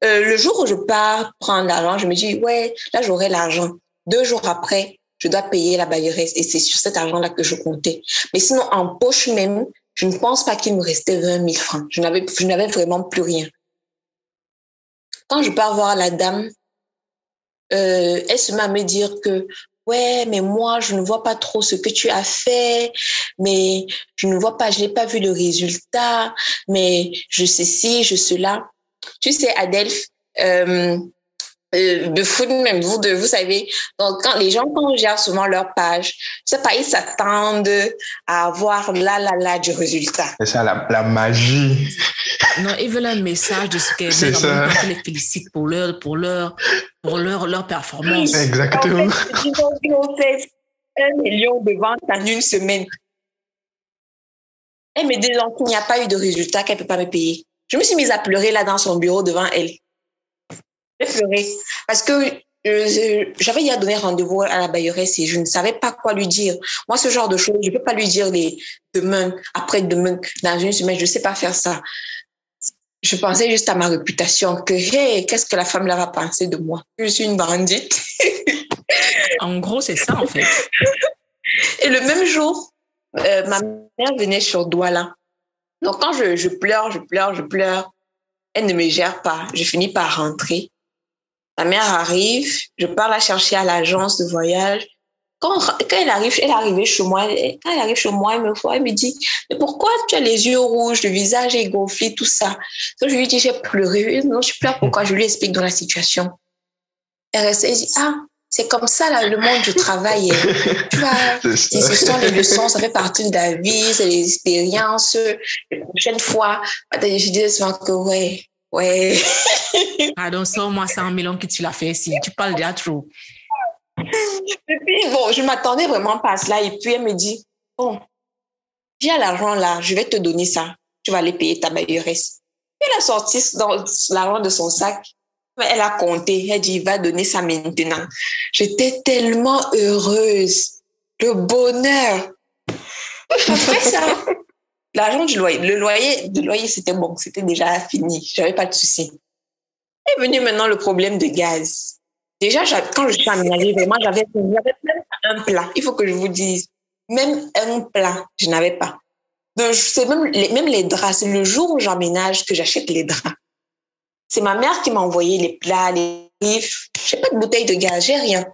euh, le jour où je pars prendre l'argent, je me dis, ouais, là, j'aurai l'argent. Deux jours après, je dois payer la bailleresse et c'est sur cet argent-là que je comptais. Mais sinon, en poche même, je ne pense pas qu'il me restait 20 000 francs. Je n'avais, je n'avais vraiment plus rien. Quand je pars voir la dame, euh, elle se met à me dire que ouais, mais moi, je ne vois pas trop ce que tu as fait, mais je ne vois pas, je n'ai pas vu le résultat, mais je sais ci, je cela. Tu sais, Adelph, euh, euh, de foot même. Vous de vous savez. Donc quand les gens quand gèrent souvent leur page c'est pas ils s'attendent à avoir là là là du résultat. C'est ça la, la, magie. Non ils veulent un message de ce qu'elles c'est ça. les félicite pour leur pour leur pour leur leur performance. Exactement. En fait, ils ont fait un million de ventes en une semaine. Elle me dit donc qu'il n'y a pas eu de résultat qu'elle peut pas me payer. Je me suis mise à pleurer là dans son bureau devant elle pleuré parce que euh, j'avais à donner rendez-vous à la bailleresse et je ne savais pas quoi lui dire. Moi, ce genre de choses, je ne peux pas lui dire les demain, après-demain, dans une semaine, je ne sais pas faire ça. Je pensais juste à ma réputation, que hey, qu'est-ce que la femme là va penser de moi? Je suis une bandite. en gros, c'est ça en fait. Et le même jour, euh, ma mère venait sur Douala. Donc quand je, je pleure, je pleure, je pleure, elle ne me gère pas. Je finis par rentrer. Ta mère arrive, je pars la chercher à l'agence de voyage. Quand, quand elle arrive, elle est arrivée chez moi, quand elle arrive chez moi, elle me voit, elle me dit, mais pourquoi tu as les yeux rouges, le visage est gonflé, tout ça? Donc, je lui dis, j'ai pleuré. Non, je pleure pourquoi? Je lui explique dans la situation. Elle reste, elle dit, ah, c'est comme ça, là, le monde du travail. tu vois, ce sont les leçons, ça fait partie de la vie, c'est les expériences. La prochaine fois, je disais souvent que, ouais, Ouais. Pardon, sors-moi 100 millions que tu l'as fait ici. Tu parles déjà trop. Et puis, bon, je m'attendais vraiment pas à cela. Et puis, elle me dit, bon, j'ai l'argent là, je vais te donner ça. Tu vas aller payer ta bailleresse. Elle a sorti l'argent de son sac. Elle a compté. Elle dit, va donner ça maintenant. J'étais tellement heureuse. Le bonheur. Après ça, L'argent du loyer, le loyer, le loyer, c'était bon, c'était déjà fini. J'avais pas de souci. Est venu maintenant le problème de gaz. Déjà, quand je suis aménagée, vraiment, j'avais même un plat. Il faut que je vous dise, même un plat, je n'avais pas. Donc, c'est même les, même les draps. C'est le jour où j'emménage que j'achète les draps. C'est ma mère qui m'a envoyé les plats, les livres. J'ai pas de bouteille de gaz, j'ai rien.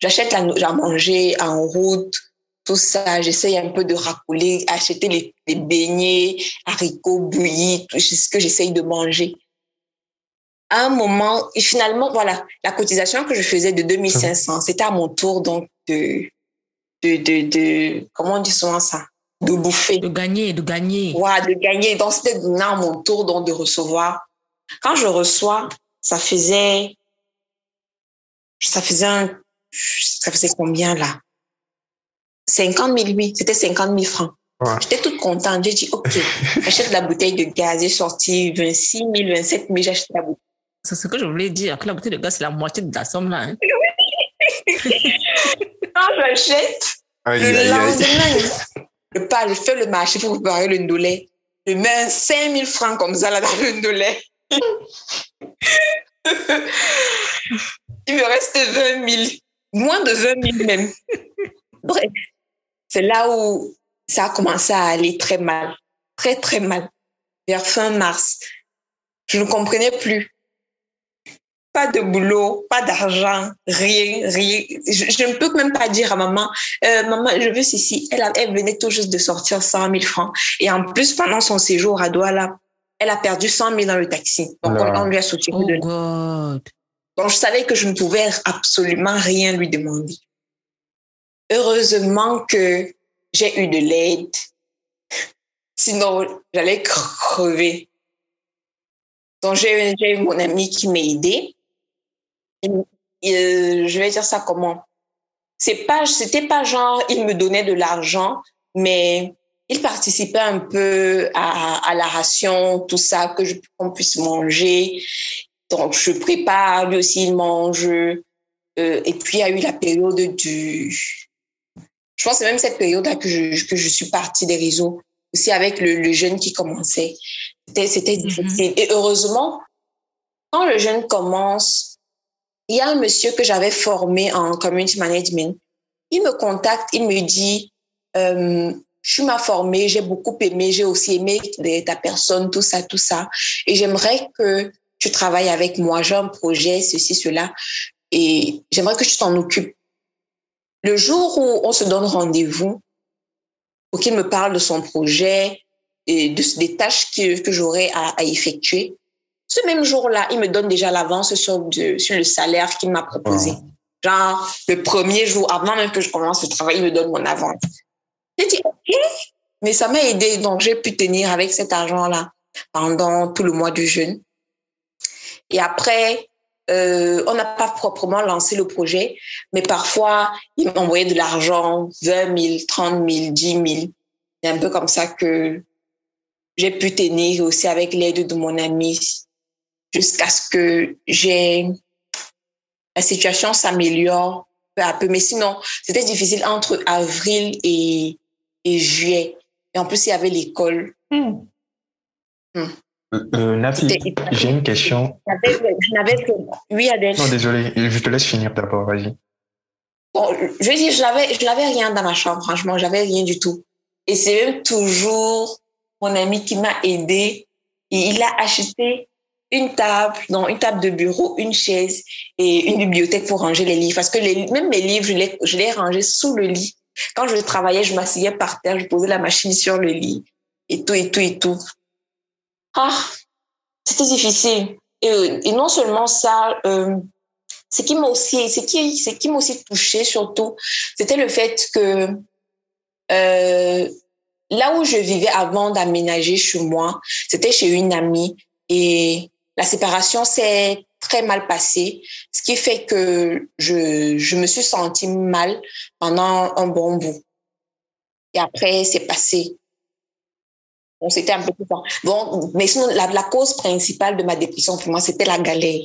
J'achète à manger en route tout ça. J'essaye un peu de racouler, acheter les, les beignets, haricots bouillis, tout ce que j'essaye de manger. À un moment, et finalement, voilà, la cotisation que je faisais de 2500, c'était à mon tour donc de, de, de, de, comment on dit souvent ça? De bouffer. De gagner, de gagner. Ouais, de gagner. Donc, c'était à mon tour donc, de recevoir. Quand je reçois, ça faisait, ça faisait un, ça faisait combien là? 50 000, oui, c'était 50 000 francs. Ouais. J'étais toute contente. J'ai dit, OK, j'achète la bouteille de gaz. J'ai sorti 26 000, 27 000, j'achète la bouteille. C'est ce que je voulais dire, que la bouteille de gaz, c'est la moitié de la somme là. Hein? Quand j'achète, le lendemain, je, pars, je fais le marché pour préparer le ndolé. Je mets 5 000 francs comme ça là dans le ndolé. Il me reste 20 000, moins de 20 000 même. Bref, c'est là où ça a commencé à aller très mal, très très mal. Vers fin mars, je ne comprenais plus. Pas de boulot, pas d'argent, rien, rien. Je, ne peux même pas dire à maman, euh, maman, je veux ceci. Elle, elle venait tout juste de sortir 100 000 francs. Et en plus, pendant son séjour à Douala, elle a perdu 100 000 dans le taxi. Donc, on, lui a sauté oh de God. Donc, je savais que je ne pouvais absolument rien lui demander. Heureusement que j'ai eu de l'aide. Sinon, j'allais crever. Donc, j'ai eu mon ami qui m'a aidé. Je vais dire ça comment? C'est pas, c'était pas genre, il me donnait de l'argent, mais il participait un peu à, la ration, tout ça, que qu'on puisse manger. Donc, je prépare, lui aussi, il mange. Euh, et puis, il y a eu la période du... Je pense que c'est même cette période-là que je, que je suis partie des réseaux, aussi avec le, le jeune qui commençait. C'était, c'était mm-hmm. difficile. Et heureusement, quand le jeune commence, il y a un monsieur que j'avais formé en community management. Il me contacte, il me dit, euh, tu m'as formé, j'ai beaucoup aimé, j'ai aussi aimé ta personne, tout ça, tout ça. Et j'aimerais que tu travailles avec moi, j'ai un projet, ceci, cela. Et j'aimerais que tu t'en occupes. Le jour où on se donne rendez-vous, pour qu'il me parle de son projet et de, des tâches que, que j'aurais à, à, effectuer, ce même jour-là, il me donne déjà l'avance sur, sur le salaire qu'il m'a proposé. Genre, le premier jour, avant même que je commence le travail, il me donne mon avance. J'ai dit, OK, mais ça m'a aidé. Donc, j'ai pu tenir avec cet argent-là pendant tout le mois du jeûne. Et après, euh, on n'a pas proprement lancé le projet, mais parfois, il m'envoyait de l'argent, 20 000, 30 000, 10 000. C'est un peu comme ça que j'ai pu tenir aussi avec l'aide de mon ami jusqu'à ce que j'ai la situation s'améliore peu à peu. Mais sinon, c'était difficile entre avril et, et juillet. Et en plus, il y avait l'école. Hmm. Hmm. Euh, Nafi, j'ai une question. Je n'avais que... Oui, Adèle. Non, désolé, je te laisse finir d'abord, vas-y. Bon, je veux dire, je n'avais, je n'avais rien dans ma chambre, franchement, j'avais rien du tout. Et c'est même toujours mon ami qui m'a aidé. Et il a acheté une table, non, une table de bureau, une chaise et une bibliothèque pour ranger les livres. Parce que les, même mes livres, je les, je les rangés sous le lit. Quand je travaillais, je m'asseyais par terre, je posais la machine sur le lit et tout, et tout, et tout. Ah, c'était difficile. Et, non seulement ça, euh, ce qui m'a aussi, qui, qui m'a aussi touché surtout, c'était le fait que euh, là où je vivais avant d'aménager chez moi, c'était chez une amie et la séparation s'est très mal passée, ce qui fait que je, je me suis sentie mal pendant un bon bout. Et après, c'est passé. Bon, c'était un peu plus fort. Bon, mais sinon, la, la cause principale de ma dépression pour moi, c'était la galère.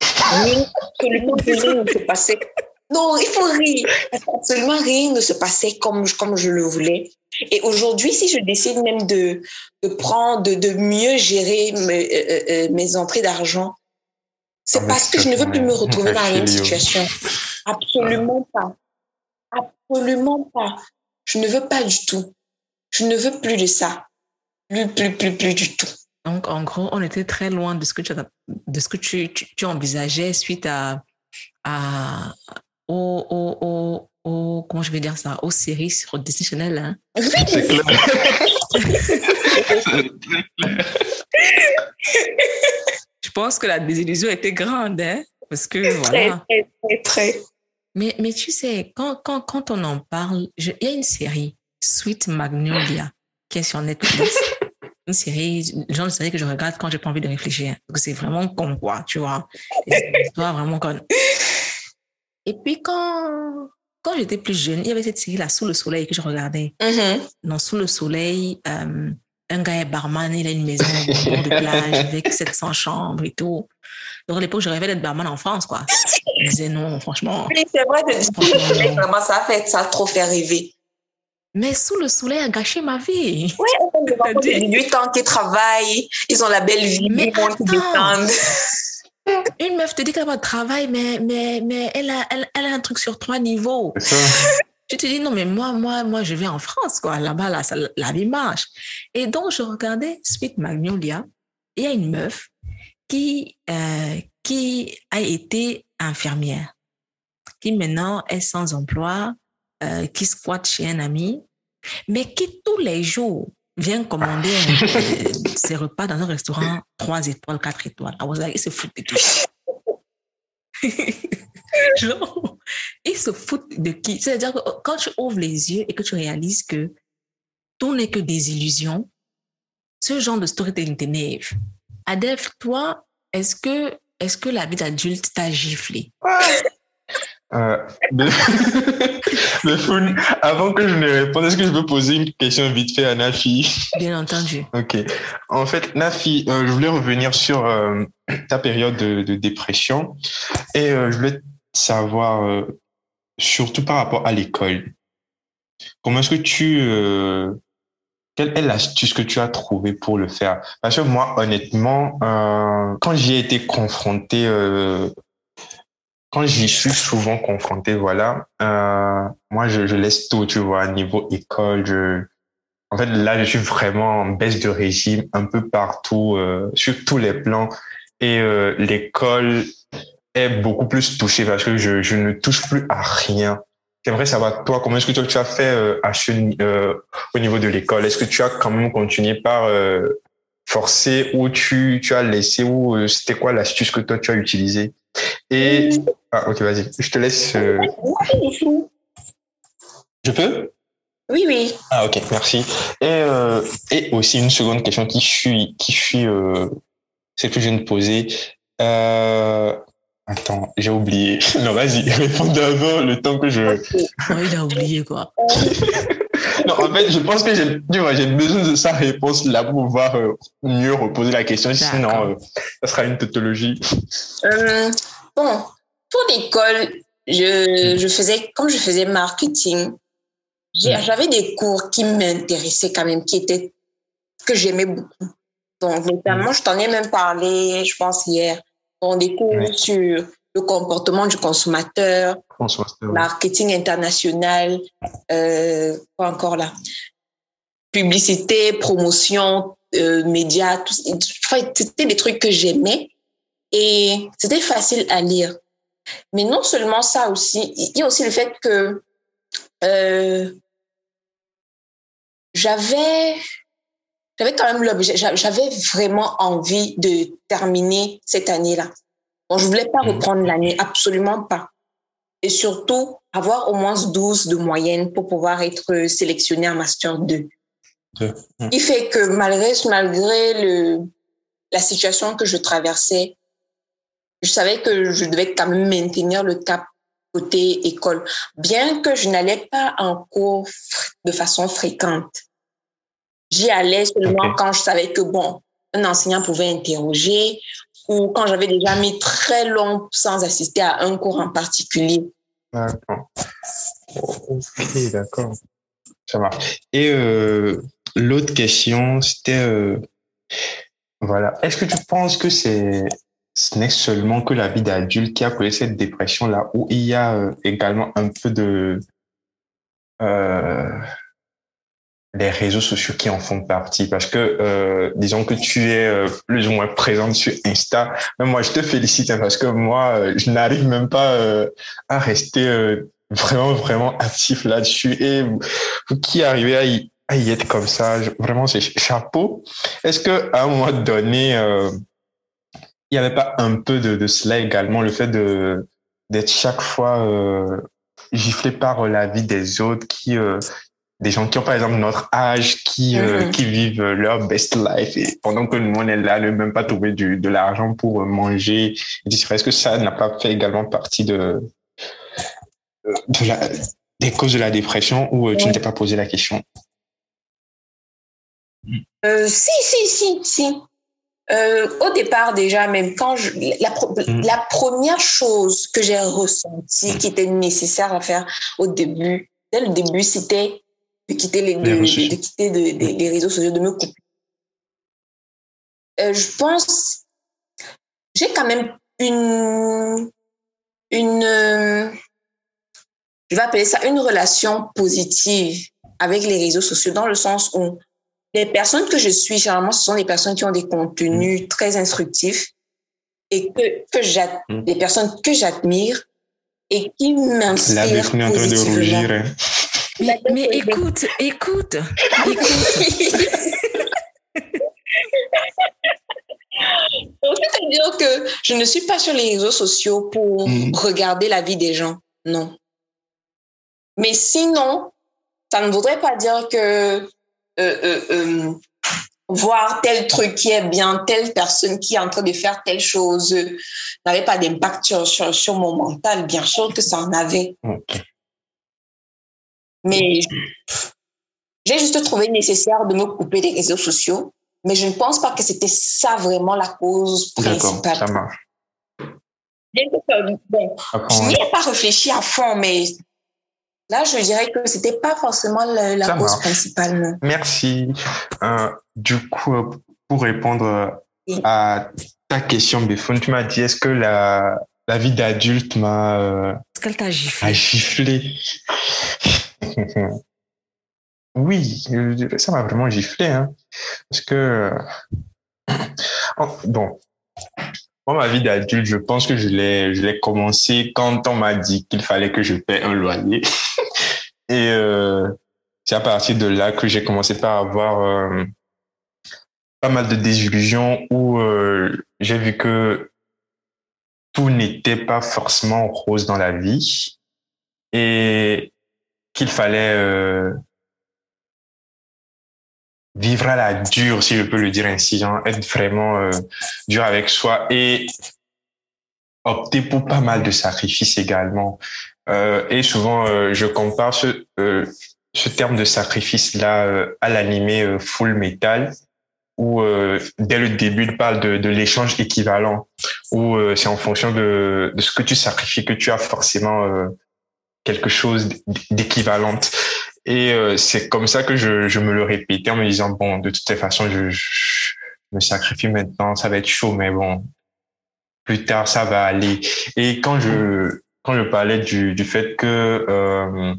absolument rien ne se passait. Non, il faut rire. Absolument rien ne se passait comme, comme je le voulais. Et aujourd'hui, si je décide même de, de prendre, de, de mieux gérer mes, euh, euh, mes entrées d'argent, c'est ah, parce que je ne veux plus me retrouver dans la même situation. Absolument pas. Absolument pas. Je ne veux pas du tout. Je ne veux plus de ça. Plus, plus, plus, plus du tout. Donc, en gros, on était très loin de ce que tu, de ce que tu, tu, envisageais suite à, à, au, au, au, au, comment je vais dire ça, aux séries sur Disney Channel. Hein. C'est clair. je pense que la désillusion était grande, hein, parce que voilà. Très, très, très. Mais, mais tu sais, quand, quand, quand on en parle, il y a une série, Sweet Magnolia, qui est sur Netflix. Une série, le genre de série que je regarde quand j'ai pas envie de réfléchir. C'est vraiment con, quoi, tu vois. C'est une histoire vraiment con. Et puis, quand, quand j'étais plus jeune, il y avait cette série-là, Sous le soleil, que je regardais. Mhm. Dans Sous le soleil, euh, un gars est barman, il a une maison de plage avec 700 chambres et tout. Donc, à l'époque, je rêvais d'être barman en France, quoi. Je disais non, franchement. Oui, c'est vrai, de- Franchement, non. vraiment, ça fait, ça a trop fait rêver. Mais Sous le soleil a gâché ma vie. Oui, on a des enfants de C'est-à-dire- 18 ans qui travaillent, ils ont la belle vie, Mais ils attends. Une meuf te dit qu'elle a pas de travail, mais, mais, mais elle, a, elle, elle a un truc sur trois niveaux. Tu te dis, non, mais moi, moi, moi, je vais en France, quoi. Là-bas, là, ça- la vie marche. Et donc, je regardais Sweet Magnolia. Il y a une meuf qui, euh, qui a été infirmière, qui maintenant est sans emploi, euh, qui squatte chez un ami, mais qui tous les jours vient commander euh, ses repas dans un restaurant 3 étoiles, 4 étoiles. I was like, il se fout de qui? Genre, ils se foutent de qui? C'est-à-dire que quand tu ouvres les yeux et que tu réalises que tout n'est que des illusions, ce genre de storytelling t'énerve. Adèle, toi, est-ce que, est que la vie d'adulte t'a giflé? Euh, Foun, avant que je ne réponde, est-ce que je peux poser une question vite fait à Nafi? Bien entendu. Ok. En fait, Nafi, euh, je voulais revenir sur euh, ta période de, de dépression et euh, je voulais savoir, surtout par rapport à l'école, comment est-ce que tu... quelle est l'astuce que tu as trouvée pour le faire? Parce que moi, honnêtement, quand j'y ai été confronté, quand j'y suis souvent confronté, voilà, euh, moi, je, je laisse tout, tu vois, niveau école, je, en fait, là, je suis vraiment en baisse de régime un peu partout, euh, sur tous les plans. Et euh, l'école est beaucoup plus touchée parce que je, je ne touche plus à rien. J'aimerais savoir, toi, comment est-ce que toi, tu as fait euh, euh, au niveau de l'école? Est-ce que tu as quand même continué par euh, forcer ou tu, tu as laissé ou c'était quoi l'astuce que toi, tu as utilisée? Et... Ah, ok, vas-y. Je te laisse... euh, Je peux? Oui, oui. ah ok, merci. Et, euh, et aussi une seconde question qui suit, qui suit euh, celle que je viens de poser. Euh, attends, j'ai oublié. Non, vas-y, réponds d'abord le temps que je... Ouais, il a oublié, quoi. Non, en fait, je pense que j'ai besoin de sa réponse là pour pouvoir euh, mieux reposer la question. Sinon, euh, ça sera une tautologie. Euh, bon, pour l'école, je, je faisais, comme je faisais marketing, j'ai- Mm. j'avais des cours qui m'intéressaient quand même, qui étaient, que j'aimais beaucoup. Donc, notamment, je t'en ai même parlé, je pense, hier, dans des cours Oui. sur le comportement du consommateur, marketing international, euh, quoi encore là? Publicité, promotion, euh, médias, tout, c'était des trucs que j'aimais et c'était facile à lire. Mais non seulement ça aussi, il y a aussi le fait que euh, j'avais j'avais quand même l'objet, j'a- j'avais vraiment envie de terminer cette année-là. Bon, je voulais pas Mhm. reprendre l'année, absolument pas et surtout avoir au moins 12 de moyenne pour pouvoir être sélectionné en Master 2. Deux. Mm. Il fait que malgré, malgré le, la situation que je traversais, je savais que je devais quand même maintenir le cap côté école, bien que je n'allais pas en cours de façon fréquente. J'y allais seulement quand je savais que, bon, un enseignant pouvait interroger ou quand j'avais déjà mis très long sans assister à un cours en particulier. D'accord. Ok, d'accord. Ça marche. Et euh, l'autre question, c'était, euh, voilà, est-ce que tu penses que c'est, ce n'est seulement que la vie d'adulte qui a causé cette dépression-là, ou il y a euh, également un peu de les réseaux sociaux qui en font partie, parce que euh, disons que tu es euh, plus ou moins présente sur Insta. Mais moi, je te félicite hein, parce que moi, euh, je n'arrive même pas euh, à rester euh, vraiment, vraiment actif là-dessus. Et vous, qui arrivez à y, être comme ça, vraiment, c'est chapeau. Est-ce que à un moment donné, euh, il n'y avait pas un peu de, de cela également, le fait de d'être chaque fois giflé par la vie des autres qui des gens qui ont par exemple notre âge, qui mm-hmm. qui vivent leur best life et pendant que nous on est là, ne même pas trouver du, de l'argent pour manger. Est-ce que ça n'a pas fait également partie de, de la, des causes de la dépression ou tu ne t'es pas posé la question Si si si si. Euh, au départ, déjà, même quand je, la, mm. la première chose que j'ai ressentie qui était nécessaire à faire au début, dès le début, c'était de quitter les, de, de, quitter de, les réseaux sociaux, de me couper. Euh, je pense, j'ai quand même une, une, euh, je vais appeler ça une relation positive avec les réseaux sociaux dans le sens où les personnes que je suis, généralement, ce sont des personnes qui ont des contenus mm. très instructifs et que, que j'admire, mm. des personnes que j'admire et qui m'inspirent. La est en train de rougir. Hein. Mais, mais écoute, écoute, écoute. C'est-à-dire que je ne suis pas sur les réseaux sociaux pour mm. regarder la vie des gens, non. Mais sinon, ça ne voudrait pas dire que euh, euh, euh, voir tel truc qui est bien, telle personne qui est en train de faire telle chose n'avait pas d'impact sur, sur, mon mental. Bien sûr que ça en avait. Mais j'ai juste trouvé nécessaire de me couper des réseaux sociaux, mais je ne pense pas que c'était ça vraiment la cause principale. Ça marche. Bon, je n'y ai pas réfléchi à fond, mais Là, je dirais que c'était pas forcément la, cause principale. Merci. Euh, du coup, euh, pour répondre à ta question, Béfone, tu m'as dit est-ce que la, la vie d'adulte m'a. Euh, est-ce qu'elle t'a giflé? giflé? oui, ça m'a vraiment giflé. Hein, parce que. Oh, bon, moi, ma vie d'adulte, je pense que je l'ai, commencé quand on m'a dit qu'il fallait que je paie un loyer. Et euh, c'est à partir de là que j'ai commencé par avoir euh, pas mal de désillusions où euh, j'ai vu que tout n'était pas forcément rose dans la vie et qu'il fallait euh, vivre à la dure, si je peux le dire ainsi, hein, être vraiment euh, dur avec soi et opter pour pas mal de sacrifices également. Euh, et souvent, euh, je compare ce, euh, ce terme de sacrifice-là euh, à l'animé Full Metal, où dès le début, il parle de, de l'échange équivalent, où c'est en fonction de, de ce que tu sacrifies que tu as forcément quelque chose d'équivalente. Et euh, c'est comme ça que je, je, me le répétais en me disant, bon, de toute façon, je, je, me sacrifie maintenant, ça va être chaud, mais bon, plus tard, ça va aller. Et quand je, quand je parlais du, du fait que euh,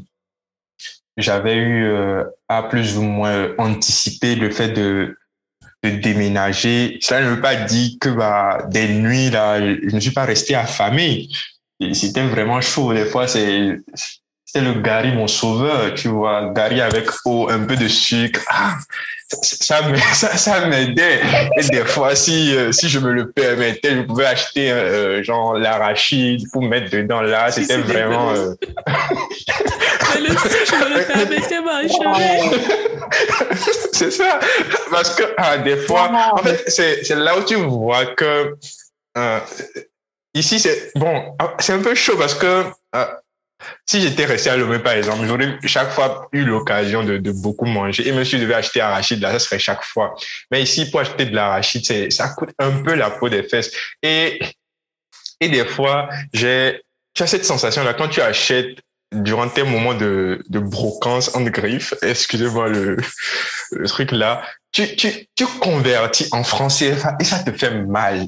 j'avais eu euh, à plus ou moins anticiper le fait de, de déménager, cela ne veut pas dire que bah, des nuits, là, je ne suis pas resté affamé. C'était vraiment chaud. Des fois, c'est c'est le Gary, mon sauveur, tu vois. Gary avec eau, un peu de sucre. Ah, ça, ça, ça m'aidait. Et des fois, si, euh, si je me le permettais, je pouvais acheter euh, genre l'arachide pour mettre dedans là. C'était vraiment. Euh... Mais le si je me le permettais, ma c'est ça. Parce que ah, des fois, en fait, c'est là où tu vois que euh, ici, c'est bon, ah, c'est un peu chaud parce que si j'étais resté à Lomé, par exemple, j'aurais chaque fois eu l'occasion de, de, beaucoup manger. Et même si je devais acheter arachide, là, ça serait chaque fois. Mais ici, pour acheter de l'arachide, ça coûte un peu la peau des fesses. Et, et des fois, j'ai, tu as cette sensation-là, quand tu achètes durant tes moments de, de brocance en griffe, excusez-moi le, le truc là, tu, tu, tu convertis en français et ça te fait mal.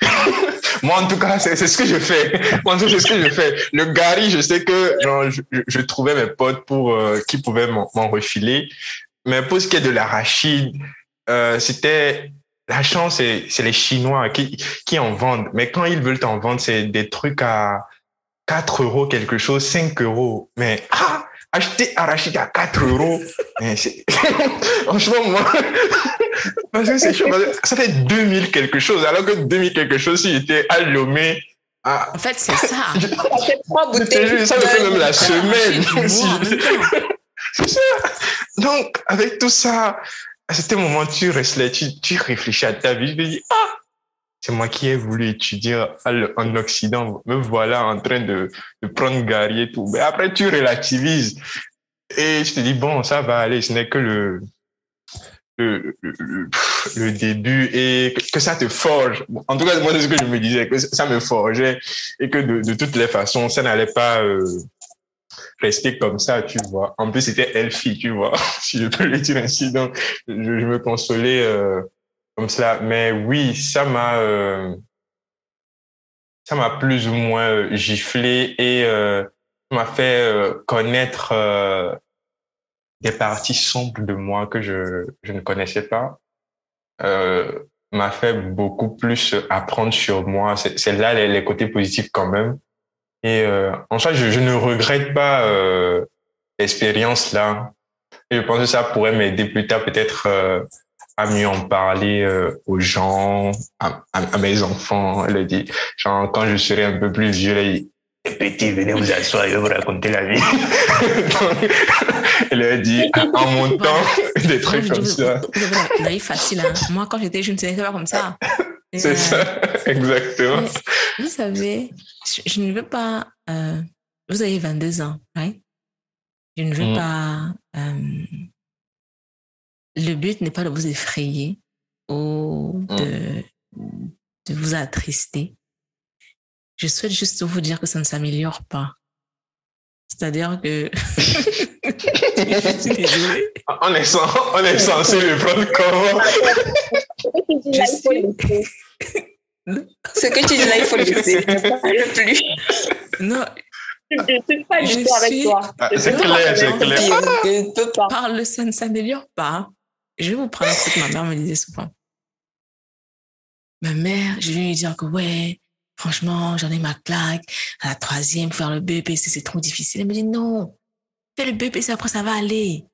Moi, en tout cas, c'est ce que je fais. Moi, en tout cas, c'est ce que je fais. Le Gary, je sais que genre, je, je trouvais mes potes pour euh, qui pouvaient m'en refiler. Mais pour ce qui est de l'arachide, euh, c'était la chance, c'est les Chinois qui, qui en vendent. Mais quand ils veulent t'en vendre, c'est des trucs à 4 euros quelque chose, 5 euros. Mais ah, acheter arachide à 4 euros, franchement, moi, parce que c'est chaud, ça fait 2000 quelque chose, alors que 2000 quelque chose, si j'étais à Lomé, Ah. En fait, c'est ça. Ça fait trois bouteilles. Ça me fait même la semaine. C'est ça. Donc, avec tout ça, à ce moment, tu tu, tu réfléchis à ta vie. Je me dis, ah, c'est moi qui ai voulu étudier en Occident. Me voilà en train de, de prendre Gary et tout. Mais après, tu relativises. Et je te dis, bon, ça va aller. Ce n'est que le, le, le, début et que, ça te forge. En tout cas, moi, c'est ce que je me disais, que ça me forgeait et que de, de toutes les façons, ça n'allait pas euh, rester comme ça, tu vois. En plus, c'était Elfie, tu vois, si je peux le dire ainsi. Donc, je, me consolais euh, comme cela. Mais oui, ça m'a euh, ça m'a plus ou moins giflé et m'a fait connaître des parties sombres de moi que je, je ne connaissais pas. Euh, m'a fait beaucoup plus apprendre sur moi. C'est là les, les côtés positifs quand même. Et euh, en soi, je, je ne regrette pas euh, l'expérience là. Et je pense que ça pourrait m'aider plus tard peut-être euh, à mieux en parler euh, aux gens, à, à, mes enfants. A dit, genre quand je serai un peu plus vieux, petit, venez vous asseoir, je vais vous raconter la vie. Elle a dit, en montant, des trucs Moi, comme ça. La vie facile. hein. Moi, quand j'étais jeune, c'était pas comme ça. C'est euh, ça, exactement. mais Vous savez, je, je ne veux pas. euh, vous avez 22 ans, right? Je ne veux Mm. pas. euh, le but n'est pas de vous effrayer ou de, de vous attrister. Je souhaite juste vous dire que ça ne s'améliore pas. C'est-à-dire que. je suis désolée. On est, cen- on est censé le prendre comment Ce que tu dis là, il faut le laisser. Ce que tu dis là, il faut le laisser. Ne parle plus. Non, Je ne suis pas Je du tout avec suis- toi. Ah, Je c'est suis clair, c'est clair. Je ne peux pas. parle, ça ne s'améliore pas. Je vais vous prendre ce que ma mère me disait souvent. Ma mère, je vais lui dire que ouais, franchement, j'en ai ma claque. À la troisième, faire le BPC, c'est trop difficile. Elle me dit non, fais le BPC, après ça va aller.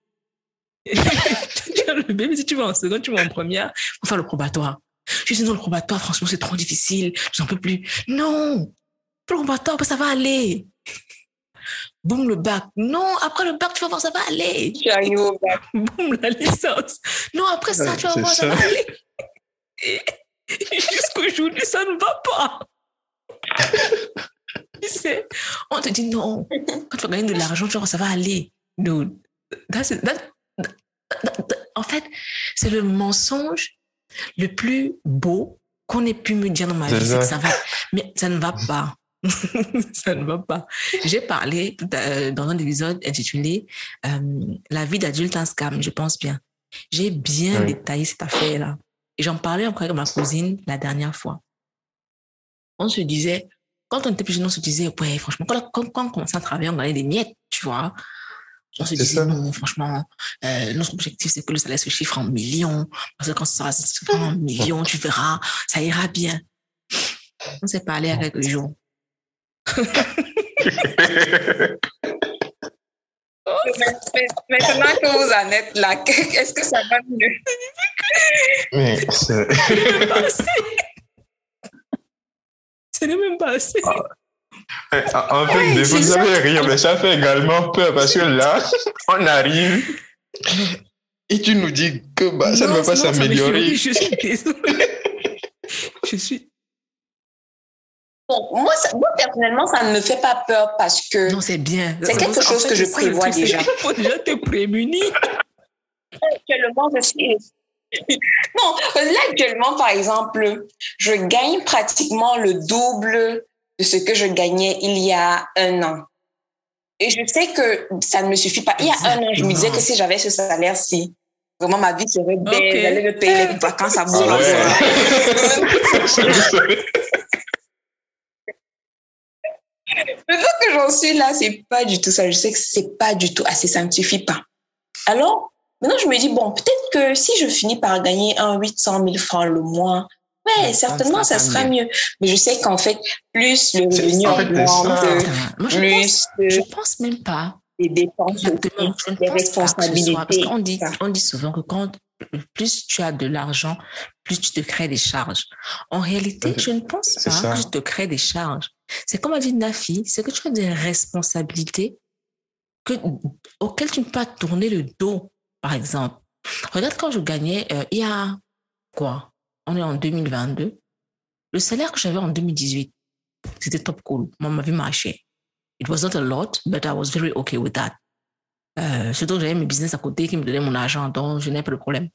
le BPC, tu vas en seconde, tu vas en première, faut faire le probatoire. Je dis non, le probatoire, franchement, c'est trop difficile, j'en peux plus. Non, fais le probatoire, après ça va aller. Boum, le bac. Non, après le bac, tu vas voir, ça va aller bac. boum, la licence. Non, après ça, Ouais, tu vas voir, ça. ça. va aller. Jusqu'aujourd'hui, ça ne va pas. tu sais, on te dit non. Quand tu vas gagner de l'argent, voir, ça va aller. No. That's it. That- that- that- that- en fait, c'est le mensonge le plus beau qu'on ait pu me dire dans ma vie. Ça. que ça va. Mais ça ne va pas. ça ne va pas. J'ai parlé à- dans un épisode intitulé euh, La vie d'adulte un scam, je pense bien. J'ai bien Oui. détaillé cette affaire-là. Et j'en parlais encore avec ma cousine la dernière fois. On se disait, quand on était plus jeune, on se disait, ouais, franchement, quand, quand, quand on commençait à travailler, on gagnait des miettes, tu vois. On se disait, ça. non, franchement, euh, notre objectif, c'est que le salaire se chiffre en millions. Parce que quand ça se chiffre en millions, tu verras, ça ira bien. On s'est parlé avec le jour. Maintenant que vous en êtes là, est-ce que ça va mieux? Mais c'est- même pas assez. Ce n'est même pas assez. en fait, ça. fait rire, mais ça fait également peur parce que là, on arrive et tu nous dis que bah, ça ne va pas s'améliorer. Je suis désolée. Je suis. Bon, moi, ça- moi, personnellement, ça ne me fait pas peur parce que Non, c'est bien. C'est quelque En chose fait, que je prévois déjà. qu'il faut déjà te prémunir. actuellement, je suis. Non, là, actuellement, par exemple, je gagne pratiquement le double de ce que je gagnais il y a un an. Et je sais que ça ne me suffit pas. Il y a un an, je me disais que si j'avais ce salaire-ci, vraiment ma vie serait belle. Ok. J'allais me payer les vacances à Ah Boulogne. Maintenant que j'en suis là, c'est pas du tout ça. Je sais que c'est pas du tout assez, ça ne suffit pas. Alors, maintenant, je me dis, bon, peut-être que si je finis par gagner un 800 000 francs le mois, ouais, Ça certainement, ça pas sera mieux. Mais je sais qu'en fait, plus le revenu en fait, c'est augmente, ça. Moi, je pense, plus je euh, pense même pas. les dépenses, Exactement. aussi, Je ne les pense pas que ce soit. Parce responsabilités. qu'on dit, ça. on dit souvent que quand plus tu as de l'argent, plus tu te crées des charges. En réalité, je ne pense pas ça. que je te crée des charges. C'est comme a dit Nafi, c'est que tu as des responsabilités que, auxquelles tu ne peux pas tourner le dos, par exemple. Regarde quand je gagnais, euh, il y a quoi? On est en 2022. Le salaire que j'avais en 2018, c'était top cool. Moi, ma vie marchait. It was not a lot, but I was very okay with that. Euh, surtout j'avais mes business à côté qui me donnaient mon argent, donc je n'ai pas de problème.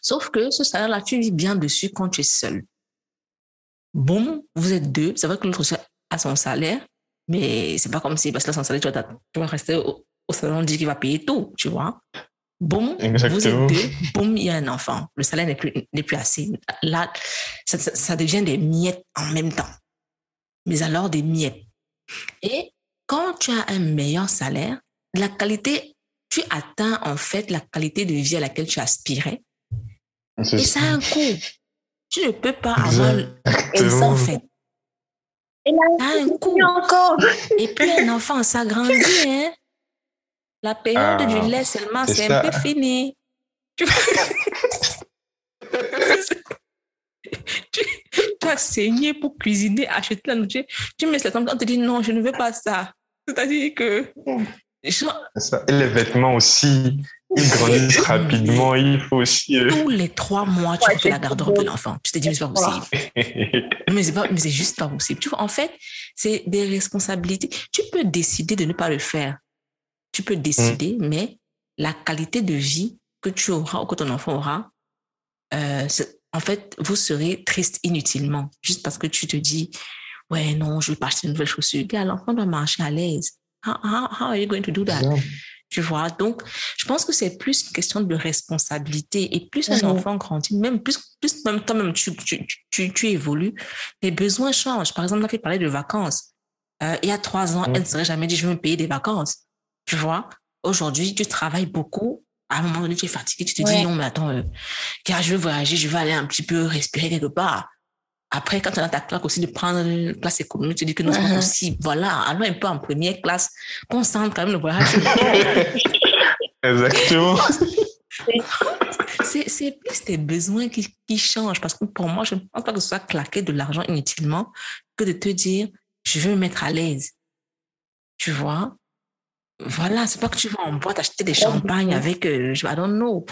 Sauf que ce salaire-là, tu vis bien dessus quand tu es seul. Bon, vous êtes deux, c'est vrai que l'autre a son salaire, mais c'est pas comme si, parce que là, son salaire, tu vas, tu vas rester au, au salon, dit qu'il va payer tout, tu vois. Bon, vous êtes deux, boum, il y a un enfant. Le salaire n'est plus, n'est plus assez. Là, ça, ça, ça devient des miettes en même temps. Mais alors des miettes. Et quand tu as un meilleur salaire, la qualité, tu atteins en fait la qualité de vie à laquelle tu aspirais. Et ça a un coût. Tu ne peux pas avoir ça en fait. Et là, Ça a un coût. encore. Et puis un enfant, ça grandit. Hein? La période Ah, du lait seulement, c'est un peu fini. Tu, tu, tu as saigné pour cuisiner, acheter la nourriture. Tu mets ça comme ça, on te dit non, je ne veux pas ça. C'est-à-dire que genre, c'est ça. Et les vêtements aussi, ils grandissent rapidement. Il faut aussi. euh, tous les trois mois, tu Ouais, fais la garde-robe de l'enfant. Tu te dis, mais c'est pas possible. Non, Mais c'est pas, mais c'est juste pas possible. Tu vois, en fait, c'est des responsabilités. Tu peux décider de ne pas le faire. Tu peux décider, mais la qualité de vie que tu auras ou que ton enfant aura, euh, en fait, vous serez triste inutilement, juste parce que tu te dis, ouais, non, je vais pas acheter une nouvelle chaussure. Gars, l'enfant doit marcher à l'aise. How, how, how are you going to do that? Tu vois, donc je pense que c'est plus une question de responsabilité et plus un Mhm. enfant grandit, même plus, plus même toi-même tu, tu, tu, tu évolues, tes besoins changent. Par exemple, là, tu parlais de vacances. Euh, il y a trois ans, elle ne serait jamais dit je vais me payer des vacances. Tu vois, aujourd'hui, tu travailles beaucoup. À un moment donné, tu es fatigué, tu te dis non, mais attends, euh, car je veux voyager, je vais aller un petit peu respirer quelque part. Après, quand tu as dans ta claque aussi de prendre une classe économique, tu te dis que non, c'est pas Mhm. possible. Voilà, allons un peu en première classe, concentre quand même le voyage. Exactement. c'est c'est plus tes besoins qui, qui changent. Parce que pour moi, je ne pense pas que ce soit claquer de l'argent inutilement que de te dire, je veux me mettre à l'aise. Tu vois? Voilà, c'est pas que tu vas en boîte acheter des champagnes avec, euh, je I don't know.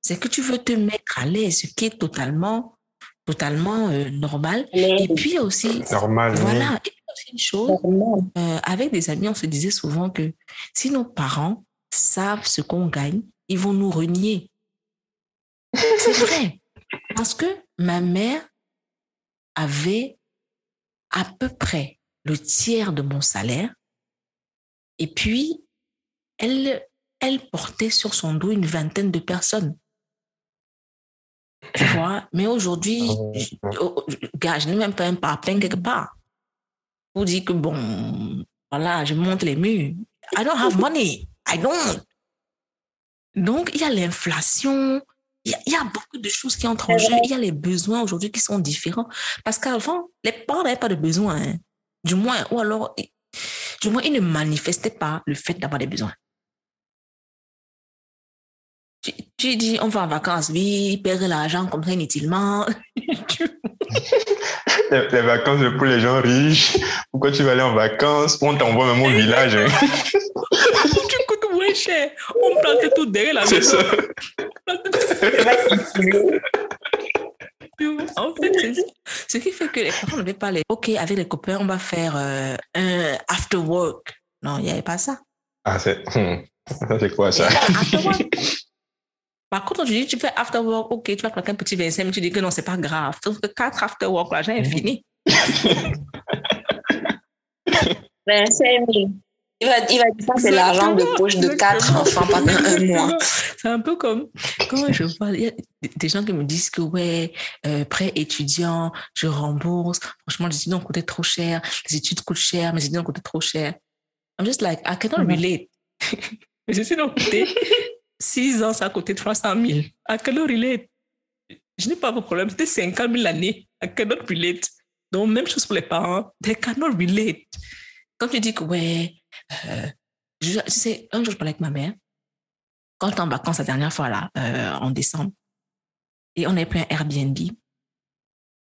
C'est que tu veux te mettre à l'aise, ce qui est totalement, totalement euh, normal. Et puis aussi, Normal. oui. voilà, et puis aussi une chose, Normal. euh, avec des amis, on se disait souvent que si nos parents savent ce qu'on gagne, ils vont nous renier. C'est vrai. Parce que ma mère avait à peu près le tiers de mon salaire. Et puis, elle, elle portait sur son dos une vingtaine de personnes. Tu vois, mais aujourd'hui, je- oh, je- gars, je n'ai même pas un parpaing quelque part. Pour dire que bon, voilà, je monte les murs. I don't have money. I don't. Donc, il y a l'inflation, il y a, il y a beaucoup de choses qui entrent en jeu. Il y a les besoins aujourd'hui qui sont différents. Parce qu'avant, les parents n'avaient pas de besoins. hein. Du moins, ou alors, du moins, ils ne manifestaient pas le fait d'avoir des besoins. Tu, tu dis, on va en vacances, oui, perdre l'argent comme ça inutilement. Les, les vacances c'est pour les gens riches. Pourquoi tu vas aller en vacances? On t'envoie même au village. hein. tu coûtes moins cher. On plante tout derrière la maison. ça. C'est tu- En fait, c'est ça. Ce qui fait que les parents n'avaient pas les. Ok, avec les copains, on va faire euh, un after work. Non, il n'y avait pas ça. Ah, c'est. hmm. Ça, c'est quoi ça avait pas after work. Par contre, tu dis, tu fais after work, ok, tu vas claquer un petit 25 minutes, tu dis que non, c'est pas grave. Sauf que quatre after work, l'argent est fini. Ben, c'est il va, il va dire ça, c'est l'argent de poche de quatre enfants pendant un mois. C'est un peu comme quand je vois, il y a des gens qui me disent que ouais, euh, prêt étudiant, je rembourse. Franchement, les études ont coûté trop cher, les études coûtent cher, mes études ont coûté trop cher. I'm just like, I cannot Mhm. relate. mes études ont coûté 6 ans, ça a coûté 300 000. I cannot relate. Je n'ai pas de problème, c'était 50 000 l'année. I cannot relate. Donc, même chose pour les parents, they cannot relate. Quand tu dis que ouais, euh, je, sais, un jour je parlais avec ma mère, quand j'étais en vacances la dernière fois là, euh, en décembre, et on avait pris un Airbnb.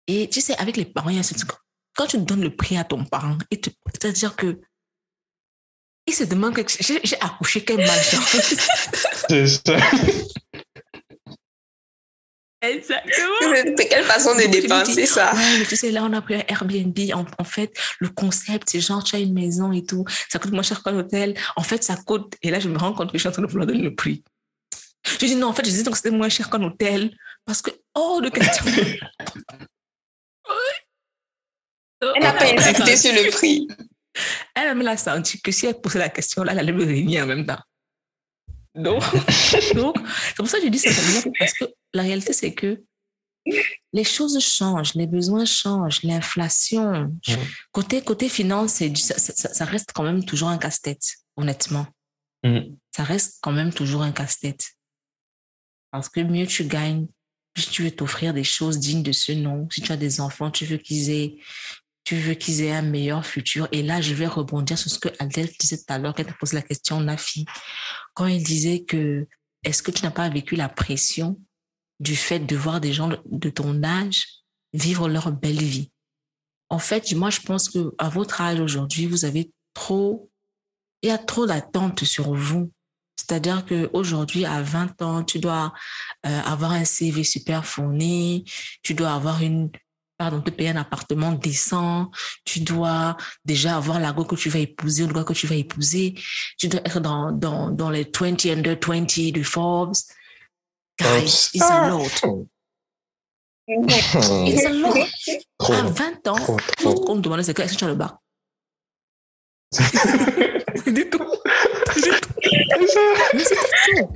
Et tu sais, avec les parents, il y a truc, quand tu donnes le prix à ton parent, c'est-à-dire que il se demande que j'ai accouché, quelle malchance. C'est ça. Exactement. C'est quelle façon de dépenser ça? Ouais, mais tu sais, là, on a pris un Airbnb. En, en fait, le concept, c'est genre, tu as une maison et tout. Ça coûte moins cher qu'un hôtel. En fait, ça coûte. Et là, je me rends compte que je suis en train de vouloir donner le prix. Je dis non, en fait, je dis donc que c'était moins cher qu'un hôtel. Parce que, oh, de question. Elle n'a pas insisté sur le prix. Elle me l'a senti que si elle posait la question, là, elle allait me régner en même temps. Donc, c'est pour ça que je dis ça parce que la réalité, c'est que les choses changent, les besoins changent, l'inflation. Côté, côté finance, ça, ça, ça, reste quand même toujours un casse-tête, honnêtement. Ça reste quand même toujours un casse-tête. Parce que mieux tu gagnes, plus tu veux t'offrir des choses dignes de ce nom. Si tu as des enfants, tu veux qu'ils aient tu veux qu'ils aient un meilleur futur. Et là, je vais rebondir sur ce que Adèle disait tout à l'heure quand elle posé la question, Nafi. Quand il disait que est-ce que tu n'as pas vécu la pression du fait de voir des gens de ton âge vivre leur belle vie? En fait, moi, je pense que à votre âge aujourd'hui, vous avez trop, il y a trop d'attentes sur vous. C'est-à-dire qu'aujourd'hui, à 20 ans, tu dois euh, avoir un CV super fourni, tu dois avoir une, pardon, te payer un appartement décent, tu dois déjà avoir la go que tu vas épouser ou le gars que tu vas épouser, tu dois être dans, dans, dans les 20 under 20 de Forbes. Guys, it's a lot. It's a lot. À 20 ans, tout ce qu'on me demande, c'est est-ce que tu as le bac? c'est du tout. Mais c'est tout.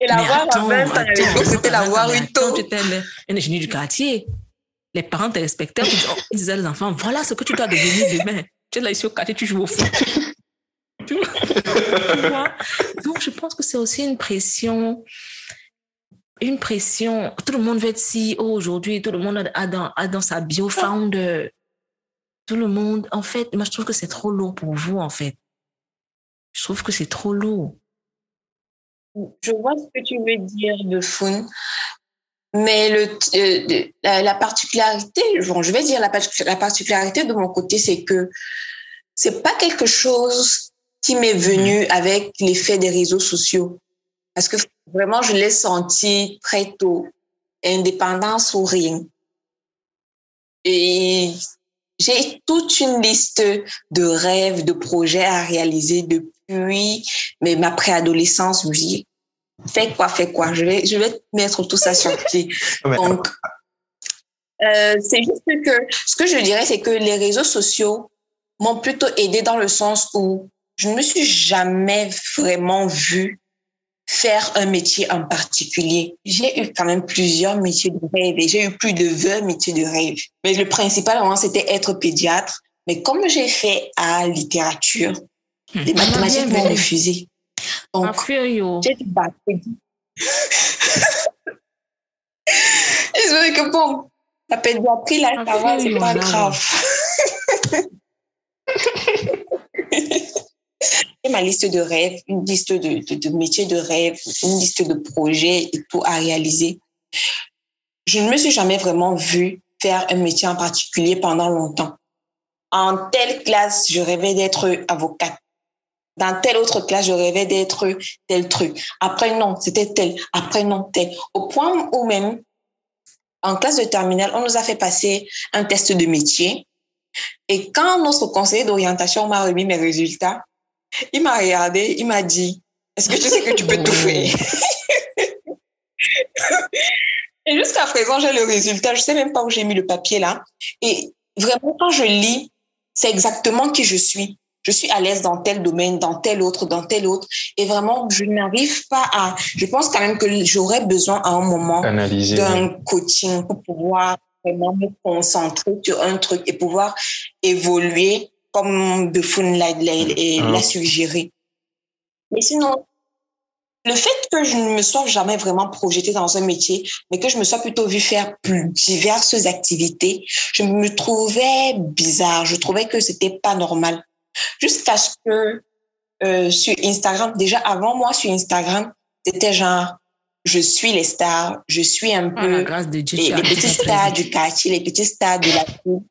Et l'avoir à 20 ans, c'était l'avoir eu tôt. Tu étais un ingénieur du quartier. Les parents te respectaient. Ils disaient aux enfants, voilà ce que tu dois devenir demain. Tu es là ici au quartier, tu joues au foot. tu vois? Donc, je pense que c'est aussi une pression une pression. Tout le monde veut être CEO aujourd'hui. Tout le monde a dans, a dans sa bio founder. Tout le monde. En fait, moi, je trouve que c'est trop lourd pour vous, en fait. Je trouve que c'est trop lourd. Je vois ce que tu veux dire de Foun, mais le, euh, la, la, particularité, bon, je vais dire la, la particularité de mon côté, c'est que c'est pas quelque chose qui m'est venu avec l'effet des réseaux sociaux. Parce que vraiment, je l'ai senti très tôt. Indépendance ou rien. Et j'ai toute une liste de rêves, de projets à réaliser depuis mais ma préadolescence. Je me dis, fais quoi, fais quoi. Je vais, je vais mettre tout ça sur pied. Donc, euh, c'est juste que ce que je dirais, c'est que les réseaux sociaux m'ont plutôt aidé dans le sens où je ne me suis jamais vraiment vue faire un métier en particulier. J'ai eu quand même plusieurs métiers de rêve et j'ai eu plus de 20 métiers de rêve. Mais le principal, vraiment, c'était être pédiatre. Mais comme j'ai fait à littérature, les mathématiques m'ont refusé. Donc, j'ai du bac. Désolée que bon, la pédiatrie, là, ça va, c'est pas grave. ma liste de rêves, une liste de, de, de, métiers de rêve, une liste de projets et tout à réaliser. Je ne me suis jamais vraiment vue faire un métier en particulier pendant longtemps. En telle classe, je rêvais d'être avocate. Dans telle autre classe, je rêvais d'être tel truc. Après, non, c'était tel. Après, non, tel. Au point où même, en classe de terminale, on nous a fait passer un test de métier. Et quand notre conseiller d'orientation m'a remis mes résultats, il m'a regardé, il m'a dit, est-ce que tu sais que tu peux tout faire? Et jusqu'à présent, j'ai le résultat. Je sais même pas où j'ai mis le papier là. Et vraiment, quand je lis, c'est exactement qui je suis. Je suis à l'aise dans tel domaine, dans tel autre, dans tel autre. Et vraiment, je n'arrive pas à... Je pense quand même que j'aurais besoin à un moment d'un coaching pour pouvoir vraiment me concentrer sur un truc et pouvoir évoluer comme Buffon l'a, l'a, l'a suggéré. Mais sinon, le fait que je ne me sois jamais vraiment projetée dans un métier, mais que je me sois plutôt vue faire plus diverses activités, je me trouvais bizarre. Je trouvais que c'était pas normal. Jusqu'à ce que euh, sur Instagram, déjà avant moi sur Instagram, c'était genre je suis les stars, je suis un Ah, peu grâce de Dieu, les, les petits stars du quartier, les petits stars de la cour.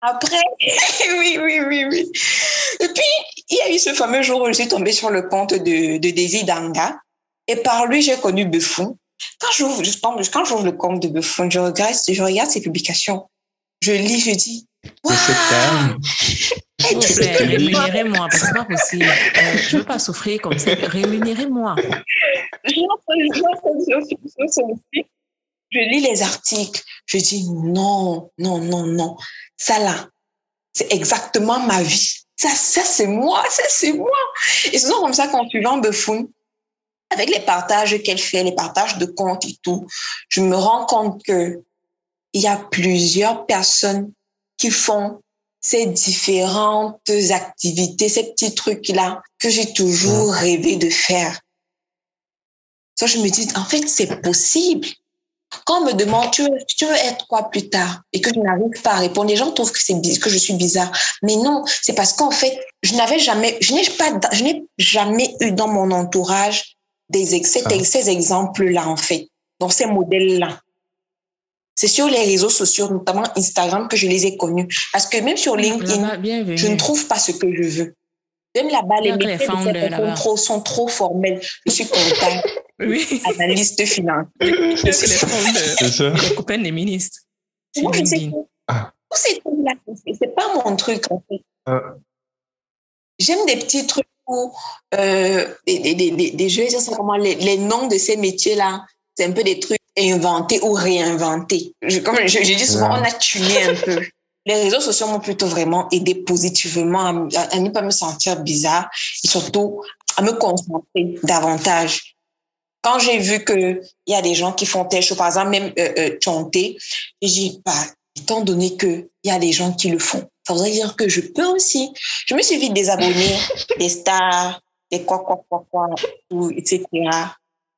Après, oui, oui, oui, oui. Et puis, il y a eu ce fameux jour où je suis tombée sur le compte de, de Daisy Danga. Et par lui, j'ai connu Buffon. Quand j'ouvre, je tombe- quand j'ouvre le compte de Buffon, je regarde, je regarde ses publications. Je lis, je dis, Tu sais que- rémunérez-moi, parce que c'est pas possible. Euh, je veux pas souffrir comme ça. Rémunérez-moi. Je lis les articles, je dis non, non, non, non. Ça là, c'est exactement ma vie. Ça, ça c'est moi, ça c'est moi. Et c'est souvent comme ça qu'en suivant Buffoon, avec les partages qu'elle fait, les partages de comptes et tout, je me rends compte que il y a plusieurs personnes qui font ces différentes activités, ces petits trucs-là que j'ai toujours rêvé de faire. Ça, je me dis, en fait, c'est possible. Quand on me demande, tu veux, tu veux être quoi plus tard? Et que je n'arrive pas à répondre, les gens trouvent que, c'est, que je suis bizarre. Mais non, c'est parce qu'en fait, je n'avais jamais, je n'ai pas, je n'ai jamais eu dans mon entourage des, Ah. ces exemples-là, en fait. Donc, ces modèles-là. C'est sur les réseaux sociaux, notamment Instagram, que je les ai connus. Parce que même sur LinkedIn, Là-bas, bienvenue. je ne trouve pas ce que je veux. Même là-bas, les métiers de sont trop formels. Je suis comptable, Oui. analyste financier. A que les founders. C'est ça. Les copains des ministres. Moi, je sais LinkedIn? Ah. tous ces trucs-là, c'est- pas mon truc, en fait. Ah. J'aime des petits trucs où, euh, des, des, des, des, des- je vais dire ça comment, les, les noms de ces métiers-là, c'est un peu des trucs inventés ou réinventés. Je, comme je, je dis souvent, Ouais. on a tuné un peu. Les réseaux sociaux m'ont plutôt vraiment aidé positivement à, à- à ne pas me sentir bizarre et surtout à me concentrer davantage. Quand j'ai vu que il y a des gens qui font telle chose, par exemple, même euh, euh, chanter, j'ai dit, bah, étant donné que il y a des gens qui le font, ça voudrait dire que je peux aussi. Je me suis vite désabonnée des stars, des quoi, quoi, quoi, quoi, tout, etc.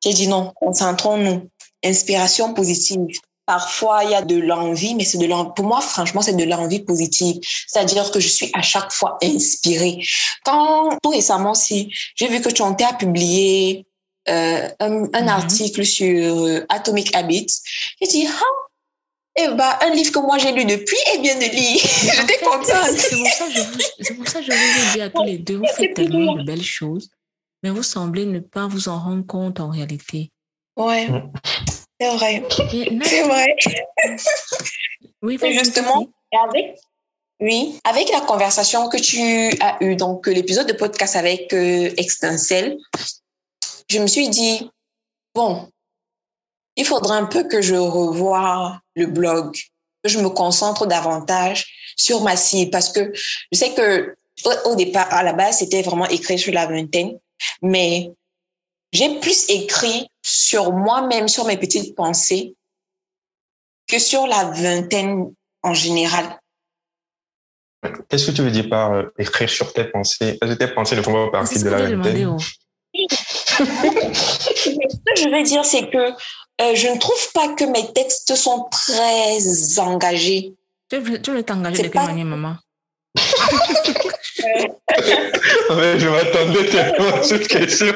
J'ai dit non, concentrons-nous. Inspiration positive. Parfois, il y a de l'envie, mais c'est de l'envie. Pour moi, franchement, c'est de l'envie positive. C'est-à-dire que je suis à chaque fois inspirée. Quand, tout récemment, si, j'ai vu que Chanté a publié euh, un, un Mhm. article sur euh, Atomic Habits, j'ai dit, ah, eh ben, un livre que moi j'ai lu depuis, eh bien, de lire. J'étais contente. C'est c'est pour ça que je vous, c'est pour ça que je vous ai dit à tous les deux, vous faites tellement de belles choses, mais vous semblez ne pas vous en rendre compte en réalité. Ouais, Mm. c'est vrai. C'est vrai. oui, justement, avec, oui, avec la conversation que tu as eue, donc l'épisode de podcast avec euh, je me suis dit, bon, il faudrait un peu que je revoie le blog, que je me concentre davantage sur ma cible, parce que je sais que au, au départ, à la base, c'était vraiment écrit sur la vingtaine, mais j'ai plus écrit sur moi-même, sur mes petites pensées, que sur la vingtaine en général. Qu'est-ce que tu veux dire par euh, écrire sur tes pensées? Parce que tes pensées ne font pas partie de la vingtaine. Ce que je veux dire, c'est que euh, je ne trouve pas que mes textes sont très engagés. Tu veux, tu veux t'engager de quelle pas- manière, maman? Ouais, je m'attendais tellement à cette question.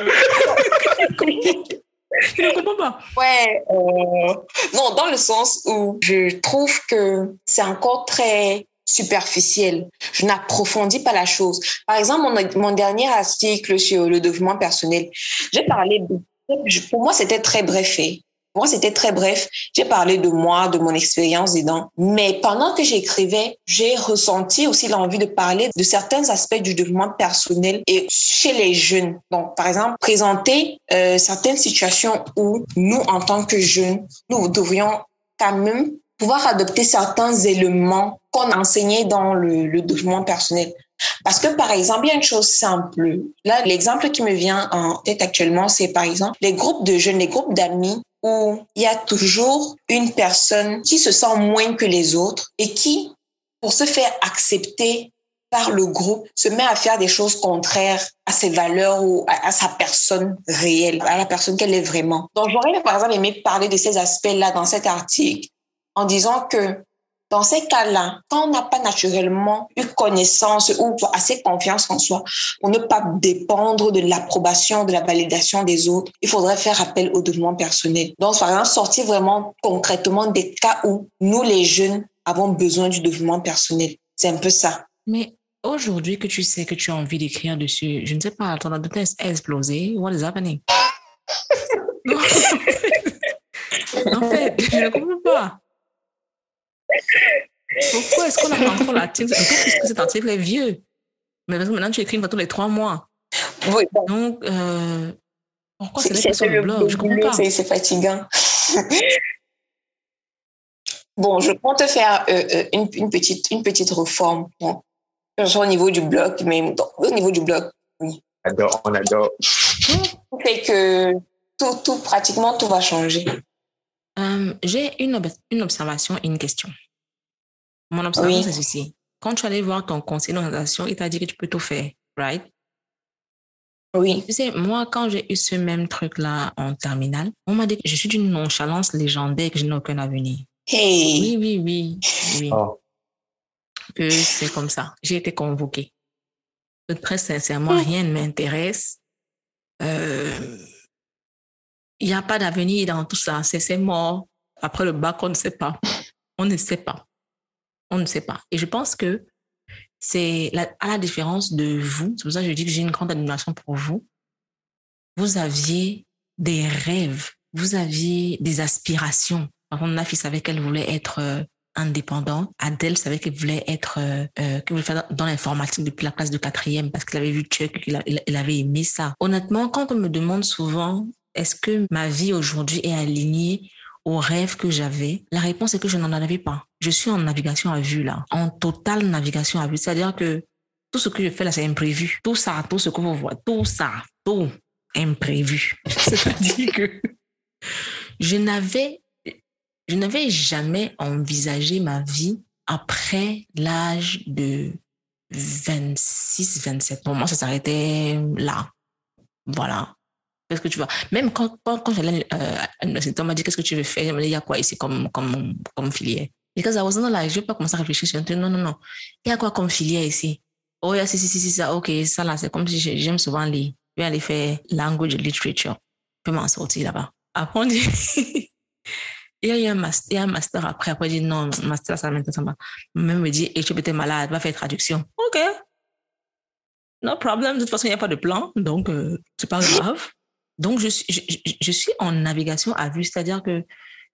Je ne comprends pas. Ouais, euh, non, dans le sens où je trouve que c'est encore très superficiel. Je n'approfondis pas la chose. Par exemple, mon, dernier article sur le développement personnel, j'ai parlé de... Pour moi, c'était très bref. Moi, c'était très bref. J'ai parlé de moi, de mon expérience dedans. Mais pendant que j'écrivais, j'ai ressenti aussi l'envie de parler de certains aspects du développement personnel et chez les jeunes. Donc, par exemple, présenter euh, certaines situations où nous, en tant que jeunes, nous devrions quand même pouvoir adopter certains éléments qu'on enseignait dans le, le développement personnel. Parce que, par exemple, il y a une chose simple. Là, l'exemple qui me vient en tête actuellement, c'est par exemple les groupes de jeunes, les groupes d'amis où il y a toujours une personne qui se sent moins que les autres et qui, pour se faire accepter par le groupe, se met à faire des choses contraires à ses valeurs ou à, sa personne réelle, à la personne qu'elle est vraiment. Donc, j'aurais par exemple aimé parler de ces aspects-là dans cet article en disant que dans ces cas-là, quand on n'a pas naturellement eu connaissance ou assez confiance en soi pour ne pas dépendre de l'approbation, de la validation des autres, il faudrait faire appel au développement personnel. Donc, par exemple, sortir vraiment concrètement des cas où nous, les jeunes, avons besoin du développement personnel. C'est un peu ça. Mais aujourd'hui que tu sais que tu as envie d'écrire dessus, je ne sais pas, ton ordinateur a explosé. What is happening? en fait, je ne comprends pas. Pourquoi est-ce qu'on a pas encore l'article Puisque cet article est vieux. Mais maintenant, tu écris une fois tous les trois mois. Oui, Donc, euh, pourquoi c'est pas sur le blog? Je comprends pas. C'est fatigant. bon, je compte faire euh, euh, une, une, petite, une petite réforme. Bon, au niveau du blog, mais au niveau du blog, oui. On adore, on adore. Fait que tout, tout, pratiquement tout va changer. Euh, J'ai une, une observation et une question. Mon observation, c'est ceci. Quand tu allais voir ton conseiller d'orientation, il t'a dit que tu peux tout faire, right? Oui. Tu sais, moi, quand j'ai eu ce même truc-là en terminale, on m'a dit que je suis d'une nonchalance légendaire, que je n'ai aucun avenir. Hey! Oui, oui, oui. oui. Oh. Que c'est comme ça. J'ai été convoquée. Très sincèrement, rien ne m'intéresse. Euh, il n'y a pas d'avenir dans tout ça. C'est mort. Après le bac, on ne sait pas. On ne sait pas. On ne sait pas. Et je pense que c'est à la différence de vous, c'est pour ça que je dis que j'ai une grande admiration pour vous. Vous aviez des rêves, vous aviez des aspirations. Par contre, Nafi savait qu'elle voulait être euh, indépendante. Adèle savait qu'elle voulait être, euh, euh, qu'elle voulait faire dans l'informatique depuis la classe de quatrième parce qu'elle avait vu Chuck, qu'elle avait aimé ça. Honnêtement, quand on me demande souvent est-ce que ma vie aujourd'hui est alignée aux rêves que j'avais? La réponse est que je n'en avais pas. Je suis en navigation à vue là, en totale navigation à vue. C'est-à-dire que tout ce que je fais là, c'est imprévu. Tout ça, tout ce que vous voyez, tout ça, tout imprévu. C'est-à-dire que je n'avais, je n'avais jamais envisagé ma vie après l'âge de 26, 27. Pour moi, ça s'arrêtait là. Voilà. Qu'est-ce que tu vois Même quand, quand, quand j'allais euh, à l'université, on m'a dit Qu'est-ce que tu veux faire? Dit Il y a quoi ici comme, comme, comme filière? Because I was not like, je vais pas commencer à réfléchir. Je me non, non, non. Il y a quoi comme filière ici? Oh, il y a si, si, si, ça. Ok, ça là, c'est comme si j'aime souvent lire. Je vais aller faire language literature. Je peux m'en sortir là-bas. Après, on dit il y a un master, un après. Après, je dis non, master, ça m'intéresse pas. Même me dit, et tu peux être malade, va faire traduction. OK. No problem. De toute façon, il n'y a pas de plan. Donc, euh, c'est pas grave. Donc, je, je, je, suis en navigation à vue, c'est-à-dire que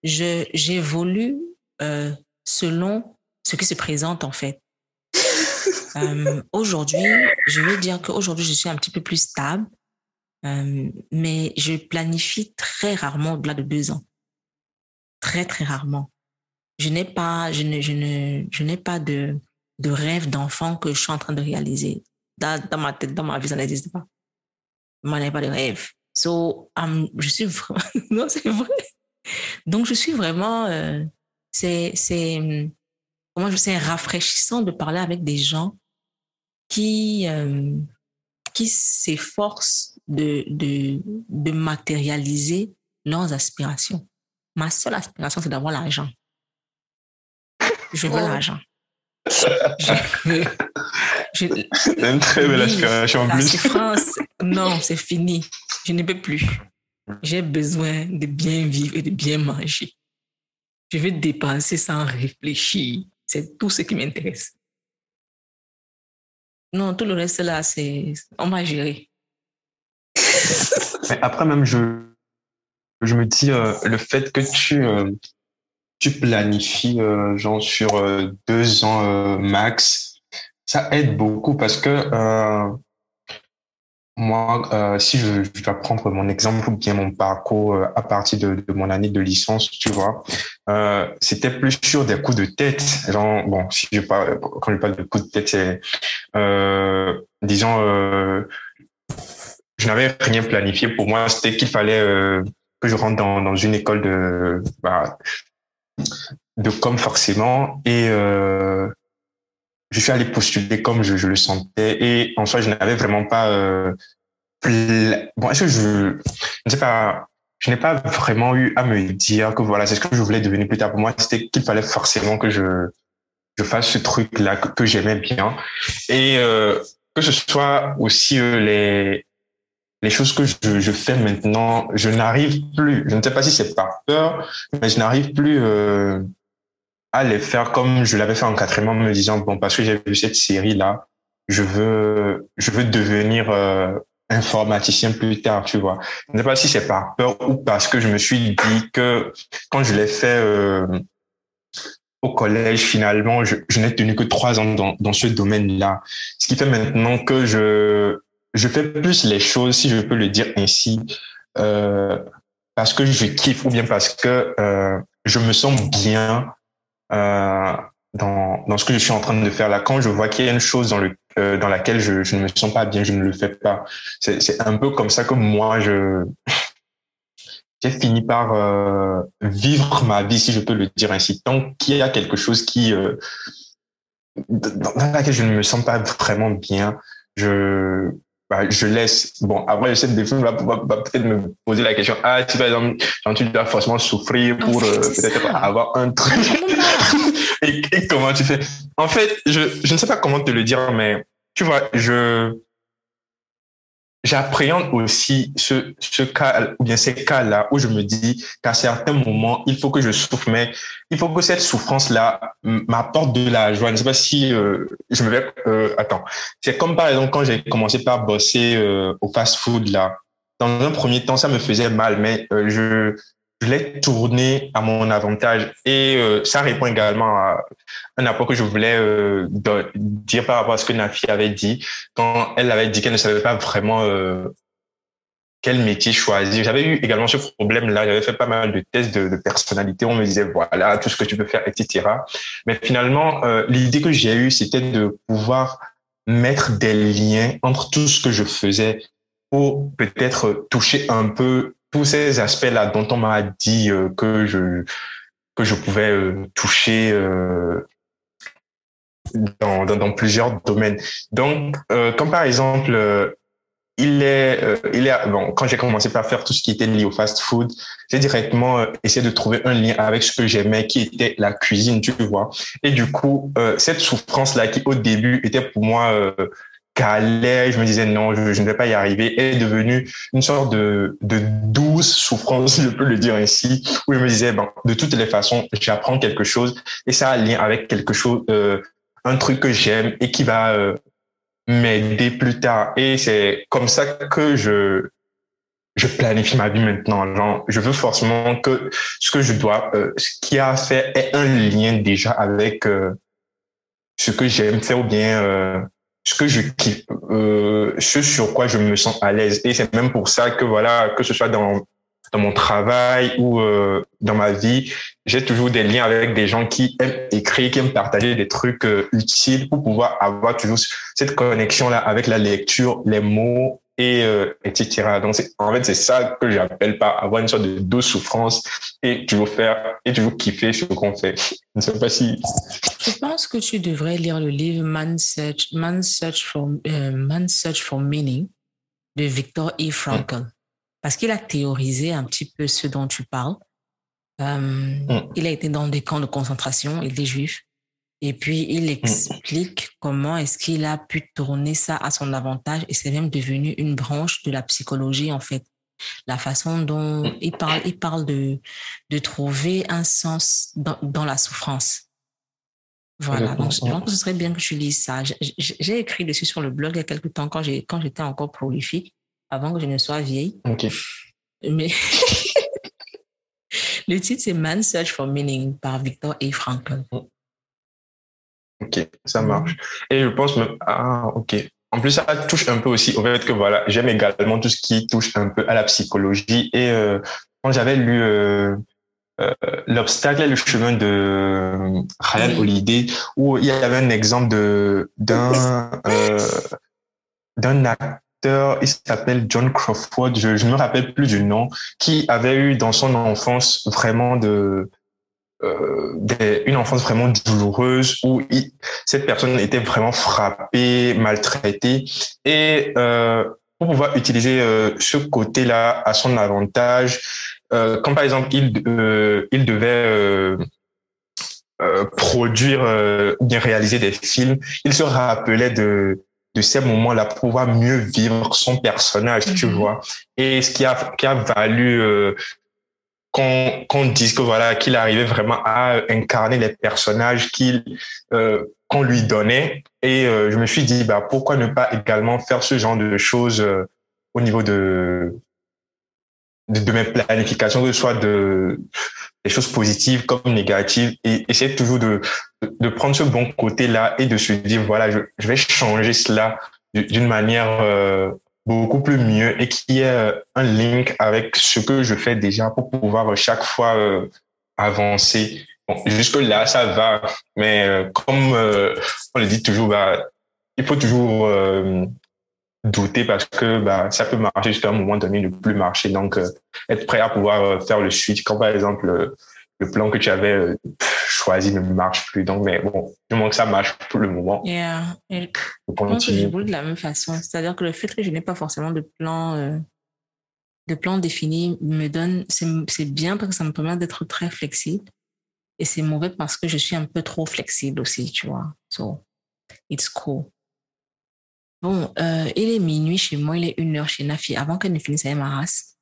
j'évolue euh, selon ce qui se présente en fait. euh, aujourd'hui, je veux dire qu'aujourd'hui, je suis un petit peu plus stable, euh, mais je planifie très rarement au-delà de deux ans. Très, très rarement. Je n'ai pas, je ne, je ne, je n'ai pas de, de rêve d'enfant que je suis en train de réaliser. Dans, dans ma tête, dans ma vie, ça n'existe pas. Moi, je n'ai pas de rêve. So, um, je suis vraiment, non, c'est vrai. Donc, je suis vraiment, euh, c'est, c'est, comment je sais, rafraîchissant de parler avec des gens qui, euh, qui s'efforcent de, de, de matérialiser leurs aspirations. Ma seule aspiration, c'est d'avoir l'argent. Je veux oh. l'argent. C'est une très belle aspiration en plus. non, c'est fini. Je ne peux plus. J'ai besoin de bien vivre et de bien manger. Je vais dépenser sans réfléchir. C'est tout ce qui m'intéresse. Non, tout le reste là, c'est on va gérer. Mais après même, je, je me dis euh, le fait que tu euh, tu planifies euh, genre sur deux ans max, ça aide beaucoup parce que moi, euh, si je, je, dois prendre mon exemple ou bien mon parcours euh, à partir de, mon année de licence, tu vois, euh, c'était plus sur des coups de tête. Genre, bon, si je parle, quand je parle de coups de tête, c'est, euh, disons, euh, je n'avais rien planifié. Pour moi, c'était qu'il fallait que je rentre dans, dans une école de, bah, de com forcément et je suis allé postuler comme je, je, le sentais et en soi je n'avais vraiment pas euh, bon est-ce que je, je ne sais pas je n'ai pas vraiment eu à me dire que voilà c'est ce que je voulais devenir plus tard pour moi c'était qu'il fallait forcément que je je fasse ce truc-là que, j'aimais bien. Et euh, que ce soit aussi euh, les, les choses que je, je fais maintenant, je n'arrive plus, je ne sais pas si c'est par peur, mais je n'arrive plus euh, à les faire comme je l'avais fait en quatrième en me disant, bon, parce que j'ai vu cette série-là, je veux, je veux devenir euh, informaticien plus tard, tu vois. Je ne sais pas si c'est par peur ou parce que je me suis dit que quand je l'ai fait euh, au collège, finalement, je, je n'ai tenu que trois ans dans, dans ce domaine-là. Ce qui fait maintenant que je, je fais plus les choses, si je peux le dire ainsi, euh, parce que je kiffe ou bien parce que euh, je me sens bien euh, dans, dans ce que je suis en train de faire là. Quand je vois qu'il y a une chose dans, le, euh, dans laquelle je, je ne me sens pas bien, je ne le fais pas. C'est un peu comme ça que moi, je j'ai fini par euh, vivre ma vie, si je peux le dire ainsi. Tant qu'il y a quelque chose qui euh, dans laquelle je ne me sens pas vraiment bien, je bah, je laisse. Bon, après, cette défense va, va, va peut-être me poser la question, ah, si par exemple, tu dois forcément souffrir pour euh, peut-être avoir un truc. et, et, comment tu fais? En fait, je, je ne sais pas comment te le dire, mais tu vois, je j'appréhende aussi ce, ce cas, ou bien ces cas-là où je me dis qu'à certains moments, il faut que je souffre, mais il faut que cette souffrance-là m'apporte de la joie. Je ne sais pas si euh, je me vais... Euh, attends, c'est comme par exemple quand j'ai commencé par bosser euh, au fast-food, là. Dans un premier temps, ça me faisait mal, mais euh, je, je l'ai tourné à mon avantage. Et euh, ça répond également à un apport que je voulais euh, dire par rapport à ce que Nafi avait dit quand elle avait dit qu'elle ne savait pas vraiment euh, quel métier choisir. J'avais eu également ce problème-là. J'avais fait pas mal de tests de, de, personnalité. On me disait, voilà, tout ce que tu peux faire, etc. Mais finalement, l'idée que j'ai eue, c'était de pouvoir mettre des liens entre tout ce que je faisais pour peut-être toucher un peu tous ces aspects-là dont on m'a dit euh, que je que je pouvais euh, toucher euh, dans, dans, dans, plusieurs domaines. Donc, comme par exemple, il est, il est bon. Quand j'ai commencé par faire tout ce qui était lié au fast-food, j'ai directement essayé de trouver un lien avec ce que j'aimais, qui était la cuisine, tu vois. Et du coup, cette souffrance-là, qui au début était pour moi je me disais non, je, ne vais pas y arriver, est devenue une sorte de, de douce souffrance, si je peux le dire ainsi, où je me disais, bon, de toutes les façons, j'apprends quelque chose et ça a lien avec quelque chose, euh, un truc que j'aime et qui va euh, m'aider plus tard. Et c'est comme ça que je, je planifie ma vie maintenant. Genre, je veux forcément que ce que je dois, euh, ce qui a fait ait un lien déjà avec euh, ce que j'aime faire ou bien euh, ce que je kiffe, euh, ce sur quoi je me sens à l'aise. Et c'est même pour ça que voilà, que ce soit dans dans mon travail ou euh, dans ma vie, j'ai toujours des liens avec des gens qui aiment écrire, qui aiment partager des trucs euh, utiles pour pouvoir avoir toujours cette connexion là avec la lecture, les mots et euh, etc. Donc en fait c'est ça que j'appelle pas avoir une sorte de douce souffrance et toujours faire et toujours kiffer ce qu'on fait. Je ne sais pas si. Je pense que tu devrais lire le livre Man's Search, Man's Search for euh, Man's Search for Meaning de Victor E. Frankl mm. parce qu'il a théorisé un petit peu ce dont tu parles. Euh, mm. Il a été dans des camps de concentration, il est juif. Et puis, il mm. explique comment est-ce qu'il a pu tourner ça à son avantage et c'est même devenu une branche de la psychologie, en fait. La façon dont mm. il parle, il parle de, de trouver un sens dans, dans la souffrance. Voilà, donc je pense que ce serait bien que tu lises ça. J'ai écrit dessus sur le blog il y a quelques temps quand j'ai quand j'étais encore prolifique, avant que je ne sois vieille. Ok. Mais le titre c'est Man's Search for Meaning par Victor A. Frankl. Ok, ça marche. Et je pense même, ah, ok. En plus, ça touche un peu aussi au fait que voilà, j'aime également tout ce qui touche un peu à la psychologie. Et euh, quand j'avais lu euh, euh, L'obstacle et le chemin de Ryan Holiday, où il y avait un exemple de d'un euh, d'un acteur, il s'appelle John Crawford, je, je ne me rappelle plus du nom, qui avait eu dans son enfance vraiment de euh, des, une enfance vraiment douloureuse où il, cette personne était vraiment frappée, maltraitée et euh, pour pouvoir utiliser euh, ce côté-là à son avantage, euh, comme par exemple il euh, il devait euh, produire euh, ou bien réaliser des films, il se rappelait de de ces moments-là pour pouvoir mieux vivre son personnage, tu mm-hmm. vois. Et ce qui a qui a valu euh, qu'on dise que voilà qu'il arrivait vraiment à incarner les personnages qu'il euh, qu'on lui donnait. Et euh, je me suis dit bah pourquoi ne pas également faire ce genre de choses euh, au niveau de, de mes planifications que ce soit de des choses positives comme négatives et essayer toujours de de prendre ce bon côté là et de se dire voilà je, vais changer cela d'une manière beaucoup plus mieux et qui est euh, un link avec ce que je fais déjà pour pouvoir chaque fois euh, avancer. Bon, jusque là, ça va, mais euh, comme on le dit toujours, bah, il faut toujours douter parce que bah, ça peut marcher jusqu'à un moment donné, ne plus marcher. Donc, être prêt à pouvoir faire le switch. Quand par exemple, le plan que tu avais euh, choisi ne marche plus. Donc, mais bon, du moins que ça marche pour le moment. Yeah. Et je pense que je roule de la même façon. C'est-à-dire que le fait que je n'ai pas forcément de plan, euh, de plan défini me donne, c'est bien parce que ça me permet d'être très flexible. Et c'est mauvais parce que je suis un peu trop flexible aussi, tu vois. So, it's cool. Bon, euh, il est minuit chez moi, il est une heure chez Nafi avant qu'elle ne finisse avec ma race.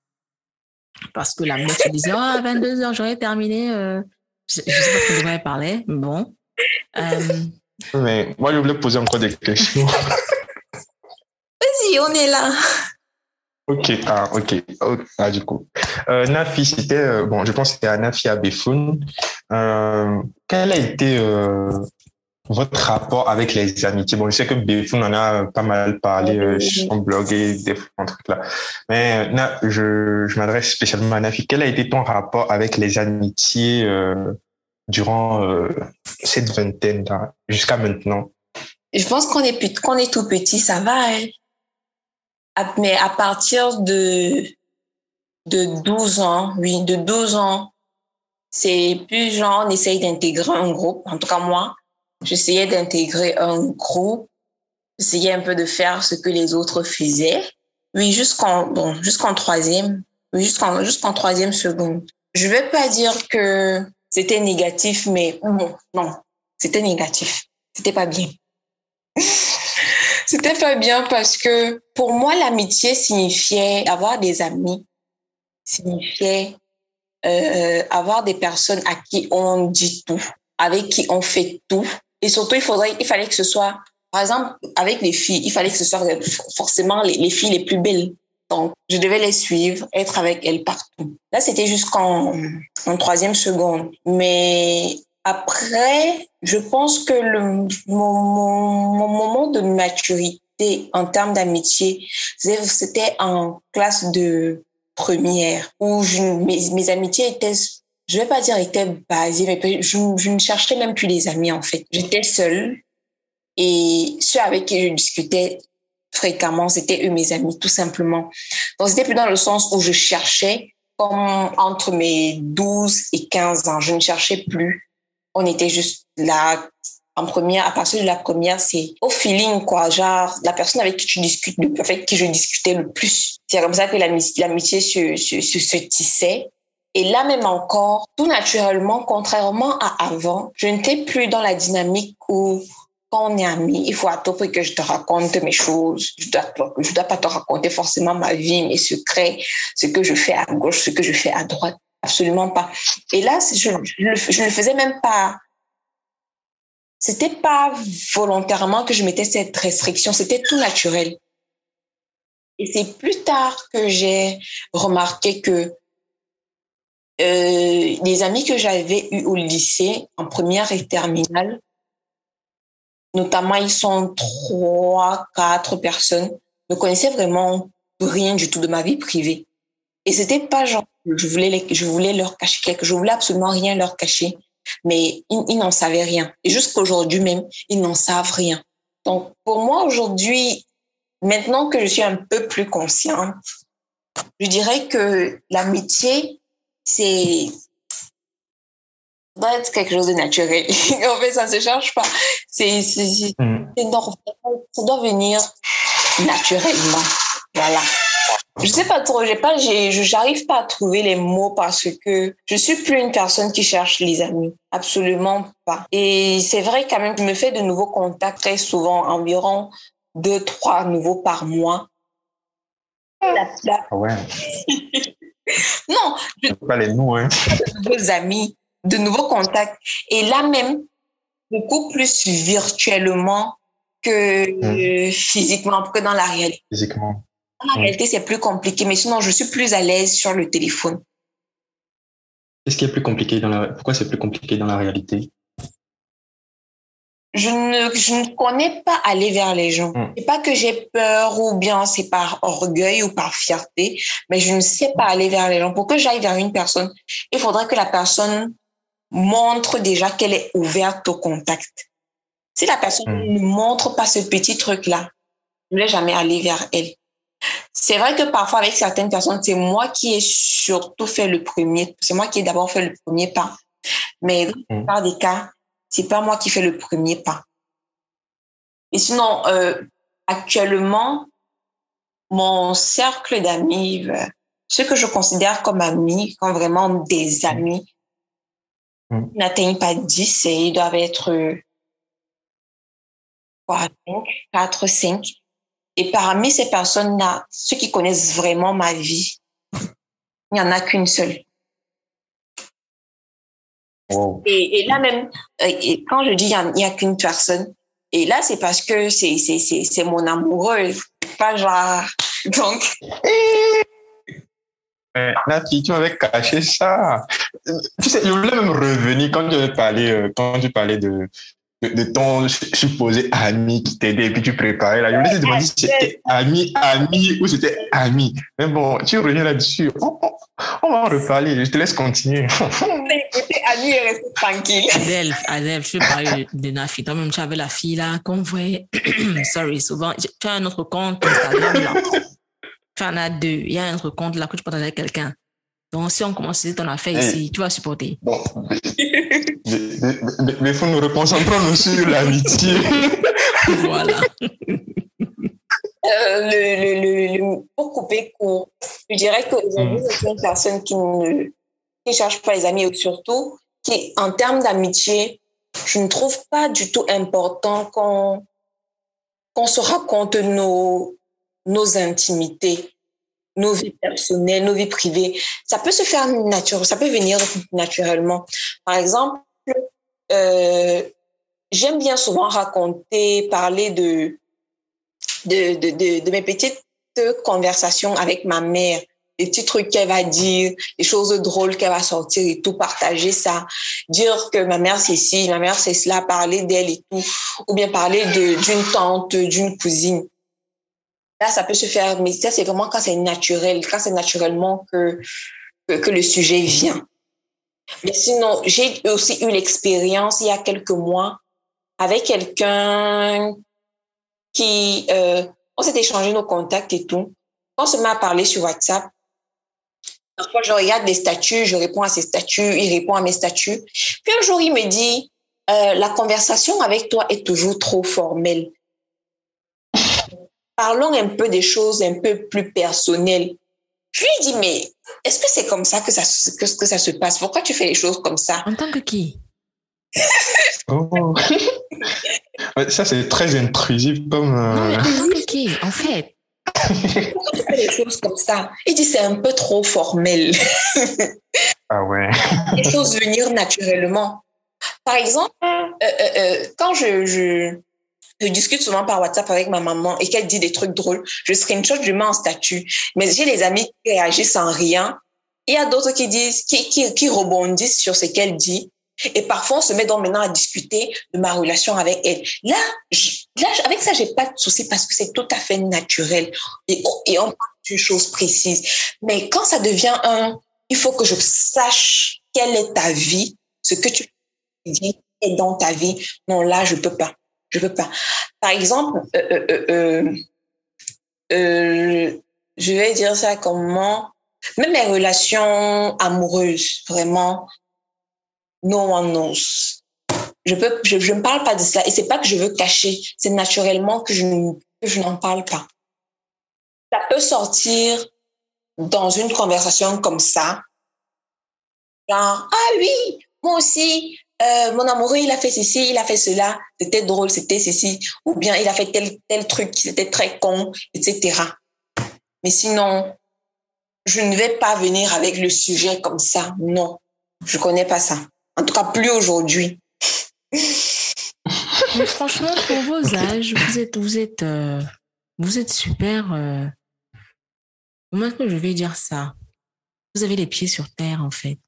Parce que la mère se disait, oh, à 22 heures, j'aurais terminé. Euh, je ne sais pas devrait parler, mais bon. Euh, mais moi, je voulais poser encore des questions. Vas-y, on est là. Ok, ah, ok. Ah, du coup. Euh, Nafi, c'était, euh, bon, je pense que c'était à Nafi Abefoun. Euh, quel a été votre rapport avec les amitiés. Bon, je sais que Béfoun en a pas mal parlé euh, sur son blog et des trucs là. Mais na, je, je m'adresse spécialement à Nafi. Quel a été ton rapport avec les amitiés euh, durant euh, cette vingtaine là, jusqu'à maintenant? Je pense qu'on est, qu'on est tout petit, ça va. Hein? Mais à partir de, de 12 ans, oui, de 12 ans, c'est plus genre on essaye d'intégrer un groupe, en tout cas moi J'essayais d'intégrer un groupe, j'essayais un peu de faire ce que les autres faisaient. Oui, jusqu'en bon, jusqu'en troisième, jusqu'en jusqu'en troisième seconde. Je vais pas dire que c'était négatif, mais bon, non, c'était négatif. C'était pas bien. c'était pas bien parce que pour moi, l'amitié signifiait avoir des amis, signifiait euh, avoir des personnes à qui on dit tout, avec qui on fait tout, et surtout, il faudrait, il fallait que ce soit, par exemple, avec les filles, il fallait que ce soit forcément les, les filles les plus belles. Donc, je devais les suivre, être avec elles partout. Là, c'était jusqu'en en troisième seconde. Mais après, je pense que le, mon, mon, moment de maturité en termes d'amitié, c'était en classe de première, où mes, mes amitiés étaient je vais pas dire était basée, mais je, ne cherchais même plus les amis en fait. J'étais seule et ceux avec qui je discutais fréquemment, c'était eux mes amis tout simplement. Donc c'était plus dans le sens où je cherchais comme entre mes 12 et 15 ans, je ne cherchais plus. On était juste là en première, à partir de la première, c'est au feeling, quoi. Genre, la personne avec qui tu discutes, avec qui je discutais le plus. C'est comme ça que l'amitié se, se, se, se tissait. Et là même encore, tout naturellement, contrairement à avant, je n'étais plus dans la dynamique où quand on est amis, il faut à tout prix que je te raconte mes choses. Je dois, je dois pas te raconter forcément ma vie, mes secrets, ce que je fais à gauche, ce que je fais à droite. Absolument pas. Et là, je, ne le faisais même pas. C'était pas volontairement que je mettais cette restriction. C'était tout naturel. Et c'est plus tard que j'ai remarqué que euh, les amis que j'avais eus au lycée, en première et terminale, notamment ils sont trois, quatre personnes, ne connaissaient vraiment rien du tout de ma vie privée. Et c'était pas genre, je voulais, je voulais leur cacher quelque chose, je voulais absolument rien leur cacher, mais ils, ils n'en savaient rien. Et jusqu'à aujourd'hui même, ils n'en savent rien. Donc, pour moi, aujourd'hui, maintenant que je suis un peu plus consciente, je dirais que l'amitié, c'est doit être quelque chose de naturel. en fait, ça se cherche pas. C'est c'est mm. normal. Ça doit venir naturellement. Voilà. Je sais pas trop, j'ai pas, j'arrive pas à trouver les mots parce que je suis plus une personne qui cherche les amis. Absolument pas. Et c'est vrai quand même, je me fais de nouveaux contacts très souvent, environ deux, trois nouveaux par mois. Ah ouais. non. Je... Pas les noms, hein. De nouveaux amis, de nouveaux contacts. Et là même, beaucoup plus virtuellement que hmm. physiquement, que dans la réalité. Physiquement. Dans la réalité, c'est plus compliqué, mais sinon, je suis plus à l'aise sur le téléphone. Qu'est-ce qui est plus compliqué dans la... Pourquoi c'est plus compliqué dans la réalité? Je ne, je ne connais pas aller vers les gens. Hmm. C'est pas que j'ai peur ou bien c'est par orgueil ou par fierté, mais je ne sais pas aller vers les gens. Pour que j'aille vers une personne, il faudrait que la personne montre déjà qu'elle est ouverte au contact. Si la personne hmm. ne montre pas ce petit truc-là, je ne vais jamais aller vers elle. C'est vrai que parfois, avec certaines personnes, c'est moi qui ai surtout fait le premier. C'est moi qui ai d'abord fait le premier pas. Mais dans la hmm. plupart des cas, c'est pas moi qui fais le premier pas. Et sinon, euh, actuellement, mon cercle d'amis, euh, ce que je considère comme amis, comme vraiment des amis, hmm. n'atteignent pas 10 et ils doivent être 3, 5, 4, 5. Et parmi ces personnes-là, ceux qui connaissent vraiment ma vie, il n'y en a qu'une seule. Et, là même, euh, et quand je dis il n'y a, qu'une personne, et là c'est parce que c'est, c'est, c'est, c'est mon amoureuse, pas genre. Donc. La fille, tu m'avais caché ça. Tu sais, je voulais même revenir quand tu parlais, euh, quand tu parlais de, de, ton supposé ami qui t'aidait et puis tu préparais là. Je me suis demandé si c'était ami, ami ou c'était ami. Mais bon, tu reviens là-dessus. On, va en reparler. Je te laisse continuer. Écoutez, ami et restez tranquille. Adèle, Adèle, je vais parler de, Nafi. Toi-même, tu avais la fille là qu'on voyait. Sorry, souvent. Tu as un autre compte Instagram là. Tu en as deux. Il y a un autre compte là que tu partages avec quelqu'un. Donc, si on commence ton affaire ici, tu vas supporter. Bon. mais il faut nous reconcentrons sur l'amitié. voilà. Euh, le, le, le, pour couper court, je dirais que aujourd'hui, mm. c'est une personne qui ne qui cherche pas les amis, surtout qui, en termes d'amitié, je ne trouve pas du tout important qu'on qu'on se raconte nos, nos intimités nos vies personnelles, nos vies privées. Ça peut se faire naturellement, ça peut venir naturellement. Par exemple, euh, j'aime bien souvent raconter, parler de de, de, de, de, mes petites conversations avec ma mère, les petits trucs qu'elle va dire, les choses drôles qu'elle va sortir et tout, partager ça, dire que ma mère c'est ci, ma mère c'est cela, parler d'elle et tout, ou bien parler d'une tante, d'une cousine. Là, ça peut se faire, mais ça, c'est vraiment quand c'est naturel, quand c'est naturellement que, que, le sujet vient. Mais sinon, j'ai aussi eu l'expérience il y a quelques mois avec quelqu'un qui, euh, on s'est échangé nos contacts et tout. On se met à parler sur WhatsApp. Parfois, je regarde des statuts, je réponds à ses statuts, il répond à mes statuts. Puis un jour, il me dit, euh, la conversation avec toi est toujours trop formelle parlons un peu des choses un peu plus personnelles. Je lui ai dit, mais est-ce que c'est comme ça que ça, que, que ça se passe? Pourquoi tu fais les choses comme ça? En tant que qui? Oh. Ça, c'est très intrusif comme... Euh, non, mais en tant que qui, en fait? Pourquoi tu fais les choses comme ça? Il dit, c'est un peu trop formel. ah ouais. les choses venir naturellement. Par exemple, euh, euh, quand je, je, je discute souvent par WhatsApp avec ma maman et qu'elle dit des trucs drôles, je screenshot, je mets en statut. Mais j'ai les amis qui réagissent sans rien. Il y a d'autres qui disent, qui, qui, qui rebondissent sur ce qu'elle dit. Et parfois, on se met donc maintenant à discuter de ma relation avec elle. Là, là avec ça, j'ai pas de souci parce que c'est tout à fait naturel. Et, et on parle d'une chose précise. Mais quand ça devient un, il faut que je sache quelle est ta vie, ce que tu dis est dans ta vie. Non, là, je peux pas. Je veux pas. Par exemple, euh, euh, euh, je vais dire ça comment. Même mes relations amoureuses, vraiment, no one knows. Je peux, je, ne parle pas de ça. Et c'est pas que je veux cacher. C'est naturellement que je, je n'en parle pas. Ça peut sortir dans une conversation comme ça, genre, ah oui, moi aussi, euh, mon amoureux, il a fait ceci, il a fait cela, c'était drôle, c'était ceci, ou bien il a fait tel, tel truc, c'était très con, etc. Mais sinon, je ne vais pas venir avec le sujet comme ça. Non, je connais pas ça. En tout cas, plus aujourd'hui. Mais franchement, pour vos âges, vous êtes, vous êtes, euh, vous êtes super. Euh... Comment est-ce que je vais dire ça Vous avez les pieds sur terre, en fait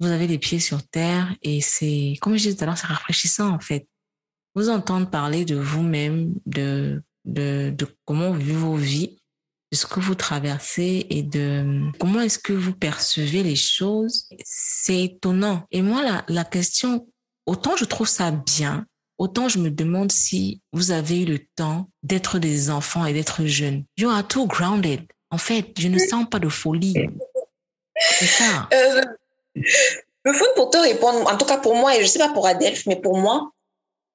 vous avez les pieds sur terre et c'est, comme je disais tout à l'heure, c'est rafraîchissant en fait. Vous entendre parler de vous-même, de, de, de comment vous vivez vos vies, de ce que vous traversez et de comment est-ce que vous percevez les choses, c'est étonnant. Et moi, la, la question, autant je trouve ça bien, autant je me demande si vous avez eu le temps d'être des enfants et d'être jeunes. You are too grounded. En fait, je ne sens pas de folie. C'est ça. Euh, le fond, pour te répondre, en tout cas pour moi, et je ne sais pas pour Adelph, mais pour moi,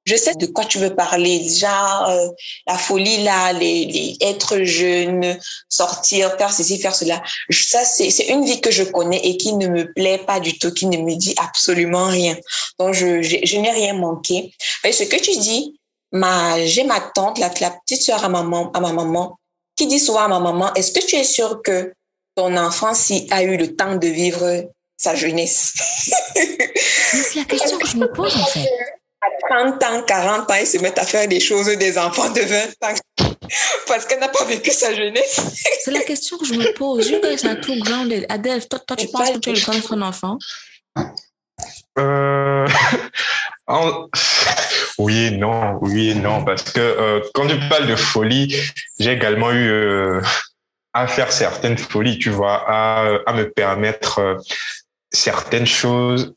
je sais de quoi tu veux parler. Déjà, euh, la folie là, les, être jeune, sortir, faire ceci, faire cela. Ça, c'est une vie que je connais et qui ne me plaît pas du tout, qui ne me dit absolument rien. Donc, je, n'ai rien manqué. Mais ce que tu dis, j'ai ma tante, la, petite soeur à, ma maman, qui dit souvent à ma maman, est-ce que tu es sûre que ton enfant, a eu le temps de vivre sa jeunesse. c'est la question que je me pose en fait. À 30 ans, 40 ans, il se met à faire des choses des enfants de 20 ans parce qu'elle n'a pas vécu sa jeunesse. c'est la question que je me pose. You guys are too grounded. Adèle, toi, toi tu penses que tu es le temps de ton enfant? Euh... Oui et non, oui et non, parce que euh, quand tu parles de folie, j'ai également eu euh, à faire certaines folies, tu vois, à, à me permettre euh, certaines choses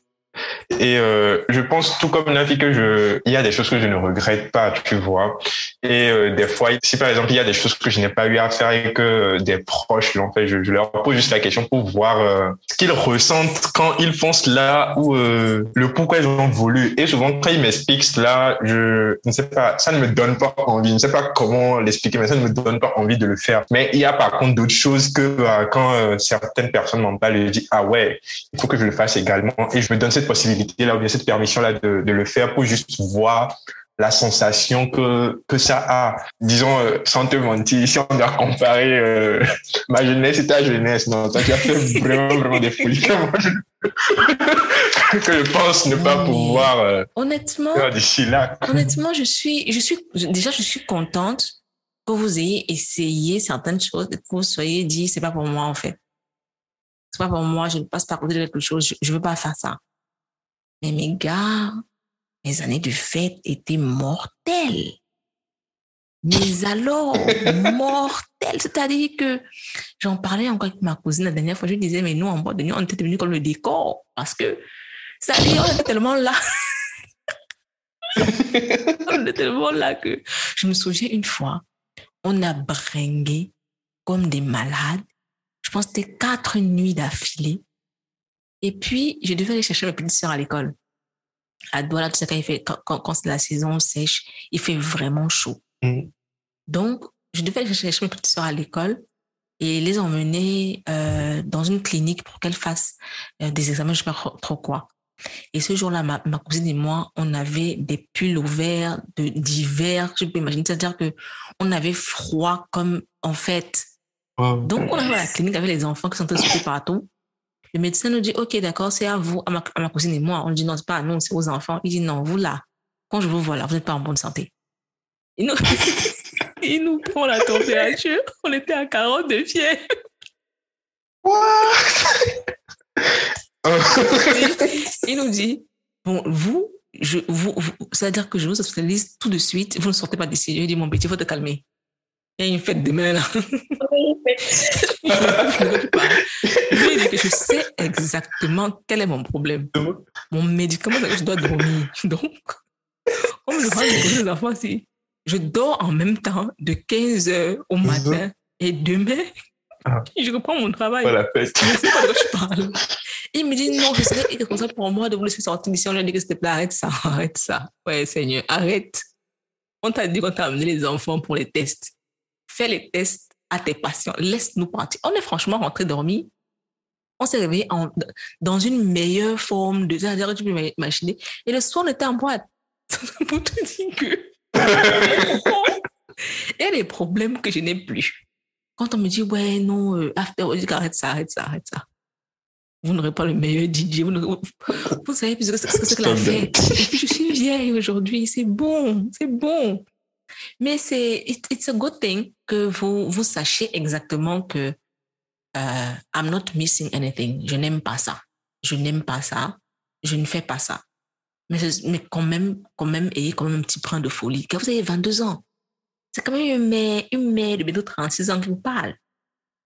et euh, je pense tout comme Nafi que je, il y a des choses que je ne regrette pas, tu vois. Et euh, des fois, si par exemple il y a des choses que je n'ai pas eu à faire et que des proches l'ont fait, je, leur pose juste la question pour voir euh, ce qu'ils ressentent quand ils pensent là ou euh, le pourquoi ils ont voulu. Et souvent quand ils m'expliquent cela, je ne sais pas, ça ne me donne pas envie. Je ne sais pas comment l'expliquer, mais ça ne me donne pas envie de le faire. Mais il y a par contre d'autres choses que euh, quand euh, certaines personnes m'en parlent, je dis ah ouais, il faut que je le fasse également. Et je me donne cette possibilité là ou bien cette permission là de, de, le faire pour juste voir la sensation que que ça a. Disons euh, sans te mentir si on doit comparer euh, ma jeunesse et ta jeunesse non toi tu as fait vraiment vraiment des folies que moi je, que je pense ne pas pouvoir euh, honnêtement d'ici là. honnêtement je suis je suis déjà je suis contente que vous ayez essayé certaines choses et que vous soyez dit c'est pas pour moi en fait. C'est pas pour moi je ne passe pas à côté de quelque chose je, je veux pas faire ça mais mes gars, mes années de fête étaient mortelles. Mais alors, mortelles. C'est-à-dire que j'en parlais encore avec ma cousine la dernière fois. Je disais, mais nous, en bas de nuit, on était devenus comme le décor. Parce que, c'est-à-dire, on était tellement là. on était tellement là que je me souviens une fois, on a bringué comme des malades. Je pense que c'était quatre nuits d'affilée. Et puis, je devais aller chercher ma petite sœur à l'école. À Douala, tu sais, quand, il fait, quand, quand, quand c'est la saison sèche, il fait vraiment chaud. Mm. Donc, je devais aller chercher ma petite sœur à l'école et les emmener euh, dans une clinique pour qu'elle fasse euh, des examens, je ne sais pas trop quoi. Et ce jour-là, ma, ma, cousine et moi, on avait des pulls ouverts d'hiver, je peux imaginer, c'est-à-dire que on avait froid comme en fait. Donc, on arrive à la clinique avec les enfants qui sont tous partout. Le médecin nous dit, OK, d'accord, c'est à vous, à ma, à ma, cousine et moi. On dit, non, c'est pas à nous, c'est aux enfants. Il dit, non, vous là, quand je vous vois là, vous n'êtes pas en bonne santé. Il nous, il nous prend la température. On était à 42 fièvre. il nous dit, bon, vous, je, vous, vous c'est-à-dire que je vous hospitalise tout de suite, vous ne sortez pas d'ici. Je lui dis, mon petit, il faut te calmer. Il y a une fête demain là. je que je sais exactement quel est mon problème. Mon médicament, c'est que je dois dormir. Donc, comme je parle de enfants, si je dors en même temps de 15 heures au matin et demain, ah. je reprends mon travail. Voilà, je ne sais pas de quoi je parle. Il me dit non, ce serait irresponsable pour moi de vous laisser sortir d'ici. On lui a dit que s'il te plaît, arrête ça, arrête ça. Ouais, Seigneur, arrête. On t'a dit qu'on t'a amené les enfants pour les tests. Fais les tests à tes patients. Laisse-nous partir. On est franchement rentré dormir. On s'est réveillé en, dans une meilleure forme de, que tu peux imaginer. Et le soir, on était en boîte. Pour te dire que. Il y a des problèmes que je n'ai plus. Quand on me dit, ouais, non, euh, after, arrête ça, arrête ça, arrête ça. Vous n'aurez pas le meilleur DJ. Vous, vous savez ce que c'est que la fête. Et puis, je suis vieille aujourd'hui. C'est bon, c'est bon. Mais c'est, it, it's a good thing que vous, vous sachiez exactement que uh, I'm not missing anything. Je n'aime pas ça. Je n'aime pas ça. Je ne fais pas ça. Mais, mais quand même, quand même, ayez quand même un petit brin de folie. Quand vous avez 22 ans, c'est quand même une mère, une mère de bientôt 36 ans qui vous parle.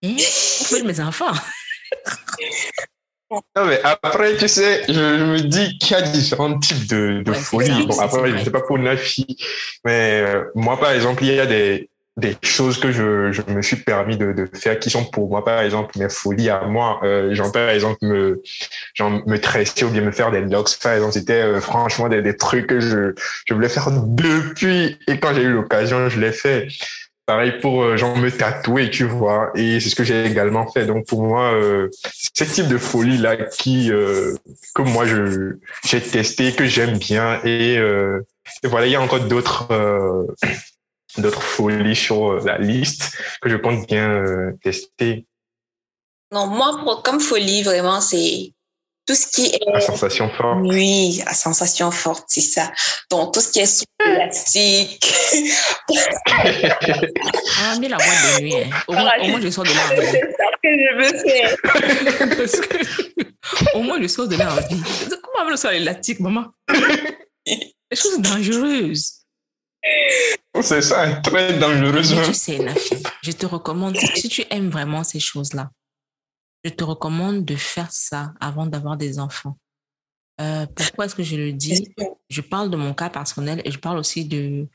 Hein? Vous faites mes enfants. Non, mais après, tu sais, je, me dis qu'il y a différents types de, de folie. bon, après, je ne sais pas pour Nafi, mais euh, moi, par exemple, il y a des, des choses que je, je me suis permis de, de, faire qui sont pour moi, par exemple, mes folies à moi. Euh, genre, par exemple, me, genre, me tresser ou bien me faire des locks, par exemple, c'était euh, franchement des, des trucs que je, je voulais faire depuis. Et quand j'ai eu l'occasion, je l'ai fait. Pareil pour euh, me tatouer, tu vois. Et c'est ce que j'ai également fait. Donc pour moi, euh, ce type de folie là qui euh, que moi je j'ai testé, que j'aime bien. Et, euh, et, voilà, il y a encore d'autres euh, d'autres folies sur la liste que je compte bien tester. Non, moi pour, comme folie vraiment c'est tout ce qui est... La sensation forte. Oui, la sensation forte, c'est ça. Donc, tout ce qui est plastique. ah, mais la boîte de nuit, hein. au, moins, au, moins, je sors de là. C'est ça que je veux faire. Au moins, je sors de là. Comment on veut le l'élastique, maman? Des choses dangereuses. C'est ça, très dangereux. tu sais, Nafi, je te recommande, si tu aimes vraiment ces choses-là, je te recommande de faire ça avant d'avoir des enfants. Euh, pourquoi est-ce que je le dis? Je parle de mon cas personnel et je parle aussi de,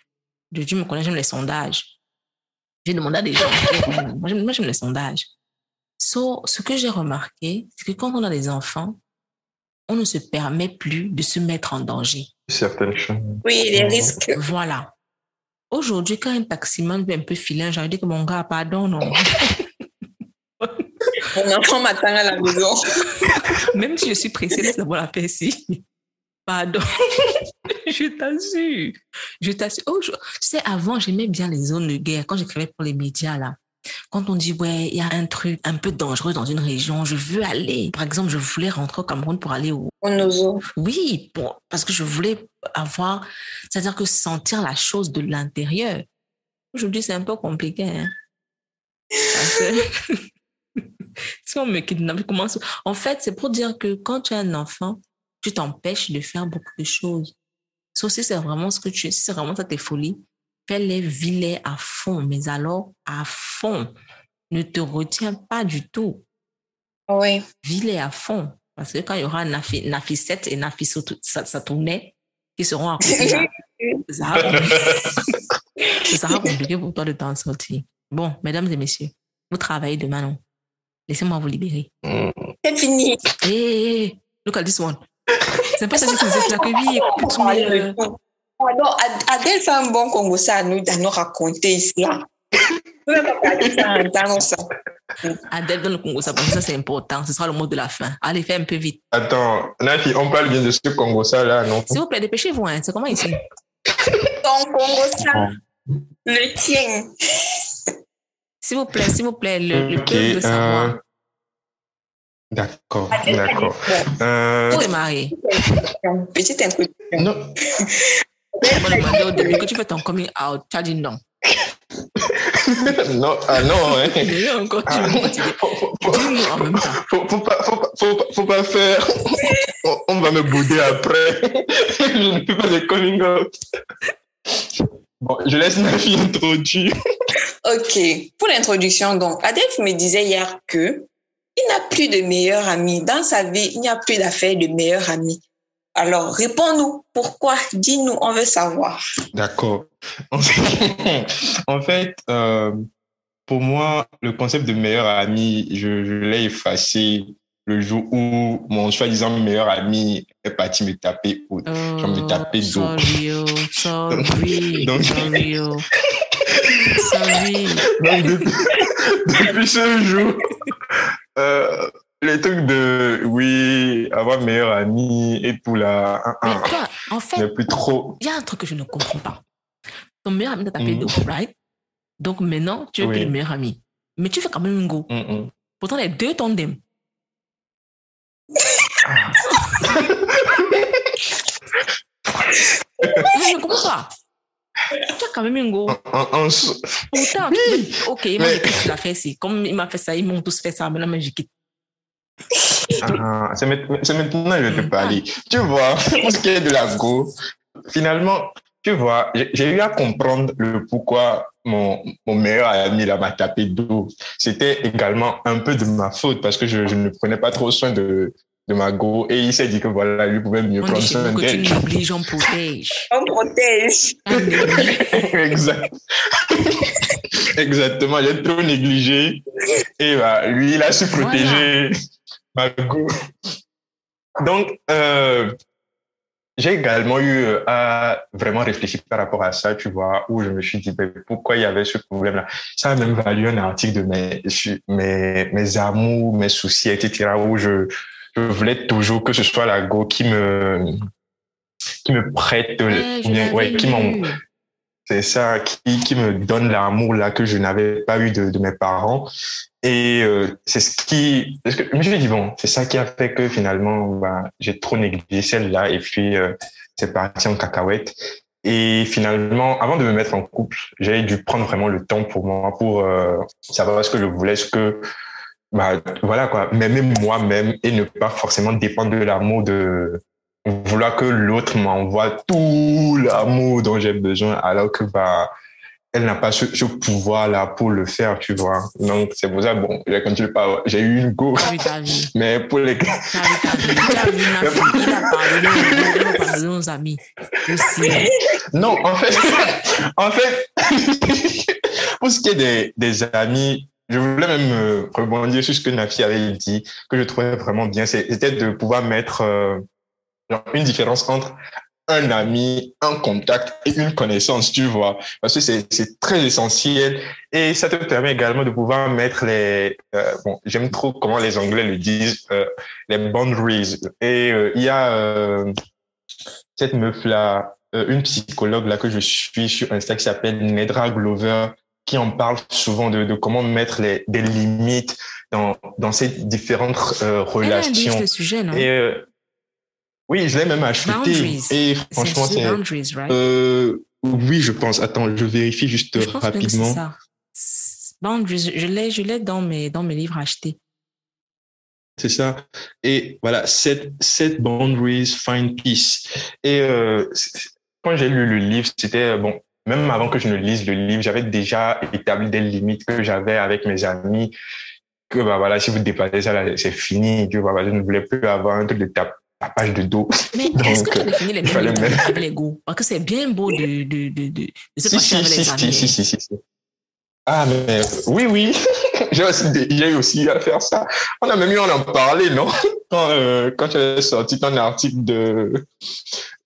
de tu me connais, j'aime les sondages. J'ai demandé à des gens. moi, j'aime les sondages. So, ce que j'ai remarqué, c'est que quand on a des enfants, on ne se permet plus de se mettre en danger. Certaines choses. Oui, les risques. Voilà. Aujourd'hui, quand un taximan veut un peu filer, j'ai dit que mon gars, pardon, non. Mon enfant m'attend à la maison. Même si je suis pressée, laisse d'abord la paix ici. Pardon. je t'assure. Je t'assure. Oh, Tu sais, avant, j'aimais bien les zones de guerre. Quand j'écrivais pour les médias, là, quand on dit, ouais, il y a un truc un peu dangereux dans une région, je veux aller. Par exemple, je voulais rentrer au Cameroun pour aller au. Au Nozo. Oui, pour, parce que je voulais avoir. C'est-à-dire que sentir la chose de l'intérieur. Aujourd'hui, c'est un peu compliqué. Hein? Si on me kidnappe, comment... En fait, c'est pour dire que quand tu as un enfant, tu t'empêches de faire beaucoup de choses. Sauf si c'est vraiment ce que tu si c'est vraiment ça tes folies, fais-les, vis à fond, mais alors à fond. Ne te retiens pas du tout. Oui. Vis-les à fond. Parce que quand il y aura Nafi, Nafisette et Nafiso, ça, ça tournait, qui seront à côté, ça, ça sera compliqué pour toi de t'en sortir. Bon, mesdames et messieurs, vous travaillez demain, non? Laissez-moi vous libérer. C'est fini. Hé, hey, hey, look at this one. C'est pas ça que je disais, là que oui, écoute, mais... Euh... Alors, Adèle fait un bon Congo ça à nous, à nous raconter ici. Là. Adèle dans le Congo, ça, ça c'est important. Ce sera le mot de la fin. Allez, fais un peu vite. Attends, Nafi, on parle bien de ce Congo ça là, non? S'il vous plaît, dépêchez-vous. Hein. C'est comment ici? Ton Congo ça, le tien. S'il vous plaît, s'il vous plaît, le, le okay, peuple de savoir. Euh... D'accord, d'accord. Euh... Pour démarrer. Petite introduction. Non. On m'a demandé au début que tu fais ton coming out. Tu as dit non. non, ah non, hein. encore, tu veux Dis-nous en même temps. Faut, faut, pas, faut, faut, faut pas faire. On, on va me bouder après. Je ne fais pas de coming out. Bon, je laisse ma fille introduire. Ok. Pour l'introduction, donc, Adèle me disait hier que il n'a plus de meilleur ami. Dans sa vie, il n'y a plus d'affaire de meilleur ami. Alors, réponds-nous. Pourquoi? Dis-nous, on veut savoir. D'accord. En fait, euh, pour moi, le concept de meilleur ami, je, je l'ai effacé le jour où mon soi-disant meilleur ami est parti me taper, oh, genre me taper d'eau. Sorry, sorry, donc, sorry. Donc, depuis, depuis ce jour, euh, les trucs de oui, avoir meilleur ami et tout là, Mais hein, toi, en fait, plus trop. il y a un truc que je ne comprends pas. Ton meilleur ami t'a tapé Mhm. de right? Donc maintenant, tu es Oui. plus le meilleur ami. Mais tu fais quand même une go. Hum, hum. Pourtant, les deux t'aiment. Ah. Je ne comprends pas. Tu as quand même une go. En so- Pourtant, peux- ok, moi, Mais- tu l'as fait ici. Comme il m'a fait ça, ils m'ont tous fait ça. Maintenant, moi, je quitte. Ah, c'est maintenant c'est que je vais te Mm. parler. Tu vois, pour ce qui est de la go, finalement, tu vois, j'ai j'ai eu à comprendre le pourquoi mon, mon meilleur ami là m'a tapé d'eau. C'était également un peu de ma faute parce que je, je ne prenais pas trop soin de, de ma go et il s'est dit que voilà, lui pouvait mieux On prendre soin que tu d'elle. négliges, on protège. On protège. Exact. Exactement, j'ai trop négligé. Et bah, lui, il a su protéger ma go. Donc, euh, j'ai également eu euh, à vraiment réfléchir par rapport à ça, tu vois, où je me suis dit, ben, pourquoi il y avait ce problème-là? Ça a même valu un article de mes, mes, mes amours, mes soucis, etc., où je, je voulais toujours que ce soit la go qui me, qui me prête, Ouais, bien, ouais, qui m'en, c'est ça qui, qui me donne l'amour là que je n'avais pas eu de, de mes parents. Et euh, c'est ce qui... Parce que je me suis dit, bon, c'est ça qui a fait que finalement, bah, j'ai trop négligé celle-là et puis euh, c'est parti en cacahuète. Et finalement, avant de me mettre en couple, j'ai dû prendre vraiment le temps pour moi, pour euh, savoir ce que je voulais, ce que... Bah, voilà quoi, m'aimer moi-même et ne pas forcément dépendre de l'amour de, vouloir que l'autre m'envoie tout l'amour dont j'ai besoin alors que bah elle n'a pas ce, ce pouvoir là pour le faire tu vois. Donc c'est pour ça bon j'ai continué pas j'ai eu une go. Mais pour les. Aussi. non en fait en fait pour ce qui est des, des amis je voulais même euh, rebondir sur ce que Nafi avait dit que je trouvais vraiment bien c'était de pouvoir mettre euh, genre, une différence entre un ami, un contact et une connaissance, tu vois. Parce que c'est, très essentiel et ça te permet également de pouvoir mettre les, euh, bon, j'aime trop comment les Anglais le disent, euh, les boundaries. Et euh, il y a euh, cette meuf-là, une psychologue là que je suis sur Insta qui s'appelle Nedra Glover, qui en parle souvent de, de comment mettre les, des limites dans, dans ces différentes euh, Elle relations. ce sujet, non? Et euh, oui, je l'ai même acheté. Boundaries. Et franchement, c'est. Boundaries, right? Euh, oui, je pense. Attends, je vérifie juste je rapidement. Boundaries, je l'ai, je l'ai dans mes, dans mes livres achetés. C'est ça. Et voilà, set, set boundaries, find peace. Et quand j'ai lu le livre, c'était bon. Même avant que je ne lise le livre, j'avais déjà établi des limites que j'avais avec mes amis. Que bah voilà, si vous dépassez ça, c'est fini. Que bah, voilà, je ne voulais plus avoir un truc de tap- tapage de dos. Mais est-ce que Donc, tu as défini les il fallait mêmes mettre- avec les goûts? Parce que c'est bien beau de, de, de, de, de se Si, passer si, avec si, les si, amis. si, si, si, si. Ah, mais oui, oui. j'ai aussi, eu aussi à faire ça. On a même eu à en parler, non? Quand, euh, quand tu as sorti ton article de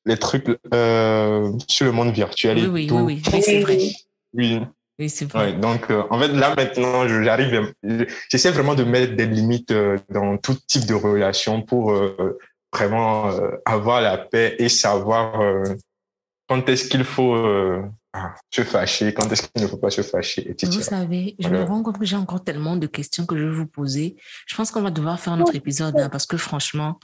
les trucs euh, sur le monde virtuel Oui, et oui, tout. oui, oui, oui, c'est vrai. Oui, Oui, c'est vrai. ouais, donc euh, en fait là maintenant j'arrive je- j'essaie vraiment de mettre des limites euh, dans tout type de relation pour euh, vraiment euh, avoir la paix et savoir euh, quand est-ce qu'il faut euh, ah, se fâcher quand est-ce qu'il ne faut pas se fâcher etc. Vous savez, je Voilà. me rends compte que j'ai encore tellement de questions que je vais vous poser. Je pense qu'on va devoir faire un autre épisode hein, parce que franchement,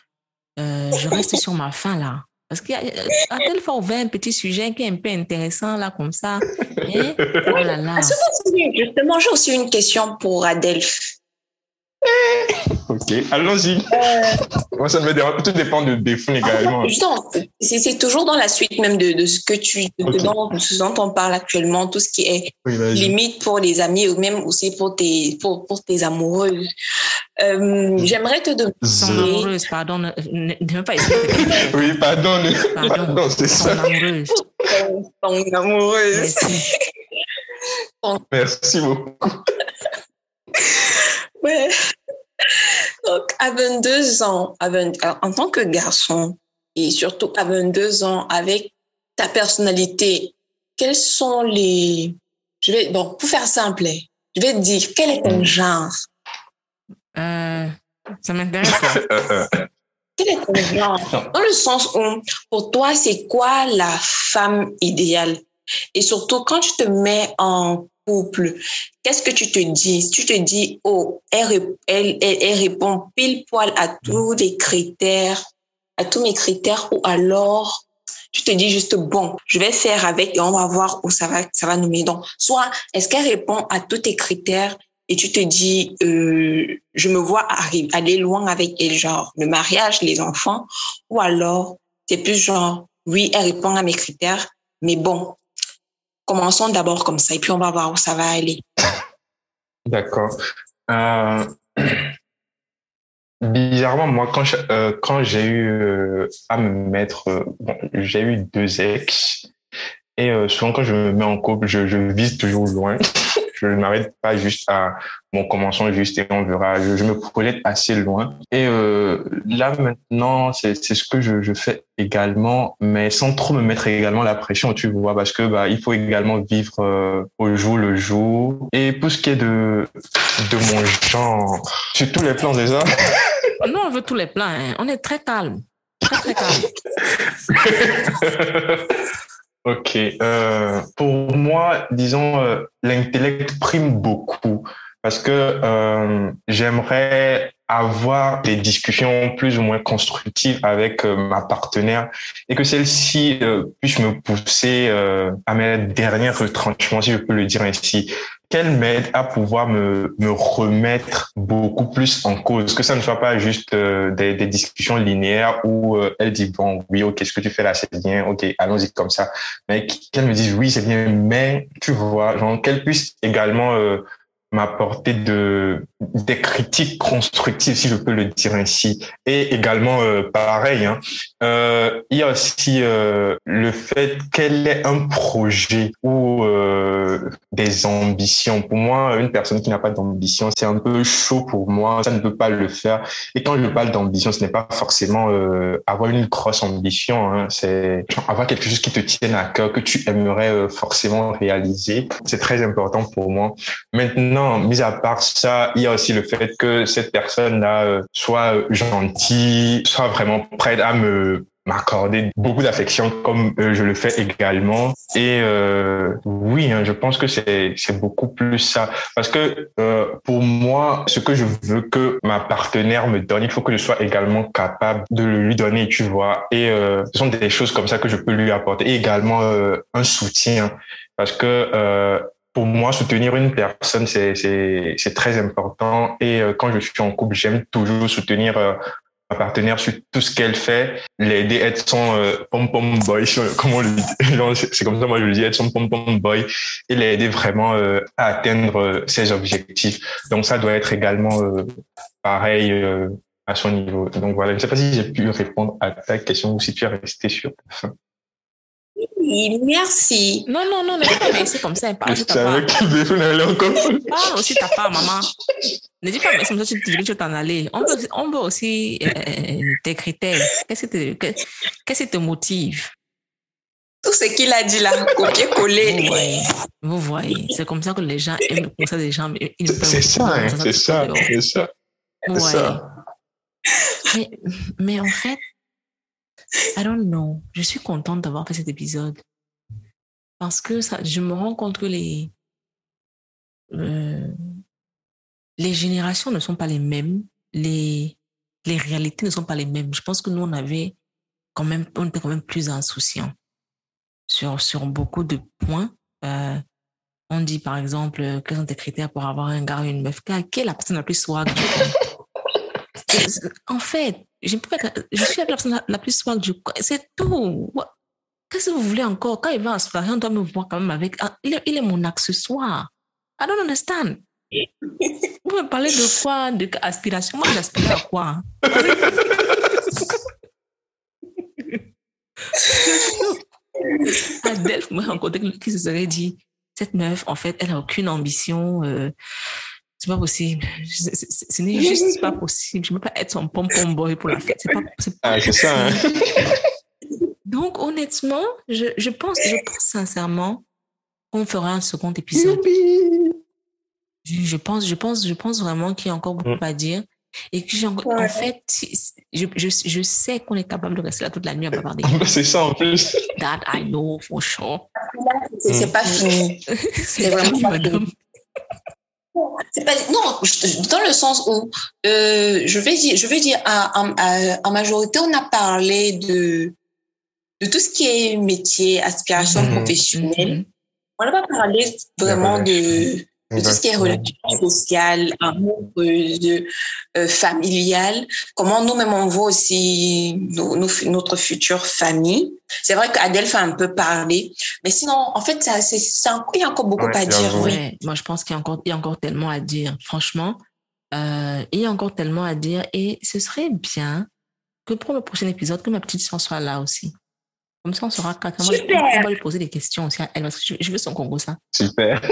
euh, je reste sur ma faim là. Parce qu'il y a, à telle fois ouvert un petit sujet qui est un peu intéressant là, comme ça. Oh là là. Est-ce que- Justement, j'ai aussi une question pour Adelph. ok allons-y moi ça me dérange tout dépend de des fonds également Justement, c'est c'est toujours dans la suite même de, de ce que tu, de, Ok. dont- de ce dont on parle actuellement, tout ce qui est oui limite pour les amis ou même aussi pour tes, pour, pour tes amoureuses. Euh, J'aimerais te Son demander. amoureuse, pardon, ne, ne, ne pas oui pardon Pardon. pardon c'est Son ça amoureuse. Ton, ton amoureuse. Merci. merci beaucoup Ouais. Donc, à 22 ans, à 20 alors, en tant que garçon, et surtout à 22 ans, avec ta personnalité, quels sont les, je vais, donc, pour faire simple, je vais te dire, quel est ton genre? Euh, ça m'intéresse. quel est ton genre? Dans le sens où, pour toi, c'est quoi la femme idéale? Et surtout, quand tu te mets en couple, qu'est-ce que tu te dis? Tu te dis, oh, elle, elle, elle, répond pile poil à tous les critères, à tous mes critères, ou alors tu te dis juste, bon, je vais faire avec et on va voir où ça va, ça va nous mener. Donc, soit est-ce qu'elle répond à tous tes critères et tu te dis, euh, je me vois aller loin avec elle, genre le mariage, les enfants, ou alors c'est plus genre, oui, elle répond à mes critères, mais bon, commençons d'abord comme ça et puis on va voir où ça va aller. D'accord. Euh, bizarrement, moi, quand euh, j'ai eu euh, à me mettre, j'ai eu deux ex et souvent quand je me mets en couple, je, je vise toujours loin. je ne m'arrête pas juste à bon commençons juste et on verra. Je, me projette assez loin. Et euh, là maintenant, c'est ce que je, je, fais également, mais sans trop me mettre également la pression, tu vois, parce que bah il faut également vivre euh, au jour le jour. Et pour ce qui est de de mon genre, sur tous les plans déjà. Non, on veut tous les plans. Hein. On est très calme, très très calme. Ok. Euh, pour moi, disons, euh, l'intellect prime beaucoup parce que euh, j'aimerais avoir des discussions plus ou moins constructives avec euh, ma partenaire et que celle-ci euh, puisse me pousser euh, à mes derniers retranchements, si je peux le dire ainsi qu'elle m'aide à pouvoir me, me remettre beaucoup plus en cause, que ça ne soit pas juste euh, des, des, discussions linéaires où euh, elle dit bon oui ok ce que tu fais là c'est bien ok allons-y comme ça, mais qu'elle me dise oui c'est bien mais tu vois genre qu'elle puisse également euh, m'apporter de des critiques constructives si je peux le dire ainsi. Et également euh, pareil hein, euh, il y a aussi euh, le fait qu'elle ait un projet ou des ambitions. Pour moi une personne qui n'a pas d'ambition c'est un peu chaud pour moi. Ça ne peut pas le faire. Et quand je parle d'ambition ce n'est pas forcément avoir une grosse ambition hein, c'est avoir quelque chose qui te tienne à cœur que tu aimerais forcément réaliser. C'est très important pour moi. Maintenant mis à part ça, il y a aussi le fait que cette personne-là euh, soit gentille, soit vraiment prête à me m'accorder beaucoup d'affection comme euh, je le fais également. Et euh, oui hein, je pense que c'est c'est beaucoup plus ça. Parce que pour moi ce que je veux que ma partenaire me donne il faut que je sois également capable de le lui donner tu vois. Et ce sont des choses comme ça que je peux lui apporter. Et également un soutien. Parce que pour moi, soutenir une personne, c'est très important. Et euh, quand je suis en couple, j'aime toujours soutenir euh, ma partenaire sur tout ce qu'elle fait, l'aider, être son euh, pom-pom boy, comment on le. C'est comme ça, moi, je le dis, être son pom-pom boy et l'aider vraiment à atteindre ses objectifs. Donc, ça doit être également pareil à son niveau. Donc, voilà, je ne sais pas si j'ai pu répondre à ta question ou si tu es resté sur ta fin. Oui, merci. Non, non, non, ne dis pas merci comme ça. Parle aussi ta part. Parle aussi ta part, maman. Ne dis pas merci comme ça, tu dis que tu veux t'en aller. On veut, on veut aussi euh, tes critères. Qu'est-ce qui te, qu'est-ce qui te motive? Tout ce qu'il a dit là, copier-coller. Vous voyez, vous voyez. C'est comme ça que les gens aiment comme ça des gens. C'est ça, hein, c'est ça, c'est ça. Ouais. ça. Mais, mais en fait, I don't know. Je suis contente d'avoir fait cet épisode. Parce que ça, je me rends compte que les, euh, les générations ne sont pas les mêmes. Les, les réalités ne sont pas les mêmes. Je pense que nous, on avait quand même, on était quand même plus insouciants sur, sur beaucoup de points. Euh, on dit par exemple, quels sont tes critères pour avoir un gars ou une meuf? Quelle est la personne la plus swag? en fait, je, je suis la personne la, plus swag du C'est tout. Qu'est-ce que vous voulez encore? Quand il va en soirée, on doit me voir quand même avec. Ah, il est, il est mon accessoire. I don't understand. Vous me parlez de quoi? De aspiration? Moi, j'aspire à quoi? Adèle m'a rencontré qui se serait dit cette meuf, en fait, elle n'a aucune ambition. Euh, c'est pas possible. Ce n'est juste pas possible. Je ne peux pas être son pom-pom boy pour la fête. C'est pas, ah, c'est ça. Hein. Donc, honnêtement, je, je, pense, je pense sincèrement qu'on fera un second épisode. Je pense, je pense, je pense vraiment qu'il y a encore beaucoup à dire. Et que en fait, je, je, je sais qu'on est capable de rester là toute la nuit à bavarder. c'est ça en plus. That I know for sure. C'est pas fini. c'est vraiment pas fini. Pas, non, dans le sens où euh, je vais dire, je vais dire en majorité, on a parlé de, de tout ce qui est métier, aspiration mm-hmm. professionnelle. Mm-hmm. On n'a pas parlé vraiment de, de tout ce qui est relation sociale, amoureuse, euh, familiale, comment nous-mêmes on voit aussi notre future famille. C'est vrai qu'Adèle fait un peu parler, mais sinon, en fait, c'est, il y a encore beaucoup à dire. Oui. Moi, je pense qu'il y a encore, il y a encore tellement à dire. Franchement, euh, il y a encore tellement à dire et ce serait bien que pour le prochain épisode, que ma petite soeur soit là aussi. Comme ça, on saura quatre. On va lui poser des questions aussi à elle, parce que je, veux son Congo, ça. Super.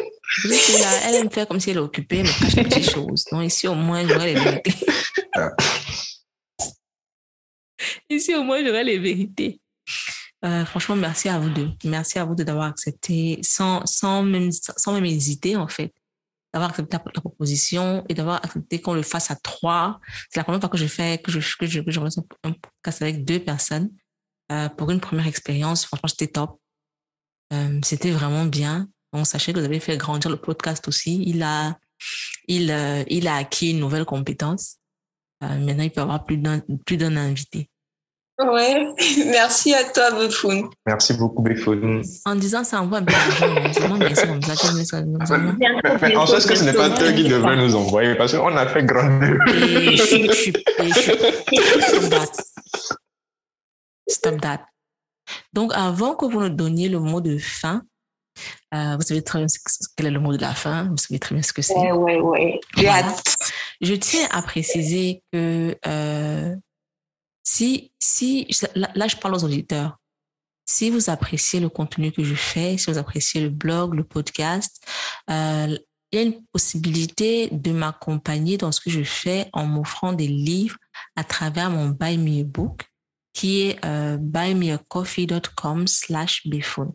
elle aime faire comme si elle est occupée, mais cache des petites choses. Donc, ici, au moins, j'aurai les vérités. ici, au moins, j'aurai les vérités. Euh, franchement, merci à vous deux. Merci à vous deux d'avoir accepté sans, sans, même, sans même hésiter, en fait, d'avoir accepté la, proposition et d'avoir accepté qu'on le fasse à trois. C'est la première fois que je fais, que je, que je, que je un podcast avec deux personnes. Euh, pour une première expérience, franchement, c'était top. Euh, c'était vraiment bien. On sachez que vous avez fait grandir le podcast aussi. Il a, il, euh, il a acquis une nouvelle compétence. maintenant, il peut avoir plus d'un, plus d'un invité. Ouais, merci à toi, Befoun. Merci beaucoup, Befoun. En disant ça, envoie un peu d'argent. merci comme ça. En fait, que ce n'est pas toi qui devrais nous envoyer parce qu'on a fait grandir. je suis. Stop that. Donc, avant que vous nous donniez le mot de fin, euh, vous savez très bien quel est le mot de la fin, vous savez très bien ce que c'est. Oui, oui, oui. Je tiens à préciser que euh, si, si, là, je parle aux auditeurs, si vous appréciez le contenu que je fais, si vous appréciez le blog, le podcast, euh, il y a une possibilité de m'accompagner dans ce que je fais en m'offrant des livres à travers mon Buy Me a Book qui est euh, buymeacoffee.com slash bphone.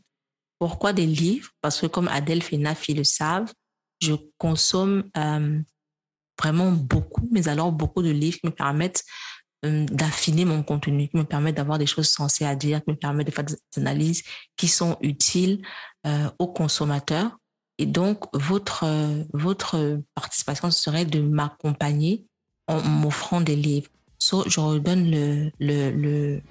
Pourquoi des livres? Parce que comme Adèle et Nafi le savent, je consomme euh, vraiment beaucoup, mais alors beaucoup de livres qui me permettent euh, d'affiner mon contenu, qui me permettent d'avoir des choses sensées à dire, qui me permettent de faire des analyses qui sont utiles euh, aux consommateurs. Et donc, votre, votre participation serait de m'accompagner en m'offrant des livres. So, je redonne le, le, le,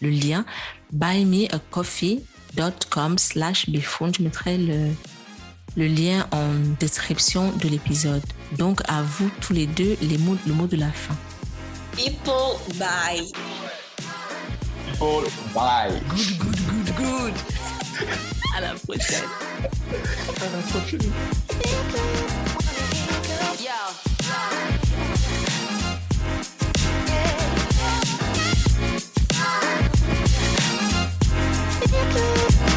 le lien buymeacoffee.com slash bphone. Je mettrai le, le lien en description de l'épisode. Donc, à vous tous les deux, les mots, le mot de la fin. People buy. People buy. Good, good, good, good. À la prochaine. À la prochaine. Thank.